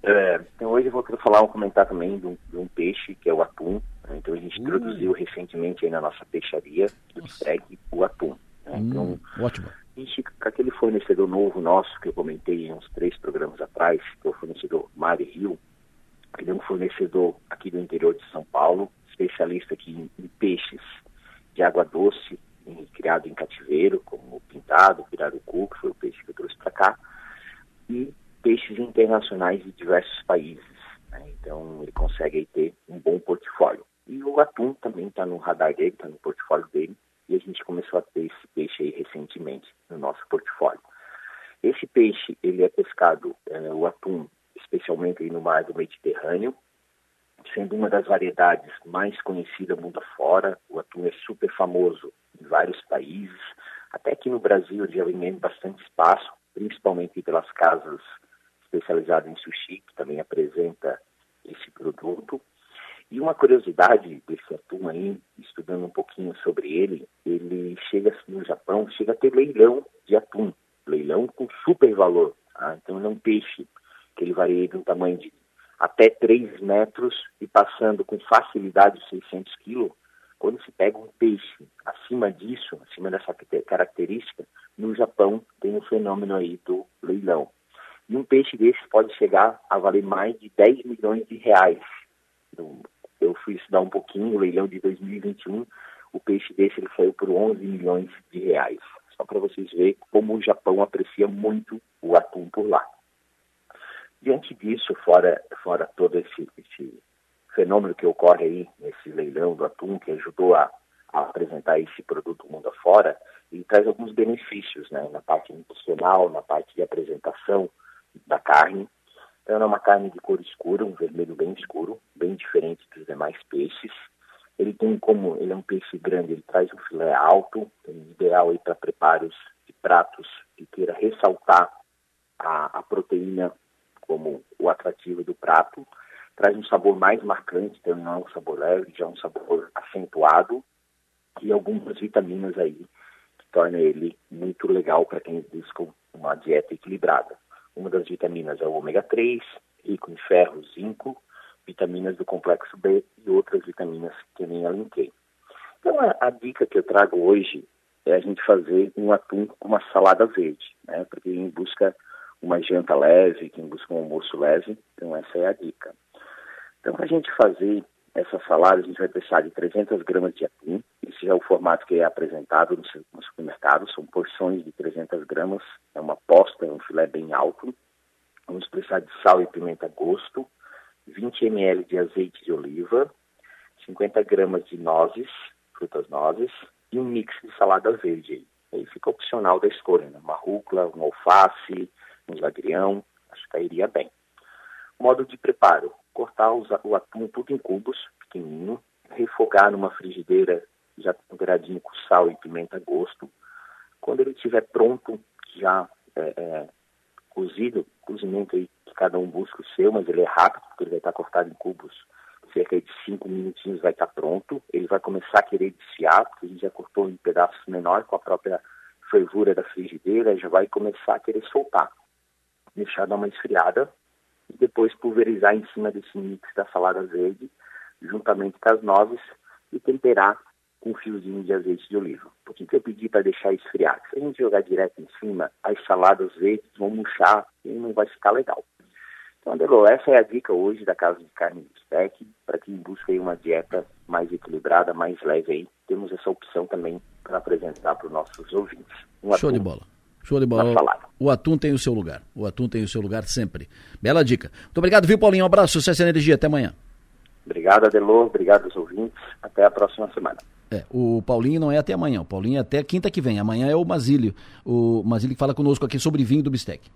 É, então hoje eu vou falar, um comentar também de um, de um peixe, que é o atum. Né? Então a gente uh. introduziu recentemente aí na nossa peixaria do Steg o atum. Né? Hum, então, ótimo. A gente, com aquele fornecedor novo nosso, que eu comentei uns três programas atrás, que é o fornecedor Mari Rio, ele é um fornecedor aqui do interior de São Paulo, especialista aqui em, em peixes de água doce, em, criado em cativeiro, como o pintado, o pirarucu, que foi o peixe que eu trouxe para cá, e peixes internacionais de diversos países. Né? Então ele consegue ter um bom portfólio. E o atum também está no radar dele, está no portfólio dele, e a gente começou a ter esse peixe aí recentemente no nosso portfólio. Esse peixe, ele é pescado, é, o atum, especialmente no mar do Mediterrâneo, sendo uma das variedades mais conhecidas mundo afora. O atum é super famoso em vários países, até aqui no Brasil ele vem bastante espaço, principalmente pelas casas especializado em sushi, que também apresenta esse produto. E uma curiosidade desse atum aí, estudando um pouquinho sobre ele, ele chega no Japão, chega a ter leilão de atum, leilão com super valor. Tá? Então ele é um peixe que ele varia de um tamanho de até 3 metros e passando com facilidade 600 quilos. Quando se pega um peixe acima disso, acima dessa característica, no Japão tem um fenômeno aí do leilão. E um peixe desse pode chegar a valer mais de 10 milhões de reais. Então, eu fui estudar um pouquinho, o leilão de 2021, o peixe desse ele saiu por 11 milhões de reais. Só para vocês verem como o Japão aprecia muito o atum por lá. Diante disso, fora, fora todo esse, esse fenômeno que ocorre aí nesse leilão do atum, que ajudou a, a apresentar esse produto mundo afora, ele traz alguns benefícios né, na parte nutricional, na parte de apresentação, da carne. Então, é uma carne de cor escura, um vermelho bem escuro, bem diferente dos demais peixes. Ele tem como, ele é um peixe grande, ele traz um filé alto, ideal aí para preparos de pratos que queira ressaltar a, a proteína como o atrativo do prato. Traz um sabor mais marcante, então não é um sabor leve, já é um sabor acentuado e algumas vitaminas aí que torna ele muito legal para quem busca uma dieta equilibrada. Uma das vitaminas é o ômega 3, rico em ferro, zinco, vitaminas do complexo B e outras vitaminas que nem alinquei. Então, a, a, dica que eu trago hoje é a gente fazer um atum com uma salada verde, né? Para quem busca uma janta leve, quem busca um almoço leve, então essa é a dica. Então, para a gente fazer Essa salada a gente vai precisar de 300 gramas de atum. Esse é o formato que é apresentado no, su- no supermercado. São porções de 300 gramas. É uma posta, é um filé bem alto. Vamos precisar de sal e pimenta a gosto. 20 ml de azeite de oliva. 50 gramas de nozes, frutas nozes. E um mix de salada verde aí. Fica opcional da escolha, né? Uma rúcula, um alface, um zagrião. Acho que cairia bem. Modo de preparo: cortar os- o atum tudo em cubos, pequenininho, refogar numa frigideira já temperadinho com sal e pimenta a gosto. Quando ele estiver pronto, já é, é, cozido, cozimento aí que cada um busca o seu, mas ele é rápido, porque ele vai estar cortado em cubos. Cerca de cinco minutinhos vai estar pronto. Ele vai começar a querer desfiar, porque a gente já cortou em pedaços menores com a própria fervura da frigideira, já vai começar a querer soltar. Deixar dar uma esfriada e depois pulverizar em cima desse mix da salada verde, juntamente com as nozes, e temperar com um fiozinho de azeite de oliva. Por que que eu pedi para deixar esfriar? Se a gente jogar direto em cima, as saladas verdes vão murchar e não vai ficar legal. Então, Adelô, essa é a dica hoje da Casa de Carne de Steak, para quem busca uma dieta mais equilibrada, mais leve aí. Temos essa opção também para apresentar para os nossos ouvintes. Um Show de bola. Show de bola. O atum tem o seu lugar. O atum tem o seu lugar sempre. Bela dica. Muito obrigado, viu, Paulinho? Um abraço, sucesso e energia. Até amanhã. Obrigado, Adelô. Obrigado aos ouvintes. Até a próxima semana. É, o Paulinho não é até amanhã, o Paulinho é até quinta que vem. Amanhã é o Mazílio. O Mazílio que fala conosco aqui sobre vinho do Bistec.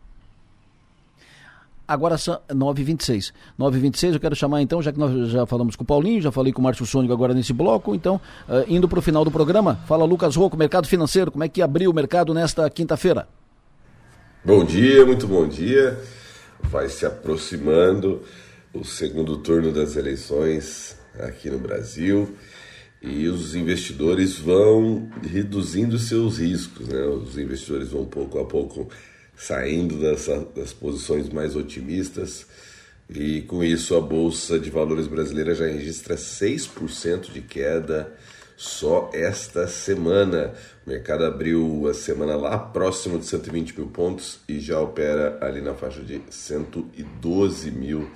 Agora são 9h26. 9h26, eu quero chamar então, já que nós já falamos com o Paulinho, já falei com o Márcio Sônico agora nesse bloco, então, eh, indo para o final do programa, fala Lucas Rocco, mercado financeiro, como é que abriu o mercado nesta quinta-feira? Bom dia, muito bom dia. Vai se aproximando o segundo turno das eleições aqui no Brasil e os investidores vão reduzindo seus riscos, né? Os investidores vão pouco a pouco saindo dessa, das posições mais otimistas e com isso a bolsa de valores brasileira já registra 6% de queda só esta semana. O mercado abriu a semana lá próximo de 120 mil pontos e já opera ali na faixa de 112 mil,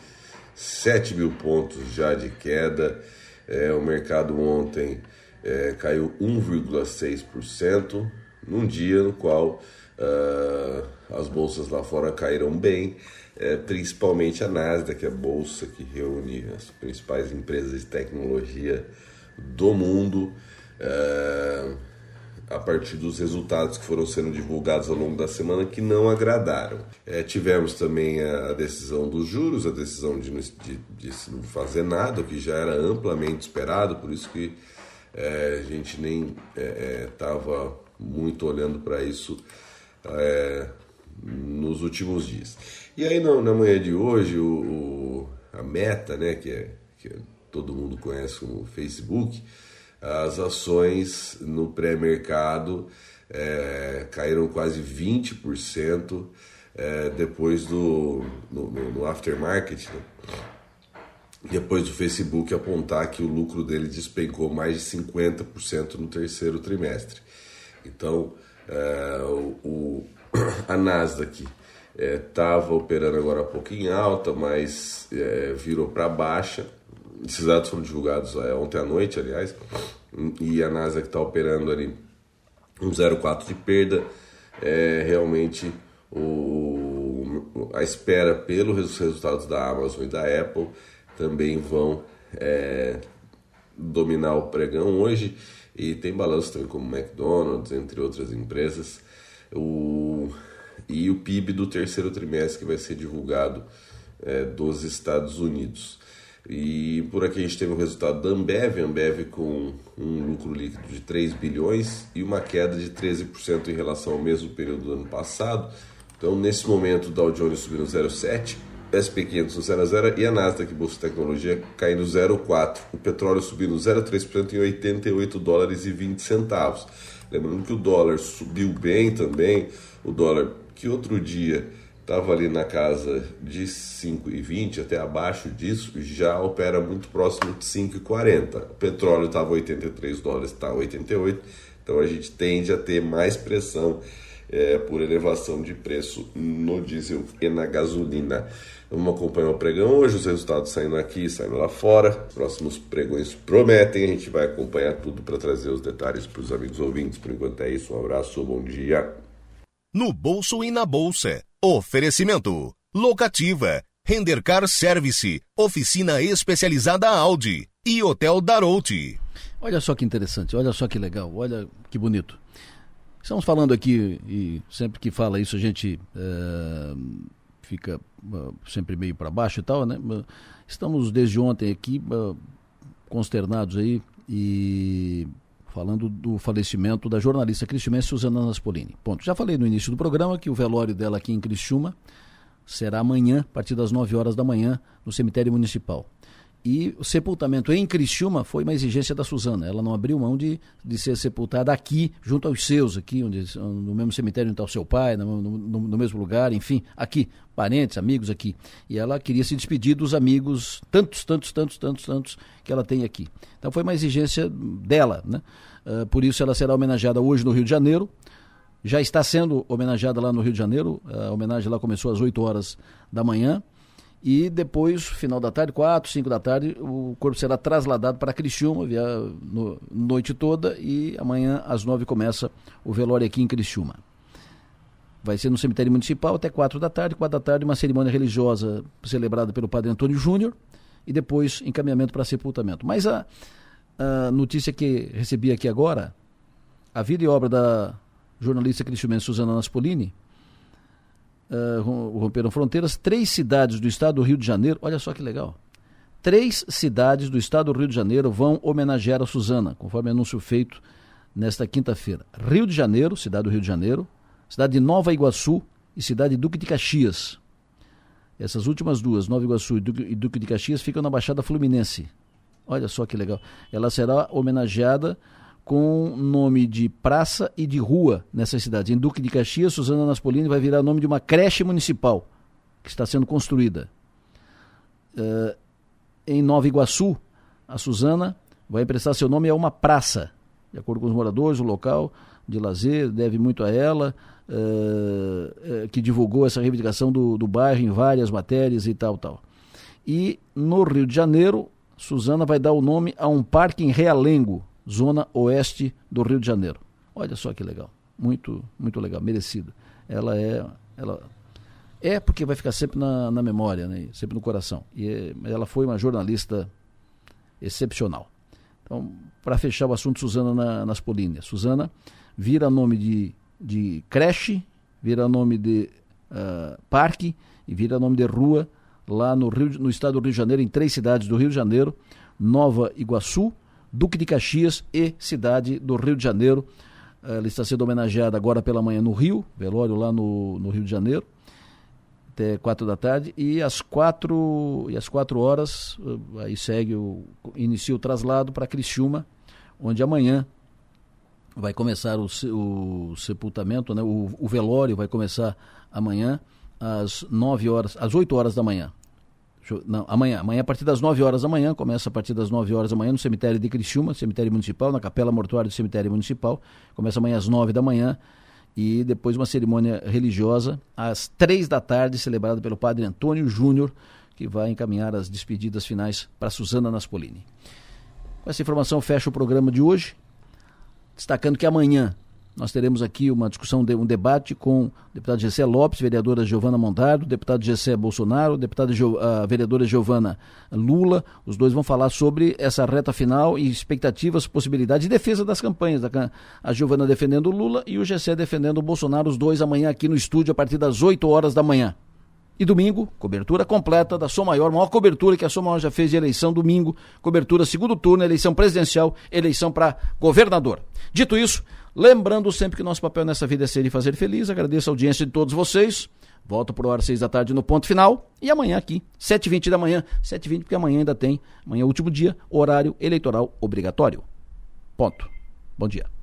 7 mil pontos já de queda. É, o mercado ontem é, caiu 1,6% num dia no qual ah, as bolsas lá fora caíram bem, é, principalmente a Nasdaq, a bolsa que reúne as principais empresas de tecnologia do mundo, é, a partir dos resultados que foram sendo divulgados ao longo da semana que não agradaram. É, tivemos também a, decisão dos juros, a decisão de, de, de não fazer nada, o que já era amplamente esperado, por isso que é, a gente nem estava muito olhando para isso é, nos últimos dias. E aí na, na manhã de hoje, o, o- a Meta, né, que, é, que todo mundo conhece como Facebook, as ações no pré-mercado é, caíram quase 20% é, depois do no, no- no aftermarket, né? depois do Facebook apontar que o lucro dele despencou mais de 50% no terceiro trimestre. Então, é, o, a Nasdaq estava operando agora há pouco em alta, mas é, virou para baixa. Esses dados foram divulgados ontem à noite, aliás, e a Nasdaq está operando ali um 0,4 de perda. É, realmente o, a espera pelos resultados da Amazon e da Apple também vão é, dominar o pregão hoje e tem balanço também como McDonald's, entre outras empresas. O, e o PIB do terceiro trimestre que vai ser divulgado é, dos Estados Unidos. E por aqui a gente teve o resultado da Ambev, Ambev com um lucro líquido de 3 bilhões e uma queda de 13% em relação ao mesmo período do ano passado. Então, nesse momento, o Dow Jones subindo 0,7%, SP 500 0,0% e a Nasdaq Bolsa de Tecnologia caindo 0,4%. O petróleo subindo 0,3% em 88 dólares e 20 centavos. Lembrando que o dólar subiu bem também, o dólar que outro dia estava ali na casa de 5,20 até abaixo disso, já opera muito próximo de 5,40. O petróleo estava 83 dólares, está 88. Então a gente tende a ter mais pressão é, por elevação de preço no diesel e na gasolina. Vamos acompanhar o pregão hoje, os resultados saindo aqui, saindo lá fora. Próximos pregões prometem, a gente vai acompanhar tudo para trazer os detalhes para os amigos ouvintes. Por enquanto é isso, um abraço, bom dia. No bolso e na bolsa. Oferecimento. Locativa. Rendercar Service. Oficina especializada Audi. E Hotel Darouti. Olha só que interessante, olha só que legal, olha que bonito. Estamos falando aqui, e sempre que fala isso a gente é, fica sempre meio para baixo e tal, né? Estamos desde ontem aqui uh, consternados aí e falando do falecimento da jornalista cristiumense Suzana Naspolini. Ponto. Já falei no início do programa que o velório dela aqui em Criciúma será amanhã, a partir das 9 horas da manhã, no cemitério municipal. E o sepultamento em Criciúma foi uma exigência da Suzana. Ela não abriu mão de, de ser sepultada aqui, junto aos seus, aqui, onde, no mesmo cemitério onde está o seu pai, no, no, no, mesmo lugar, enfim, aqui, parentes, amigos aqui. E ela queria se despedir dos amigos, tantos, tantos, tantos, tantos, tantos, que ela tem aqui. Então foi uma exigência dela, né? Uh, por isso ela será homenageada hoje no Rio de Janeiro. Já está sendo homenageada lá no Rio de Janeiro. A homenagem lá começou às 8 horas da manhã. E depois, final da tarde, 4, 5 da tarde, o corpo será trasladado para Criciúma, via, no, noite toda, e amanhã às 9 começa o velório aqui em Criciúma. Vai ser no cemitério municipal até 4 da tarde, 4 da tarde, uma cerimônia religiosa celebrada pelo padre Antônio Júnior, e depois encaminhamento para sepultamento. Mas a, a notícia que recebi aqui agora, a vida e obra da jornalista cristiumense Suzana Naspolini, uh, romperam fronteiras, três cidades do estado do Rio de Janeiro, olha só que legal. Três cidades do estado do Rio de Janeiro vão homenagear a Suzana, conforme anúncio feito nesta quinta-feira. Rio de Janeiro, cidade do Rio de Janeiro, cidade de Nova Iguaçu e cidade de Duque de Caxias. Essas últimas duas, Nova Iguaçu e Duque, de Caxias, ficam na Baixada Fluminense. Olha só que legal. Ela será homenageada com nome de praça e de rua nessa cidade. Em Duque de Caxias, Suzana Naspolini vai virar nome de uma creche municipal que está sendo construída. Uh, em Nova Iguaçu, a Suzana vai emprestar seu nome a uma praça. De acordo com os moradores, o local de lazer deve muito a ela, uh, uh, que divulgou essa reivindicação do, do bairro em várias matérias e tal, tal. E no Rio de Janeiro, Suzana vai dar o nome a um parque em Realengo, zona oeste do Rio de Janeiro. Olha só que legal, muito, muito legal, merecido. Ela é, ela é porque vai ficar sempre na, na memória, né? sempre no coração. E é, ela foi uma jornalista excepcional. Então, para fechar o assunto, Suzana na, nas Políneas. Suzana vira nome de, de creche, vira nome de uh, parque e vira nome de rua lá no, Rio, no estado do Rio de Janeiro, em três cidades do Rio de Janeiro, Nova Iguaçu, Duque de Caxias e cidade do Rio de Janeiro. Ela está sendo homenageada agora pela manhã no Rio, velório lá no, no Rio de Janeiro, até quatro da tarde, e às quatro, e às quatro horas, eh, aí segue o, inicia o traslado para Criciúma, onde amanhã vai começar o, o sepultamento, né, o, o velório vai começar amanhã às nove horas, às oito horas da manhã. Não, amanhã. Amanhã, a partir das 9 horas da manhã, começa a partir das 9 horas da manhã no cemitério de Criciúma, cemitério municipal, na capela mortuária do cemitério municipal. Começa amanhã às 9 da manhã e depois uma cerimônia religiosa às 3 da tarde, celebrada pelo padre Antônio Júnior, que vai encaminhar as despedidas finais para Suzana Naspolini. Com essa informação, fecha o programa de hoje, destacando que amanhã nós teremos aqui uma discussão, um debate com o deputado Gessé Lopes, vereadora Giovana Mondardo, deputado Gessé Bolsonaro, deputada a vereadora Giovana Lula. Os dois vão falar sobre essa reta final e expectativas, possibilidades e defesa das campanhas. A Giovana defendendo o Lula e o Gessé defendendo o Bolsonaro, os dois amanhã aqui no estúdio a partir das 8 horas da manhã. E domingo, cobertura completa da Som Maior, maior cobertura que a Som Maior já fez de eleição domingo, cobertura segundo turno, eleição presidencial, eleição para governador. Dito isso, Lembrando sempre que nosso papel nessa vida é ser e fazer feliz. Agradeço a audiência de todos vocês. Volto por hora seis da tarde no ponto final. E amanhã aqui, 7h20 da manhã. 7h20 porque amanhã ainda tem, amanhã é o último dia, horário eleitoral obrigatório. Ponto. Bom dia.